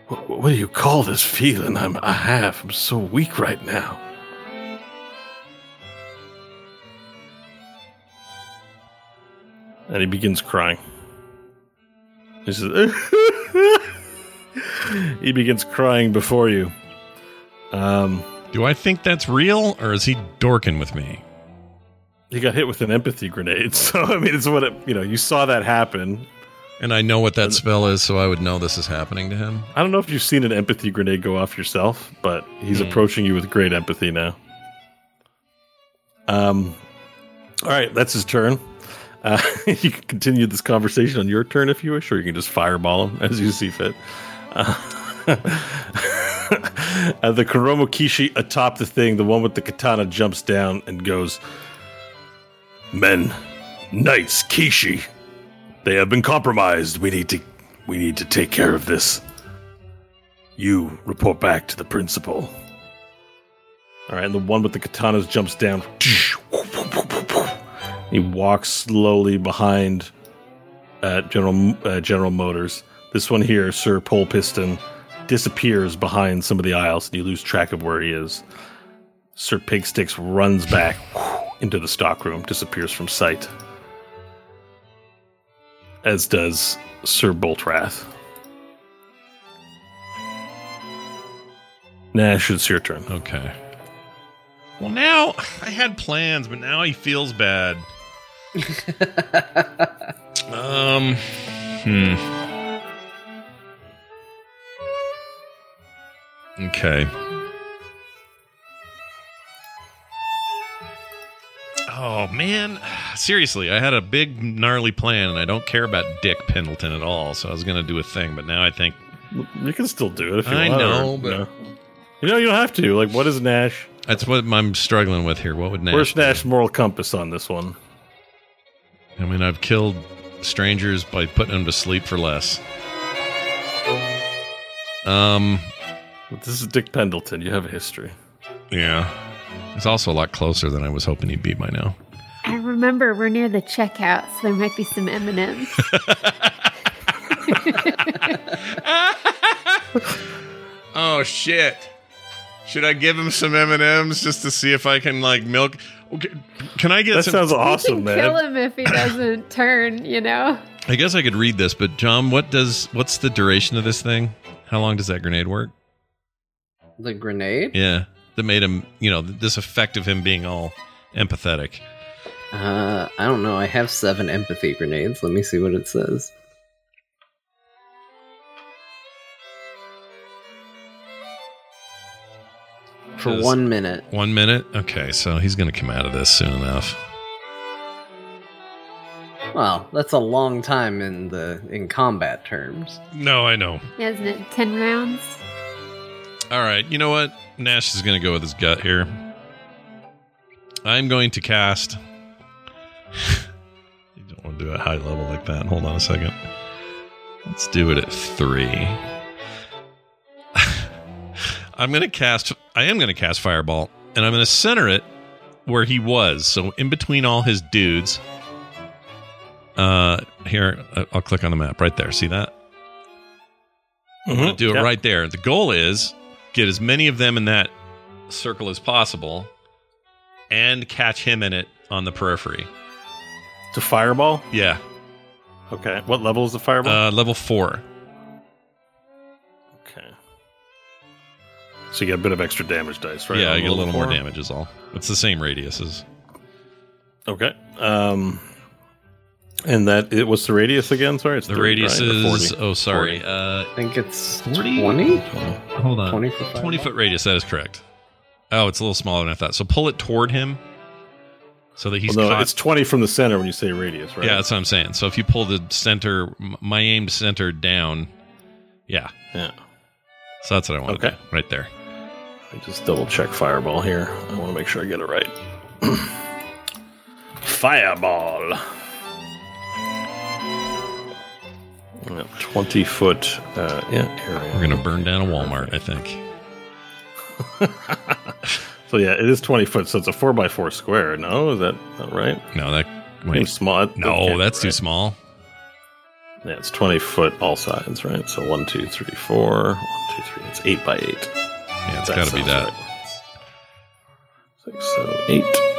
What, what do you call this feeling I'm, I have? I'm so weak right now. And he begins crying. He says, *laughs* he begins crying before you. Um, Do I think that's real, or is he dorking with me? he got hit with an empathy grenade, *laughs* so I mean, it's what it, you know. You saw that happen. And I know what that spell is, so I would know this is happening to him. I don't know if you've seen an empathy grenade go off yourself, but he's approaching you with great empathy now. Um, all right, that's his turn. Uh, *laughs* you can continue this conversation on your turn if you wish, or you can just fireball him as you see fit. Uh, uh, the Kuromo Kishi atop the thing, the one with the katana, jumps down and goes, "Men, knights, Kishi, they have been compromised. We need to, we need to take care of this." You report back to the principal. All right, and the one with the katanas jumps down. He walks slowly behind uh, General uh, General Motors. This one here, Sir Pole Piston, disappears behind some of the aisles, and you lose track of where he is. Sir Pigsticks runs back into the stockroom, disappears from sight. As does Sir Boltrath. Nash, it's your turn. Okay. Well, now I had plans, but now he feels bad. *laughs* um. Hmm. Okay. Oh man, seriously, I had a big gnarly plan, and I don't care about Dick Pendleton at all. So I was gonna do a thing, but now I think You can still do it if you I want. know, or- but- you know. you know you don't have to. Like, what is Nash? that's what I'm struggling with here. What would Nash? Where's do? Nash moral compass on this one? I mean, I've killed strangers by putting them to sleep for less. Um, This is Dick Pendleton. You have a history. yeah. It's also a lot closer than I was hoping he'd be by now. I remember we're near the checkout, so there might be some M&Ms. *laughs* Oh shit! Should I give him some M and M's just to see if I can like milk? Okay, can I get That some? sounds awesome, man. kill him if he doesn't *laughs* turn, you know? I guess I could read this, but John, what does what's the duration of this thing? How long does that grenade work? The grenade? Yeah, that made him. You know, this effect of him being all empathetic. Uh, I don't know. I have seven empathy grenades. Let me see what it says. For one minute. One minute. Okay, so he's gonna come out of this soon enough. Well, that's a long time in the in combat terms. No, I know. Yeah, isn't it 10 rounds? All right, you know what? Nash is going to go with his gut here. I'm going to cast. *laughs* you don't want to do a high level like that. Hold on a second. Let's do it at three. *laughs* I'm going to cast. I am going to cast Fireball, and I'm going to center it where he was. So in between all his dudes. Uh, here I- I'll click on the map right there. See that? I'm going to do it Yeah. right there. The goal is get as many of them in that circle as possible and catch him in it on the periphery. To fireball? Yeah. Okay. What level is the fireball? Uh, level four. okay. So you get a bit of extra damage dice, right? yeah, I get a little more damage is all. It's the same radius as Okay. Um, and that it was the radius again. Sorry, it's the 30, radius right? Is oh sorry. Uh I think it's 40? 20? hold on. 20 for 20 foot radius, that is correct. Oh, it's a little smaller than I thought. So pull it toward him so that he's Well, no, caught. it's twenty from the center when you say radius, right? Yeah, that's what I'm saying. So if you pull the center, my aimed center down, yeah. yeah. So that's what I want. Okay. to do, right there. I just double check fireball here. I want to make sure I get it right. *clears throat* fireball. Yeah, Twenty foot. Uh, yeah, area. We're gonna burn down a Walmart, I think. *laughs* So yeah, it is twenty foot. So it's a four by four square. No, is that not right? No, that Wait, small. that No, that's too right. small. Yeah, it's 20 foot all sides, right? So one, two, three, four. One, two, three. It's eight by eight. Yeah, it's got to be that. right. Six, seven, eight.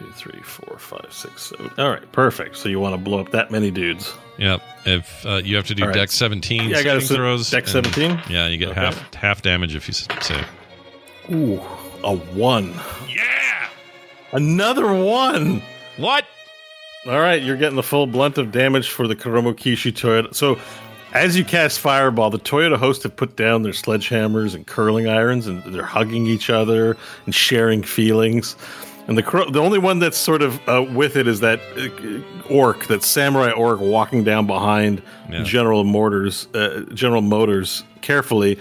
One, Two, three, four, five, six, seven. All right, perfect. So you want to blow up that many dudes? Yep. If uh, you have to do All right. deck 17 Yeah, I got saving to throws. deck 17. Yeah, you get Okay. half half damage if you s- save. Ooh, a one. Yeah. Another one. What? All right, you're getting the full blunt of damage for the Karomo Kishi Toyota. So, as you cast Fireball, the Toyota host have put down their sledgehammers and curling irons, and they're hugging each other and sharing feelings. And the Kuro- the only one that's sort of uh, with it is that uh, orc, that samurai orc, walking down behind Yeah. General Motors, uh, General Motors, carefully,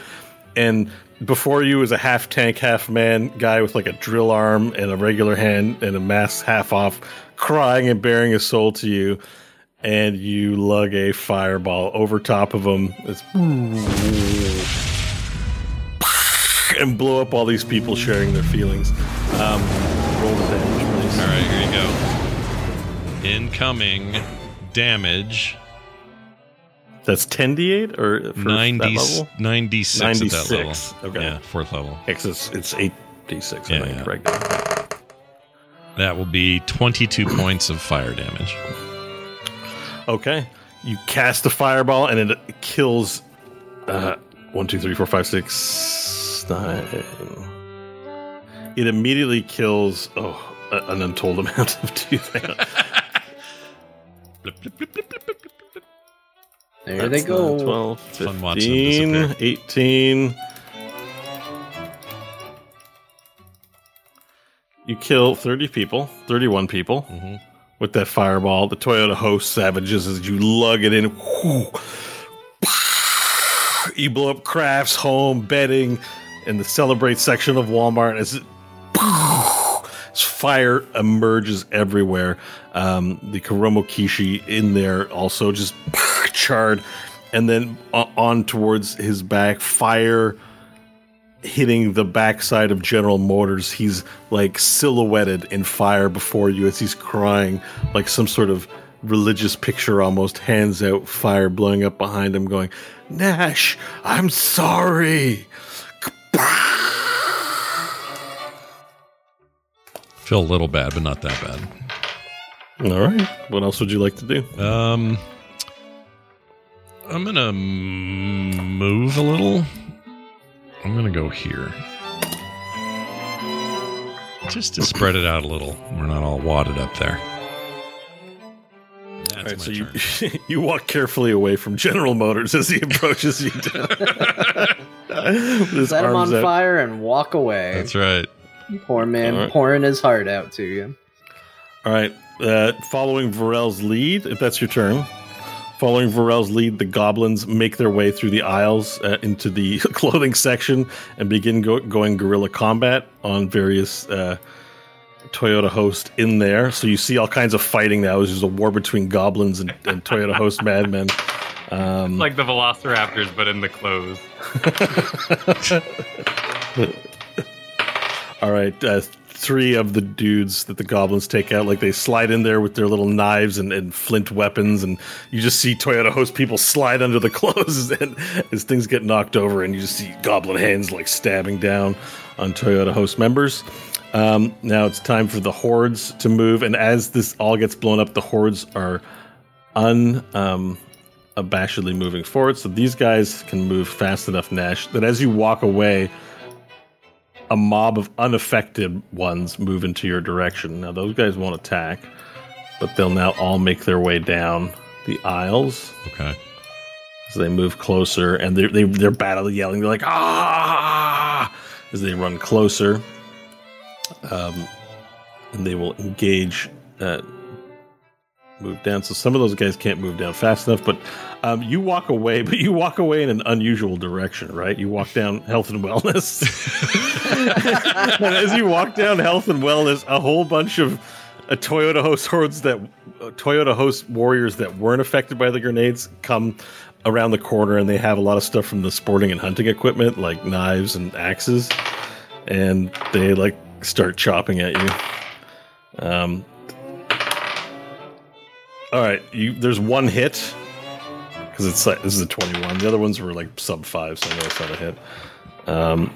and before you is a half tank, half man guy with like a drill arm and a regular hand and a mask half off, crying and baring his soul to you. And you lug a fireball over top of him. It's *laughs* and blow up all these people sharing their feelings. Um, roll damage, please. All right, here you go. Incoming damage That's 10d8 or for 90, that level? 96 at that level. okay. Yeah, fourth level. It's, it's 8d6. Yeah, yeah. correct? That will be 22 *clears throat* points of fire damage. Okay. You cast a fireball and it kills uh, one, two, three, four, five, six, nine. It immediately kills oh a- an untold *laughs* amount of dudes. Hang. There That's they go. nine, 12, Fun 15, them 18. You kill 30 people, 31 people Mhm. with that fireball. The Toyota host savages as you lug it in. You blow up crafts, home, bedding, and the celebrate section of Walmart as it as fire emerges everywhere. Um, the Karomo Kishi in there also just *laughs* charred, and then on towards his back, fire hitting the backside of General Motors. He's like silhouetted in fire before you as he's crying, like some sort of religious picture almost, hands out, fire blowing up behind him, going, Nash, I'm sorry. Feel a little bad, but not that bad. All right. What else would you like to do? Um, I'm gonna m- move a little. I'm gonna go here, just to spread it out a little. We're not all wadded up there. That's All right, my so you turn. *laughs* you walk carefully away from General Motors as he approaches you. *laughs* With Set him on out. fire and walk away. That's right. Poor man All right. pouring his heart out to you. All right. Uh, following Varel's lead, if that's your turn, following Varel's lead, the goblins make their way through the aisles uh, into the *laughs* clothing section and begin go- going guerrilla combat on various uh, Toyota host in there. So you see all kinds of fighting now. There's a war between goblins and, and Toyota host madmen. Um, Like the Velociraptors, but in the clothes. *laughs* All right, uh, three of the dudes that the goblins take out, like they slide in there with their little knives and, and flint weapons, and you just see Toyota host people slide under the *laughs* clothes and, as things get knocked over, and you just see goblin hands like stabbing down on Toyota host members. Um, now it's time for the hordes to move, and as this all gets blown up, the hordes are un um, abashedly moving forward. So these guys can move fast enough, Nash, that as you walk away, a mob of unaffected ones move into your direction. Now, those guys won't attack, but they'll now all make their way down the aisles Okay. as they move closer, and they're, they, they're battle yelling. They're like, ah, as they run closer. Um, and they will engage, uh, move down. So some of those guys can't move down fast enough, but um, you walk away, but you walk away in an unusual direction, right? You walk down health and wellness. *laughs* and as you walk down health and wellness, a whole bunch of uh, Toyota host hordes that uh, Toyota host warriors that weren't affected by the grenades come around the corner, and they have a lot of stuff from the sporting and hunting equipment, like knives and axes, and they like start chopping at you. Um, All right, you there's one hit because it's like this is a 21. The other ones were like sub five, so I know it's not a hit. Um,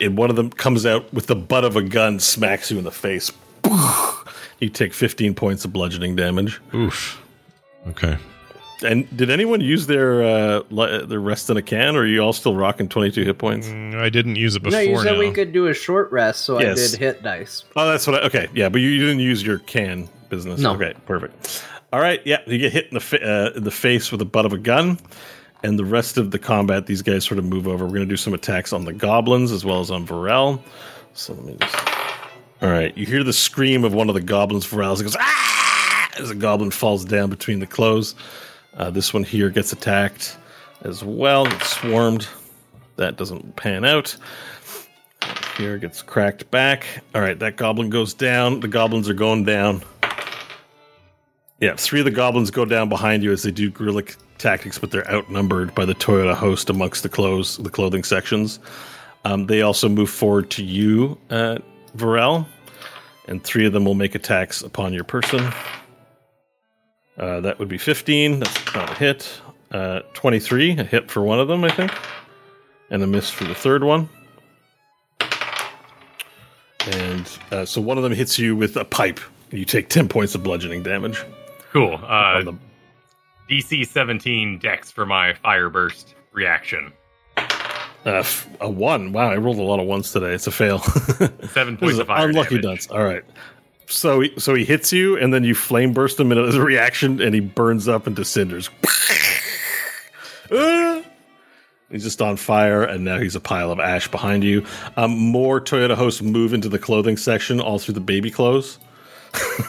and one of them comes out with the butt of a gun, smacks you in the face. *laughs* You take 15 points of bludgeoning damage. Oof. Okay. And did anyone use their uh, li- their rest in a can, or are you all still rocking 22 hit points? Mm, I didn't use it before no, you said now. we could do a short rest, so Yes. I did hit dice. Oh, that's what I. Okay, yeah, but you, you didn't use your can business. No. Okay, perfect. All right, yeah, you get hit in the fa- uh, in the face with the butt of a gun, and the rest of the combat, these guys sort of move over. We're going to do some attacks on the goblins as well as on Varel. So let me just. All right, you hear the scream of one of the goblins. Varel goes ah as a goblin falls down between the clothes. Uh, this one here gets attacked as well. It's swarmed. That doesn't pan out. Here gets cracked back. All right, that goblin goes down. The goblins are going down. Yeah, three of the goblins go down behind you as they do guerrilla tactics, but they're outnumbered by the Toyota host amongst the clothes, the clothing sections. Um, they also move forward to you, uh, Varel, and three of them will make attacks upon your person. Uh, that would be 15. That's not a hit. Uh, 23, a hit for one of them, I think, and a miss for the third one. And uh, so one of them hits you with a pipe, and you take 10 points of bludgeoning damage. Cool. Uh, DC 17 dex for my fire burst reaction. Uh, f- a one. Wow, I rolled a lot of ones today. It's a fail. *laughs* Seven points of fire unlucky damage. dunce. All right. So he, so he hits you, and then you flame burst him as a reaction, and he burns up into cinders. Ah! *laughs* he's just on fire, and now he's a pile of ash behind you. Um, more Toyota hosts move into the clothing section, all through the baby clothes.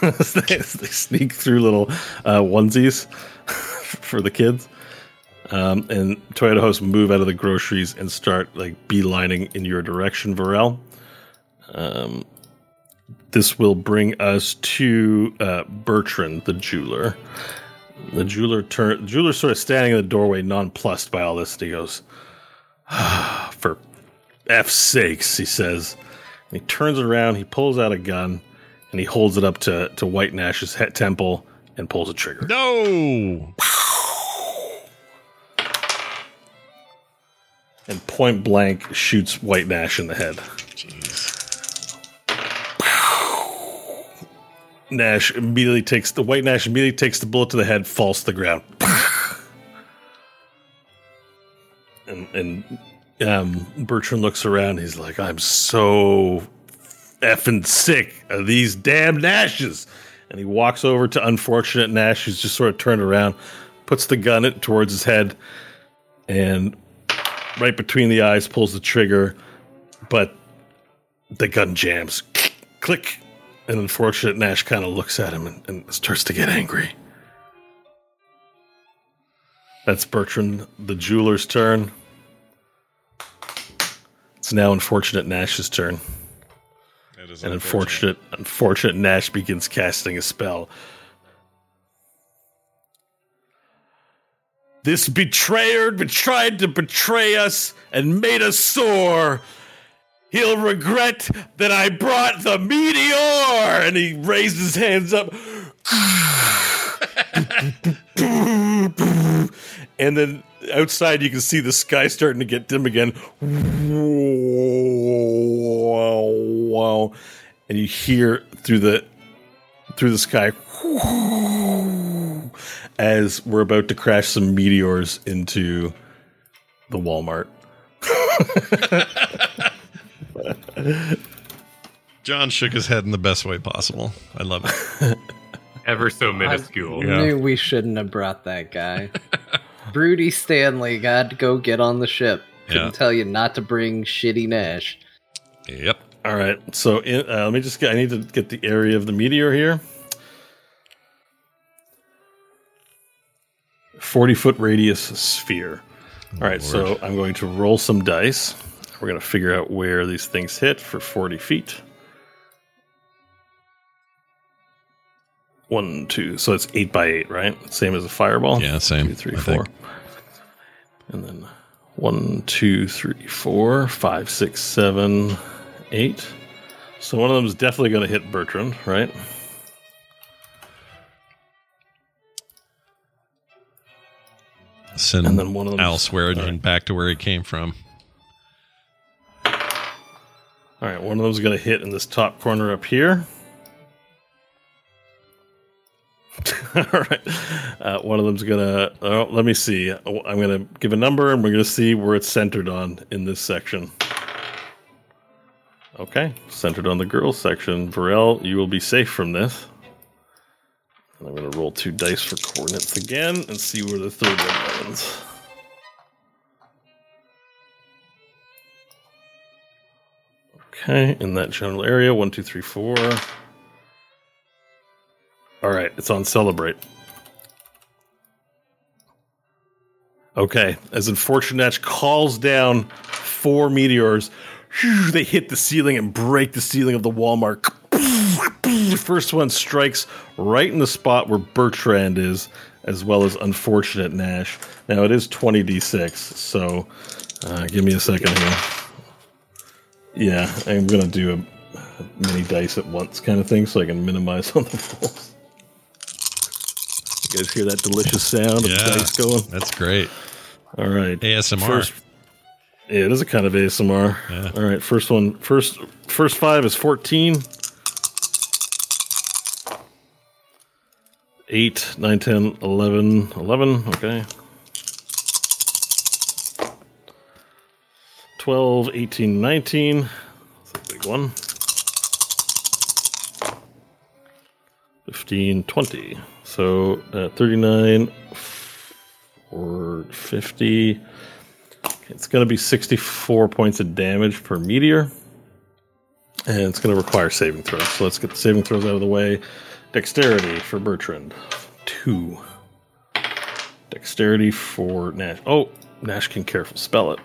They, they sneak through little uh, onesies *laughs* for the kids. Um, and Toyota hosts move out of the groceries and start like beelining in your direction, Varel. Um, this will bring us to uh, Bertrand, the jeweler. The jeweler turn. The jeweler's sort of standing in the doorway, nonplussed by all this. And he goes, "Ah, "For F's sakes," he says. And he turns around, he pulls out a gun, and he holds it up to to White Nash's he- temple and pulls a trigger. No. and point blank shoots White Nash in the head. Nash immediately takes the White Nash immediately takes the bullet to the head, falls to the ground, and and um, Bertrand looks around. He's like, "I'm so effing sick of these damn Nashes," and he walks over to unfortunate Nash, who's just sort of turned around, puts the gun it towards his head, and right between the eyes, pulls the trigger, but the gun jams. Click. And unfortunate Nash kind of looks at him and, and starts to get angry. That's Bertrand, the jeweler's turn. It's now unfortunate Nash's turn. Is And unfortunate, unfortunate Nash begins casting a spell. This betrayer tried to betray us and made us sore. He'll regret that I brought the meteor. And he raised his hands up. *laughs* and then outside, you can see the sky starting to get dim again. Wow, wow. And you hear through the through the sky as we're about to crash some meteors into the Walmart. John shook his head in the best way possible. I love it. *laughs* Ever so minuscule. Yeah. Knew we shouldn't have brought that guy. *laughs* Broody Stanley got to go get on the ship. Couldn't Yeah. tell you not to bring shitty Nash. Yep. All right, so in, uh, let me just get. I need to get the area of the meteor here. Forty foot radius sphere. All right, so I'm going to roll some dice. We're going to figure out where these things hit for 40 feet. One, two. So it's eight by eight, right? Same as a fireball. Yeah, same. Two, three, I four. Think. And then one, two, three, four, five, six, seven, eight. So one of them is definitely going to hit Bertrand, right? Send and then one of them elsewhere and right. back to where he came from. All right, one of them's going to hit in this top corner up here. *laughs* All right, uh, one of them's to. Oh, let me see. I'm to give a number, and we're to see where it's centered on in this section. Okay, centered on the girls section. Varel, you will be safe from this. And I'm to roll two dice for coordinates again and see where the third one lands. Okay, in that general area, one, two, three, four. All right, it's on celebrate. Okay, as Unfortunate Nash calls down four meteors, they hit the ceiling and break the ceiling of the Walmart. The first one strikes right in the spot where Bertrand is, as well as Unfortunate Nash. Now it is 20d6, so uh, give me a second here. Yeah, I'm gonna do a mini dice at once kind of thing so I can minimize *laughs* on the rolls. You guys hear that delicious sound of Yeah. the dice going? That's great. All right. ASMR. First, yeah, it is a kind of ASMR. Yeah. All right, first one, first first five is 14. 8, 9, 10, 11, 11, okay. 12, 18, 19. That's a big one. 15, 20. So uh, 39, or 50. It's going to be 64 points of damage per meteor. And it's going to require saving throws. So let's get the saving throws out of the way. Dexterity for Bertrand. Two. Dexterity for Nash. Oh, Nash can careful spell it.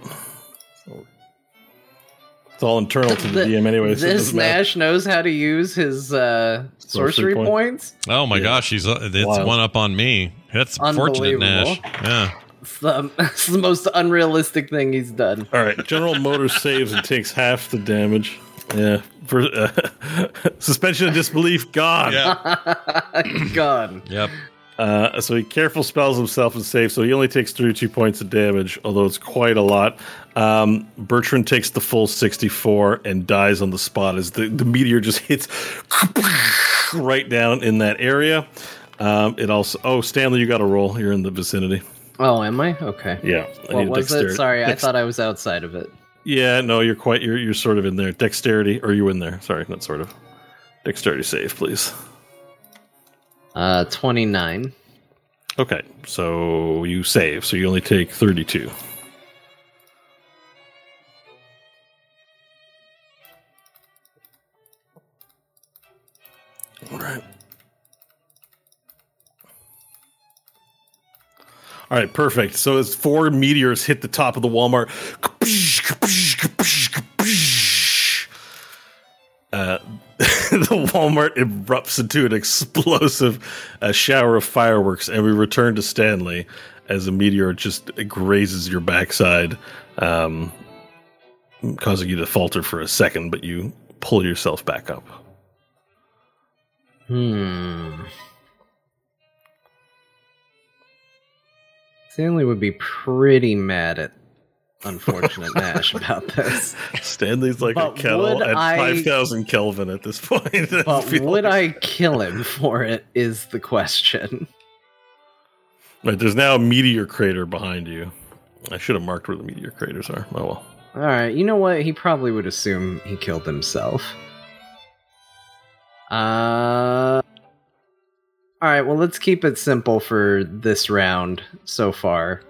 So it's all internal to the, DM anyway. so this doesn't. Nash knows how to use his uh, sorcery, Sorcery point. points. Oh my Yeah. gosh, he's uh, it's Wild. one up on me. That's fortunate, Nash. Yeah. It's the, *laughs* it's the most unrealistic thing he's done. All right, General Motors *laughs* saves and takes half the damage. Yeah, for, uh, *laughs* suspension of disbelief gone. Yeah. Gone. yep. Uh, so he careful spells himself and saves. So he only takes 32 points of damage, although it's quite a lot. Um, Bertrand takes the full 64 and dies on the spot as the, the meteor just hits *laughs* right down in that area. Um, it also. Oh, Stanley, you got a roll. You're in the vicinity. Oh, am I? Okay. Yeah. I What was dexterity. it? Sorry, I thought I was outside of it. Yeah, no, you're quite. You're you're sort of in there. Dexterity, or you in there? Sorry, not sort of. Dexterity save, please. Uh, 29. Okay, so you save, so you only take 32. All right. All right, perfect. So as four meteors hit the top of the Walmart, uh, *laughs* the Walmart erupts into an explosive uh, shower of fireworks, and we return to Stanley as a meteor just grazes your backside, um, causing you to falter for a second, but you pull yourself back up. Hmm. Stanley would be pretty mad at unfortunate Nash *laughs* about this. Stanley's like But a kettle at I- 5,000 Kelvin at this point. *laughs* But would I kill him for it is the question. Right, there's now a meteor crater behind you. I should have marked where the meteor craters are. Oh well. Alright, you know what? He probably would assume he killed himself. Uh. Alright, well, let's keep it simple for this round so far.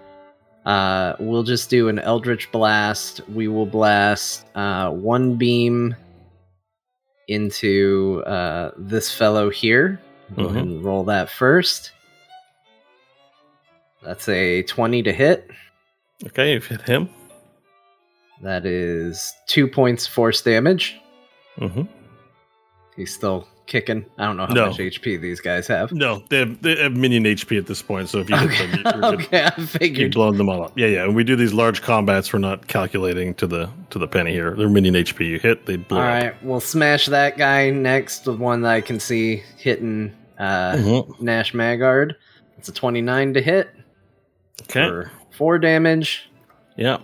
Uh, we'll just do an Eldritch Blast. We will blast uh, one beam into uh, this fellow here. Go ahead and roll that first. That's a 20 to hit. Okay, you've hit him. That is two points force damage. Mm-hmm. He's still kicking. I don't know how No. much HP these guys have. No, they have, they have minion HP at this point, so if you hit them, you're *laughs* okay I figured. blown them all up. Yeah, yeah. And we do these large combats. We're not calculating to the to the penny here. They're minion HP. You hit, they blow All up. right, we'll smash that guy next. The one that I can see hitting uh, Mhm. Nash Magard. It's a 29 to hit. Okay. for four damage. Yeah.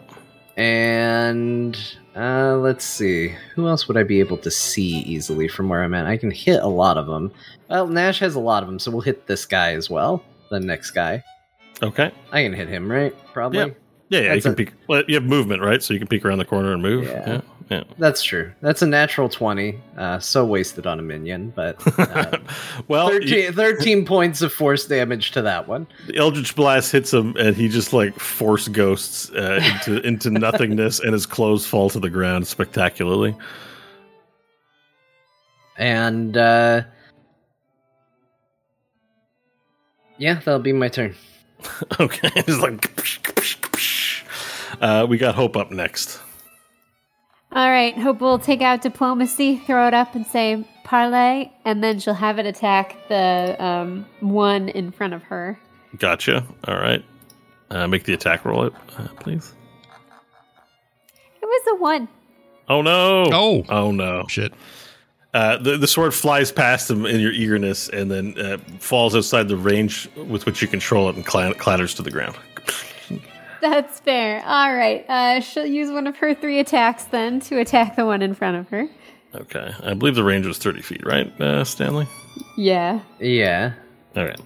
And uh, let's see, who else would I be able to see easily from where I'm at? I can hit a lot of them. Well, Nash has a lot of them, so we'll hit this guy as well. The next guy, Okay. I can hit him, right? Probably. Yeah. Yeah, yeah. You can a- peek. Well, you have movement, right? So you can peek around the corner and move. Yeah. Yeah. Yeah. That's true. That's a natural 20. Uh, so wasted on a minion, but uh, *laughs* well, you- 13, 13 points of force damage to that one. the Eldritch Blast hits him, and he just like force ghosts uh, into into nothingness, and his clothes fall to the ground spectacularly. And uh, yeah, that'll be my turn. *laughs* Okay, *laughs* it's like. Uh, we got Hope up next. All right, Hope we'll take out diplomacy, throw it up, and say parlay, and then she'll have it attack the um, one in front of her. Gotcha. All right. Uh, make the attack roll, it, uh, please. It was a one. Oh no! Oh. Oh no! Shit. Uh, the the sword flies past him in your eagerness, and then uh, falls outside the range with which you control it, and cla- clatters to the ground. *laughs* That's fair. All right, uh, she'll use one of her three attacks then to attack the one in front of her. Okay, I believe the range was thirty feet, right, uh, Stanley? Yeah. Yeah. All right.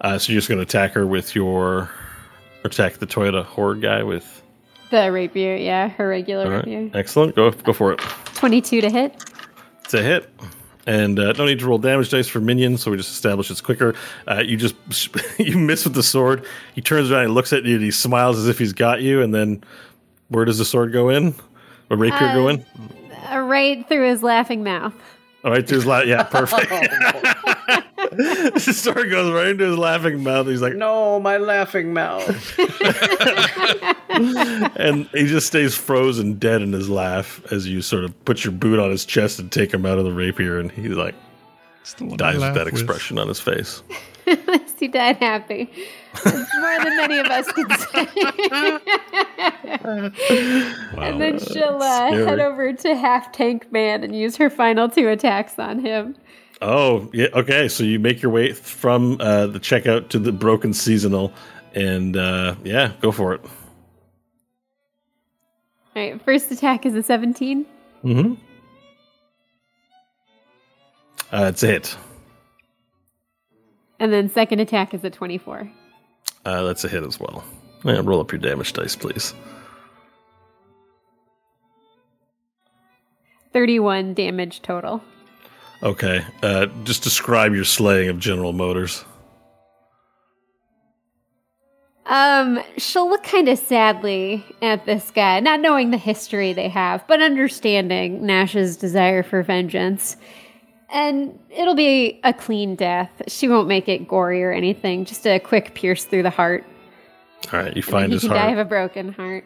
Uh, so you're just going to attack her with your attack the Toyota horde guy with. The rapier, yeah, her regular All right. rapier. Excellent. Go go for it. 22 to hit. It's a hit. And uh, no need to roll damage dice for minions, so we just establish it's quicker. Uh, you just *laughs* you miss with the sword. He turns around, he looks at you, and he smiles as if he's got you. And then, where does the sword go in? A rapier go Uh, in? Uh, right through his laughing mouth. All right, to his la- yeah, perfect. *laughs* Oh, *laughs* the sword goes right into his laughing mouth. He's like, No, my laughing mouth. *laughs* and he just stays frozen dead in his laugh as you sort of put your boot on his chest and take him out of the rapier, and he's like dies with that expression on his face. At least he died happy. It's more than many of us can say. *laughs* and then she'll uh, head over to Half Tank Man and use her final two attacks on him. Oh, yeah. Okay, so you make your way from uh, the checkout to the broken seasonal, and uh, yeah, go for it. All right, first attack is a 17. Mm-hmm. Uh, it's a hit. And then second attack is a 24. Uh, that's a hit as well. Yeah, roll up your damage dice, please. 31 damage total. Okay. Uh, just describe your slaying of General Motors. Um, she'll look kind of sadly at this guy, not knowing the history they have, but understanding Nash's desire for vengeance. And it'll be a clean death. She won't make it gory or anything, just a quick pierce through the heart. All right, you find his heart. of a broken heart.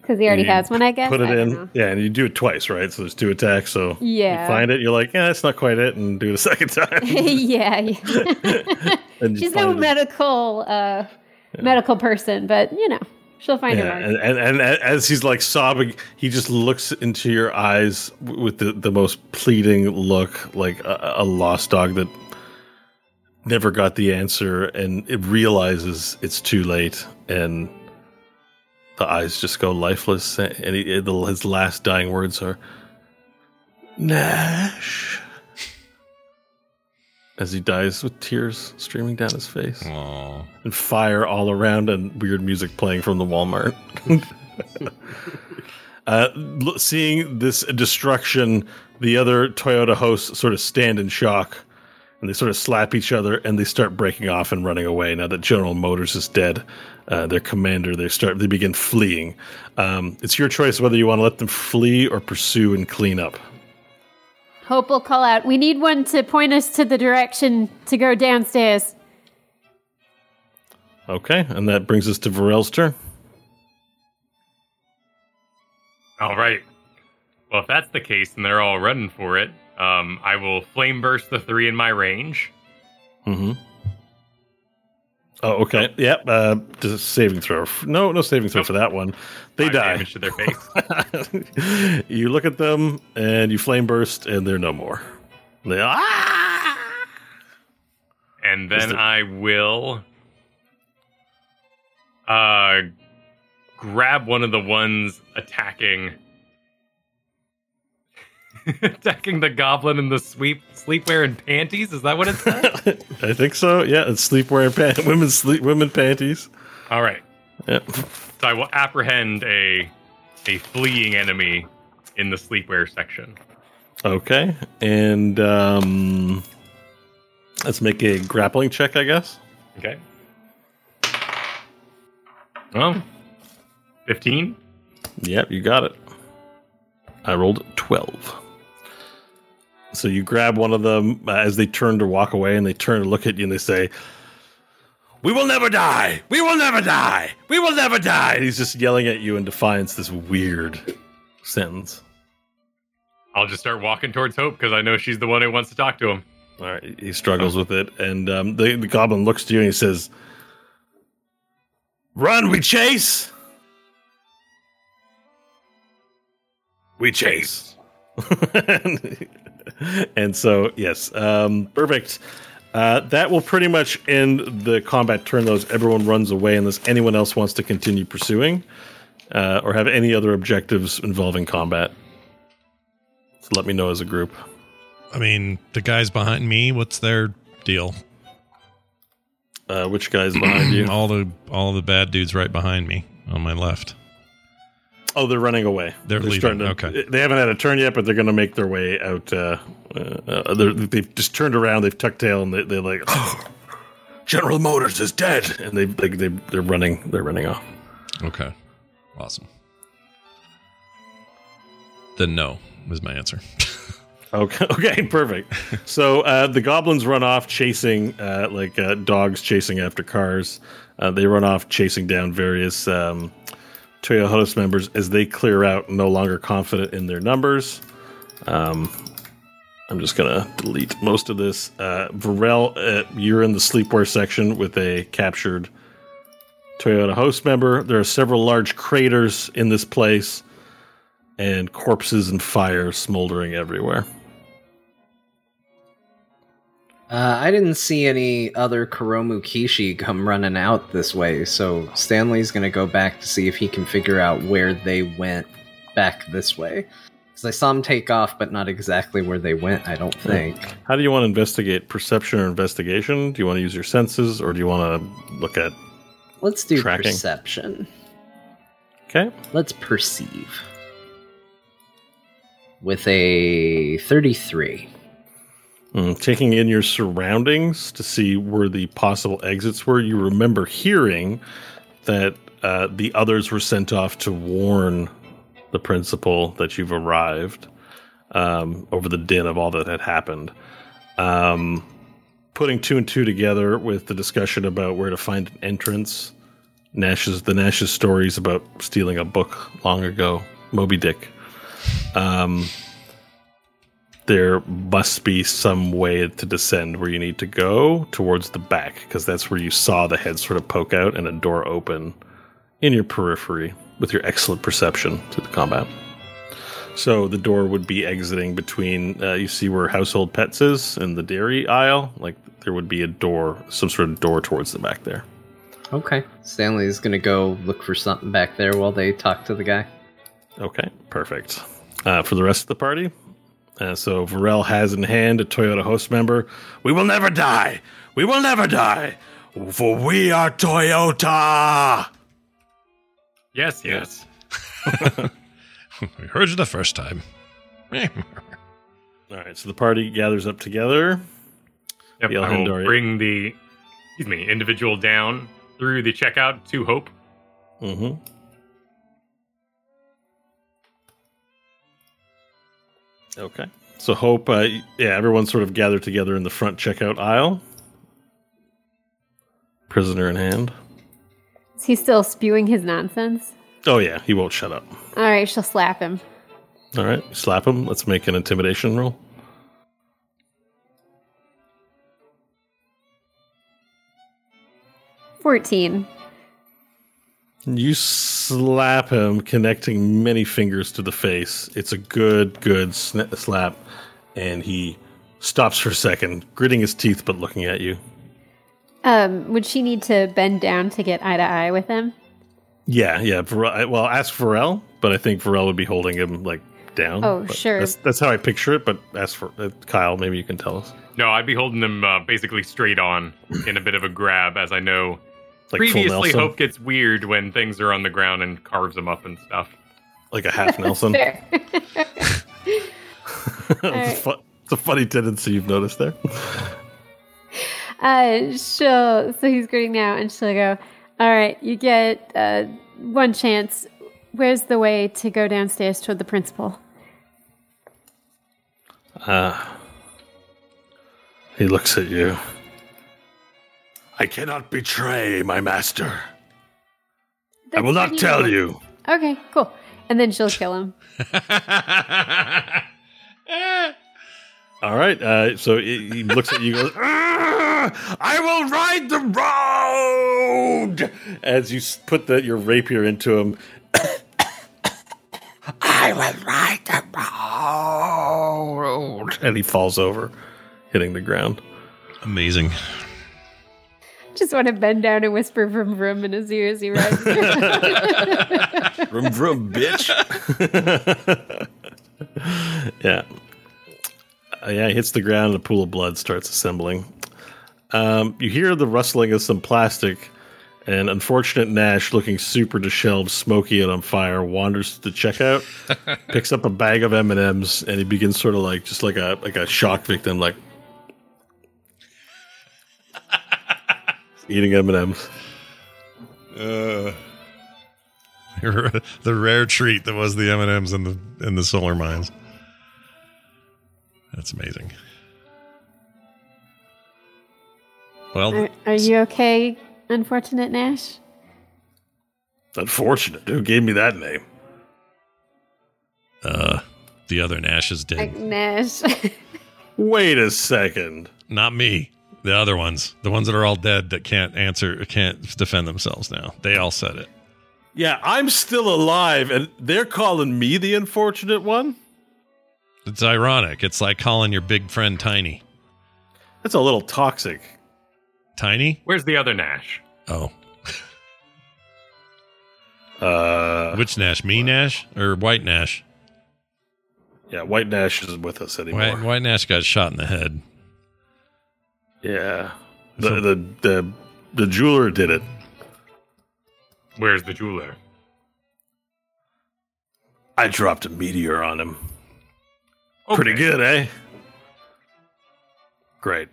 Because he already has one, I guess. Put it in. know. Yeah, and you do it twice, right? So there's two attacks. So Yeah. you find it, you're like, yeah, that's not quite it, and do it a *laughs* second time. *laughs* yeah, yeah. *laughs* She's no medical uh, medical person, but you know, she'll find Yeah, mark. and, and, and as he's like sobbing, he just looks into your eyes with the, the most pleading look, like a, a lost dog that never got the answer, and it realizes it's too late, and the eyes just go lifeless, and he, his last dying words are, "Nash," as he dies with tears streaming down his face Aw. and fire all around and weird music playing from the Walmart. *laughs* uh, seeing this destruction, the other Toyota hosts sort of stand in shock and they sort of slap each other and they start breaking off and running away. Now that General Motors is dead, uh, their commander, they start they begin fleeing. Um, it's your choice whether you want to let them flee or pursue and clean up. Hope will call out. We need one to point us to the direction to go downstairs. Okay, and that brings us to Varel's turn. All right. Well, if that's the case and they're all running for it, um, I will flame burst the three in my range. Mm-hmm. Oh, okay. Yep. Uh, just saving throw. No, no saving throw for that one. They Five die. damage to their face. *laughs* you look at them and you flame burst, and they're no more. They ah! and then I will uh, grab one of the ones attacking. *laughs* attacking the goblin in the sweep sleepwear and panties. Is that what it said? *laughs* I think so. Yeah, it's sleepwear pant, *laughs* women's sleep, women panties. All right. Yep. So I will apprehend a a fleeing enemy in the sleepwear section. Okay, and um, let's make a grappling check, I guess. Okay. Well, fifteen. Yep, you got it. I rolled 12. So you grab one of them uh, as they turn to walk away and they turn to look at you and they say, We will never die! We will never die! We will never die! And he's just yelling at you in defiance this weird sentence. I'll just start walking towards Hope because I know she's the one who wants to talk to him. All right, he struggles with it. And um, the, the goblin looks to you and he says, Run, we chase! We chase. *laughs* *laughs* and so, yes, um, perfect. Uh, that will pretty much end the combat turn. Those everyone runs away unless anyone else wants to continue pursuing uh, or have any other objectives involving combat. So let me know as a group. I mean, the guys behind me, what's their deal? Uh, which guy's behind you? *clears throat* All the all the bad dudes right behind me on my left. Oh, they're running away. They're leaving, starting to- okay. They haven't had a turn yet, but they're going to make their way out. Uh, uh, uh, they're- they've just turned around. They've tucked tail, and they, they're like, oh, *gasps* General Motors is dead, and they, they they they're running. They're running off. Okay. Awesome. Then no is my answer. *laughs* Okay, *laughs* okay, perfect. so uh, the goblins run off chasing, uh, like uh, dogs chasing after cars. Uh, they run off chasing down various um, Toyo Host members as they clear out, no longer confident in their numbers. Um, I'm just gonna delete most of this. Uh, Varel, uh, you're in the sleepwear section with a captured Toyota host member. There are several large craters in this place, and corpses and fire smoldering everywhere. Uh, I didn't see any other Kuromu Kishi come running out this way, so Stanley's gonna go back to see if he can figure out where they went back this way. Because I saw them take off, but not exactly where they went, I don't think. How do you want to investigate? Perception or investigation? Do you want to use your senses, or do you want to look at? Let's do Tracking. perception. Okay, Let's perceive. With a 33. Mm, taking in your surroundings to see where the possible exits were. You remember hearing that uh, the others were sent off to warn the principal that you've arrived um, over the din of all that had happened. Um, putting two and two together with the discussion about where to find an entrance, Nash's the Nash's stories about stealing a book long ago, Moby Dick. Um, there must be some way to descend where you need to go towards the back because that's where you saw the head sort of poke out and a door open in your periphery with your excellent perception to the combat. So the door would be exiting between uh, you see where household pets is in the dairy aisle. Like there would be a door, some sort of door towards the back there. Okay. Stanley is gonna go look for something back there while they talk to the guy. Okay, perfect. Uh, for the rest of the party, uh, so Varel has in hand a Toyota host member. We will never die. We will never die. For we are Toyota. Yes, yes. *laughs* we heard you the first time. *laughs* All right, so the party gathers up together. Yep, The I will Elhendari. bring the excuse me individual down through the checkout to Hope. Mm-hmm. Okay. So hope, uh, yeah, everyone sort of gathered together in the front checkout aisle. Prisoner in hand. Is he still spewing his nonsense? Oh yeah, he won't shut up. All right, she'll slap him. All right, slap him. Let's make an intimidation roll. Fourteen. You slap him, connecting many fingers to the face. It's a good, good sna- slap, and he stops for a second, gritting his teeth but looking at you. Um, would she need to bend down to get eye to eye with him? Yeah, yeah. Varel, well, ask Varel, but I think Varel would be holding him like down. Oh, But sure. That's, that's how I picture it. But ask for uh, Kyle. Maybe you can tell us. No, I'd be holding them uh, basically straight on in a bit of a grab, as I know Like full previously Nelson, Hope gets weird when things are on the ground and carves them up and stuff. like a half Nelson. *laughs* Fair. *laughs* it's, a fu- it's a funny tendency you've noticed there. *laughs* Uh, she'll, so he's gritting now, and she'll go, All right, you get uh, one chance. Where's the way to go downstairs toward the principal? Uh, he looks at you. I cannot betray my master. I will not tell you. Okay, cool. And then she'll kill him. *laughs* *laughs* All right. Uh, so he he looks at you. and Goes, *laughs* "Ah, I will ride the road. As you s- put the, your rapier into him. *coughs* I will ride the road. And he falls over, hitting the ground. Amazing. Just want to bend down and whisper vroom vroom in his ear as he rides. *laughs* Vroom vroom, bitch. *laughs* yeah. Uh, yeah, he hits the ground and a pool of blood starts assembling. Um, you hear the rustling of some plastic, and unfortunate Nash, looking super disheveled, smoky and on fire, wanders to the checkout, *laughs* picks up a bag of M and M's, and he begins sort of like just like a like a shock victim, like eating M and M's. Uh, *laughs* the rare treat that was the M and M's in the in the solar mines. That's amazing. Well, are, are you okay, unfortunate Nash? Unfortunate. Who gave me that name? uh, the other Nash is dead. Like, Nash. *laughs* Wait a second. Not me. The other ones, the ones that are all dead that can't answer, can't defend themselves now. They all said it. Yeah, I'm still alive, and they're calling me the unfortunate one. It's ironic. It's like calling your big friend Tiny. That's a little toxic. Tiny? Where's the other Nash? Oh, *laughs* Uh, which Nash? Me Nash or White Nash? yeah, White Nash isn't with us anymore. White, White Nash got shot in the head. Yeah, the, the the the jeweler did it. Where's the jeweler? I dropped a meteor on him. Okay. Pretty good, eh? Great.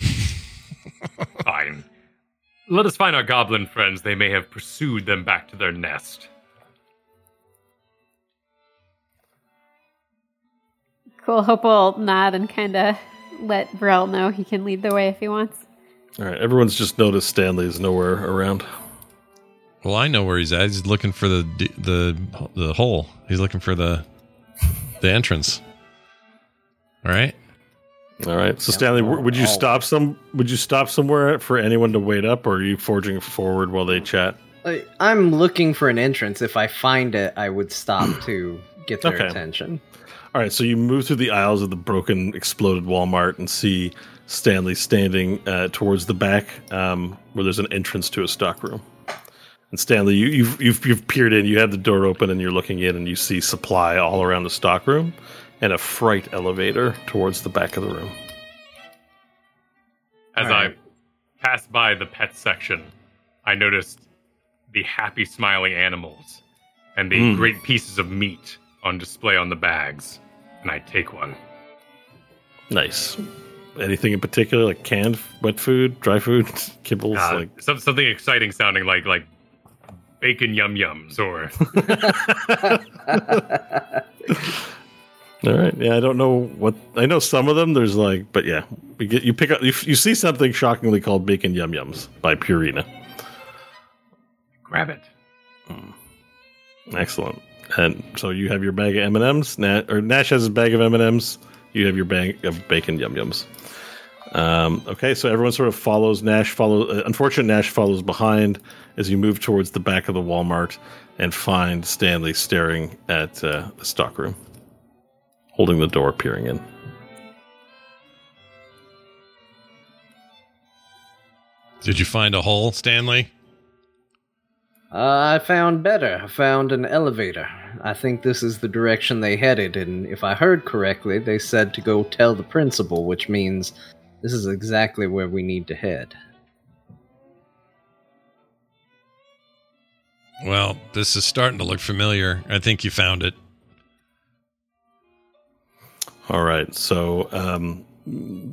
*laughs* Fine. Let us find our goblin friends. They may have pursued them back to their nest. cool. Hope will nod and kind of let Varel know he can lead the way if he wants. All right, everyone's just noticed Stanley is nowhere around. Well, I know where he's at. He's looking for the the the hole. He's looking for the the entrance. All right. All right, so Stanley, would you oh. stop some? Would you stop somewhere for anyone to wait up, or are you forging forward while they chat? Like, I'm looking for an entrance. If I find it, I would stop to get their Okay. attention. All right, so you move through the aisles of the broken, exploded Walmart and see Stanley standing uh, towards the back, um, where there's an entrance to a stockroom. And Stanley, you, you've, you've you've peered in. You have the door open, and you're looking in, and you see supply all around the stockroom, and a freight elevator towards the back of the room. As Alright. I pass by the pet section, I noticed the happy smiling animals and the Mm. great pieces of meat on display on the bags. And I take one. Nice. Anything in particular, like canned wet food, dry food, *laughs* kibbles? Uh, like some, something exciting sounding like like bacon yum yums or *laughs* *laughs* All right. Yeah, I don't know what I know. Some of them there's like, but yeah, we get you pick up. You, you see something shockingly called bacon yum yums by Purina. grab it. Excellent. And so you have your bag of M and M's. Or Nash has his bag of M and M's. You have your bag of bacon yum yums. Um, okay, so everyone sort of follows Nash. Follow. Uh, unfortunate Nash follows behind as you move towards the back of the Walmart and find Stanley staring at uh, the stockroom, holding the door, peering in. Did you find a hole, Stanley? Uh, I found better. I found an elevator. I think this is the direction they headed, and if I heard correctly, they said to go tell the principal, which means this is exactly where we need to head. Well, this is starting to look familiar. I think you found it. All right. So, um,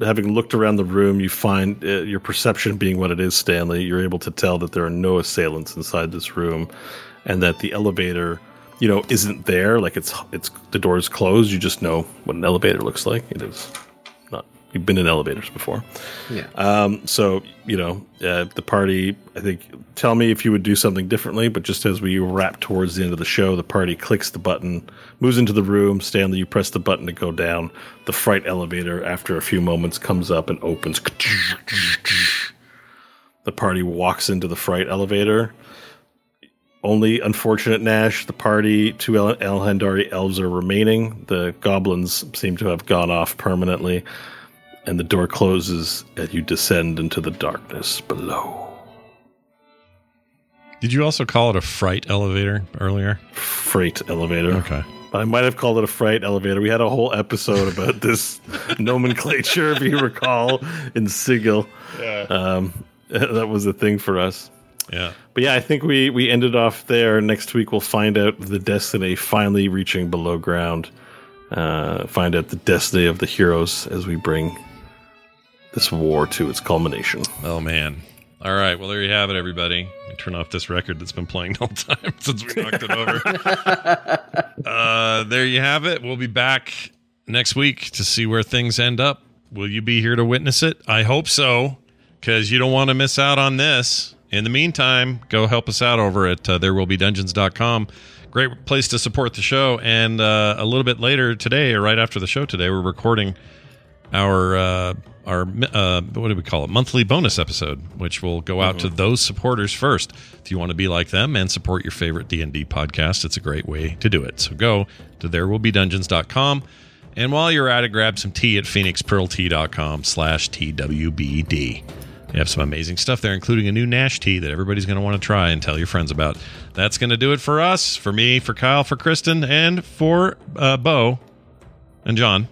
having looked around the room, you find uh, your perception being what it is, Stanley. You're able to tell that there are no assailants inside this room, and that the elevator, you know, isn't there. Like it's it's the door is closed. You just know what an elevator looks like. It is not. You've been in elevators before. Yeah. Um, so you know uh, the party. I think. Tell me if you would do something differently. But just as we wrap towards the end of the show, the party clicks the button, moves into the room. Stanley, you press the button to go down. The fright elevator, after a few moments, comes up and opens. The party walks into the fright elevator. Only unfortunate Nash, the party, two El- elves are remaining. The goblins seem to have gone off permanently and the door closes as you descend into the darkness below. Did you also call it a fright elevator earlier? Freight elevator. Okay. I might have called it a freight elevator. We had a whole episode about *laughs* this nomenclature, if you recall, in Sigil. Yeah. Um, *laughs* that was a thing for us. Yeah. But yeah, I think we, we ended off there. Next week, we'll find out the destiny finally reaching below ground. Uh, find out the destiny of the heroes as we bring this war to its culmination. Oh man. All right. Well, there you have it, everybody. Let me turn off this record that's been playing *laughs* the whole time since we knocked it over. *laughs* uh, there you have it. We'll be back next week to see where things end up. Will you be here to witness it? I hope so, because you don't want to miss out on this. In the meantime, go help us out over at uh, therewillbedungeons.com. Great place to support the show. And uh, a little bit later today, or right after the show today, we're recording our uh, our uh, what do we call it monthly bonus episode, which will go out to those supporters first. If you want to be like them and support your favorite D and D podcast, it's a great way to do it. So go to therewillbedungeons.com. And while you're at it, grab some tea at phoenixpearltea.com slash TWBD. We have some amazing stuff there, including a new Nash tea that everybody's going to want to try and tell your friends about. That's going to do it for us, for me, for Kyle, for Kristen, and for uh, Bo and John.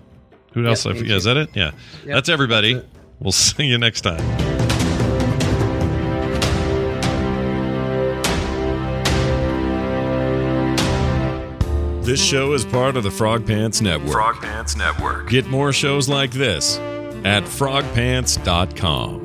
Who else? Yeah, I me. Is that it? Yeah. that's everybody. We'll *laughs* see you next time. This show is part of the Frog Pants Network. Frog Pants Network. Get more shows like this at frogpants.com.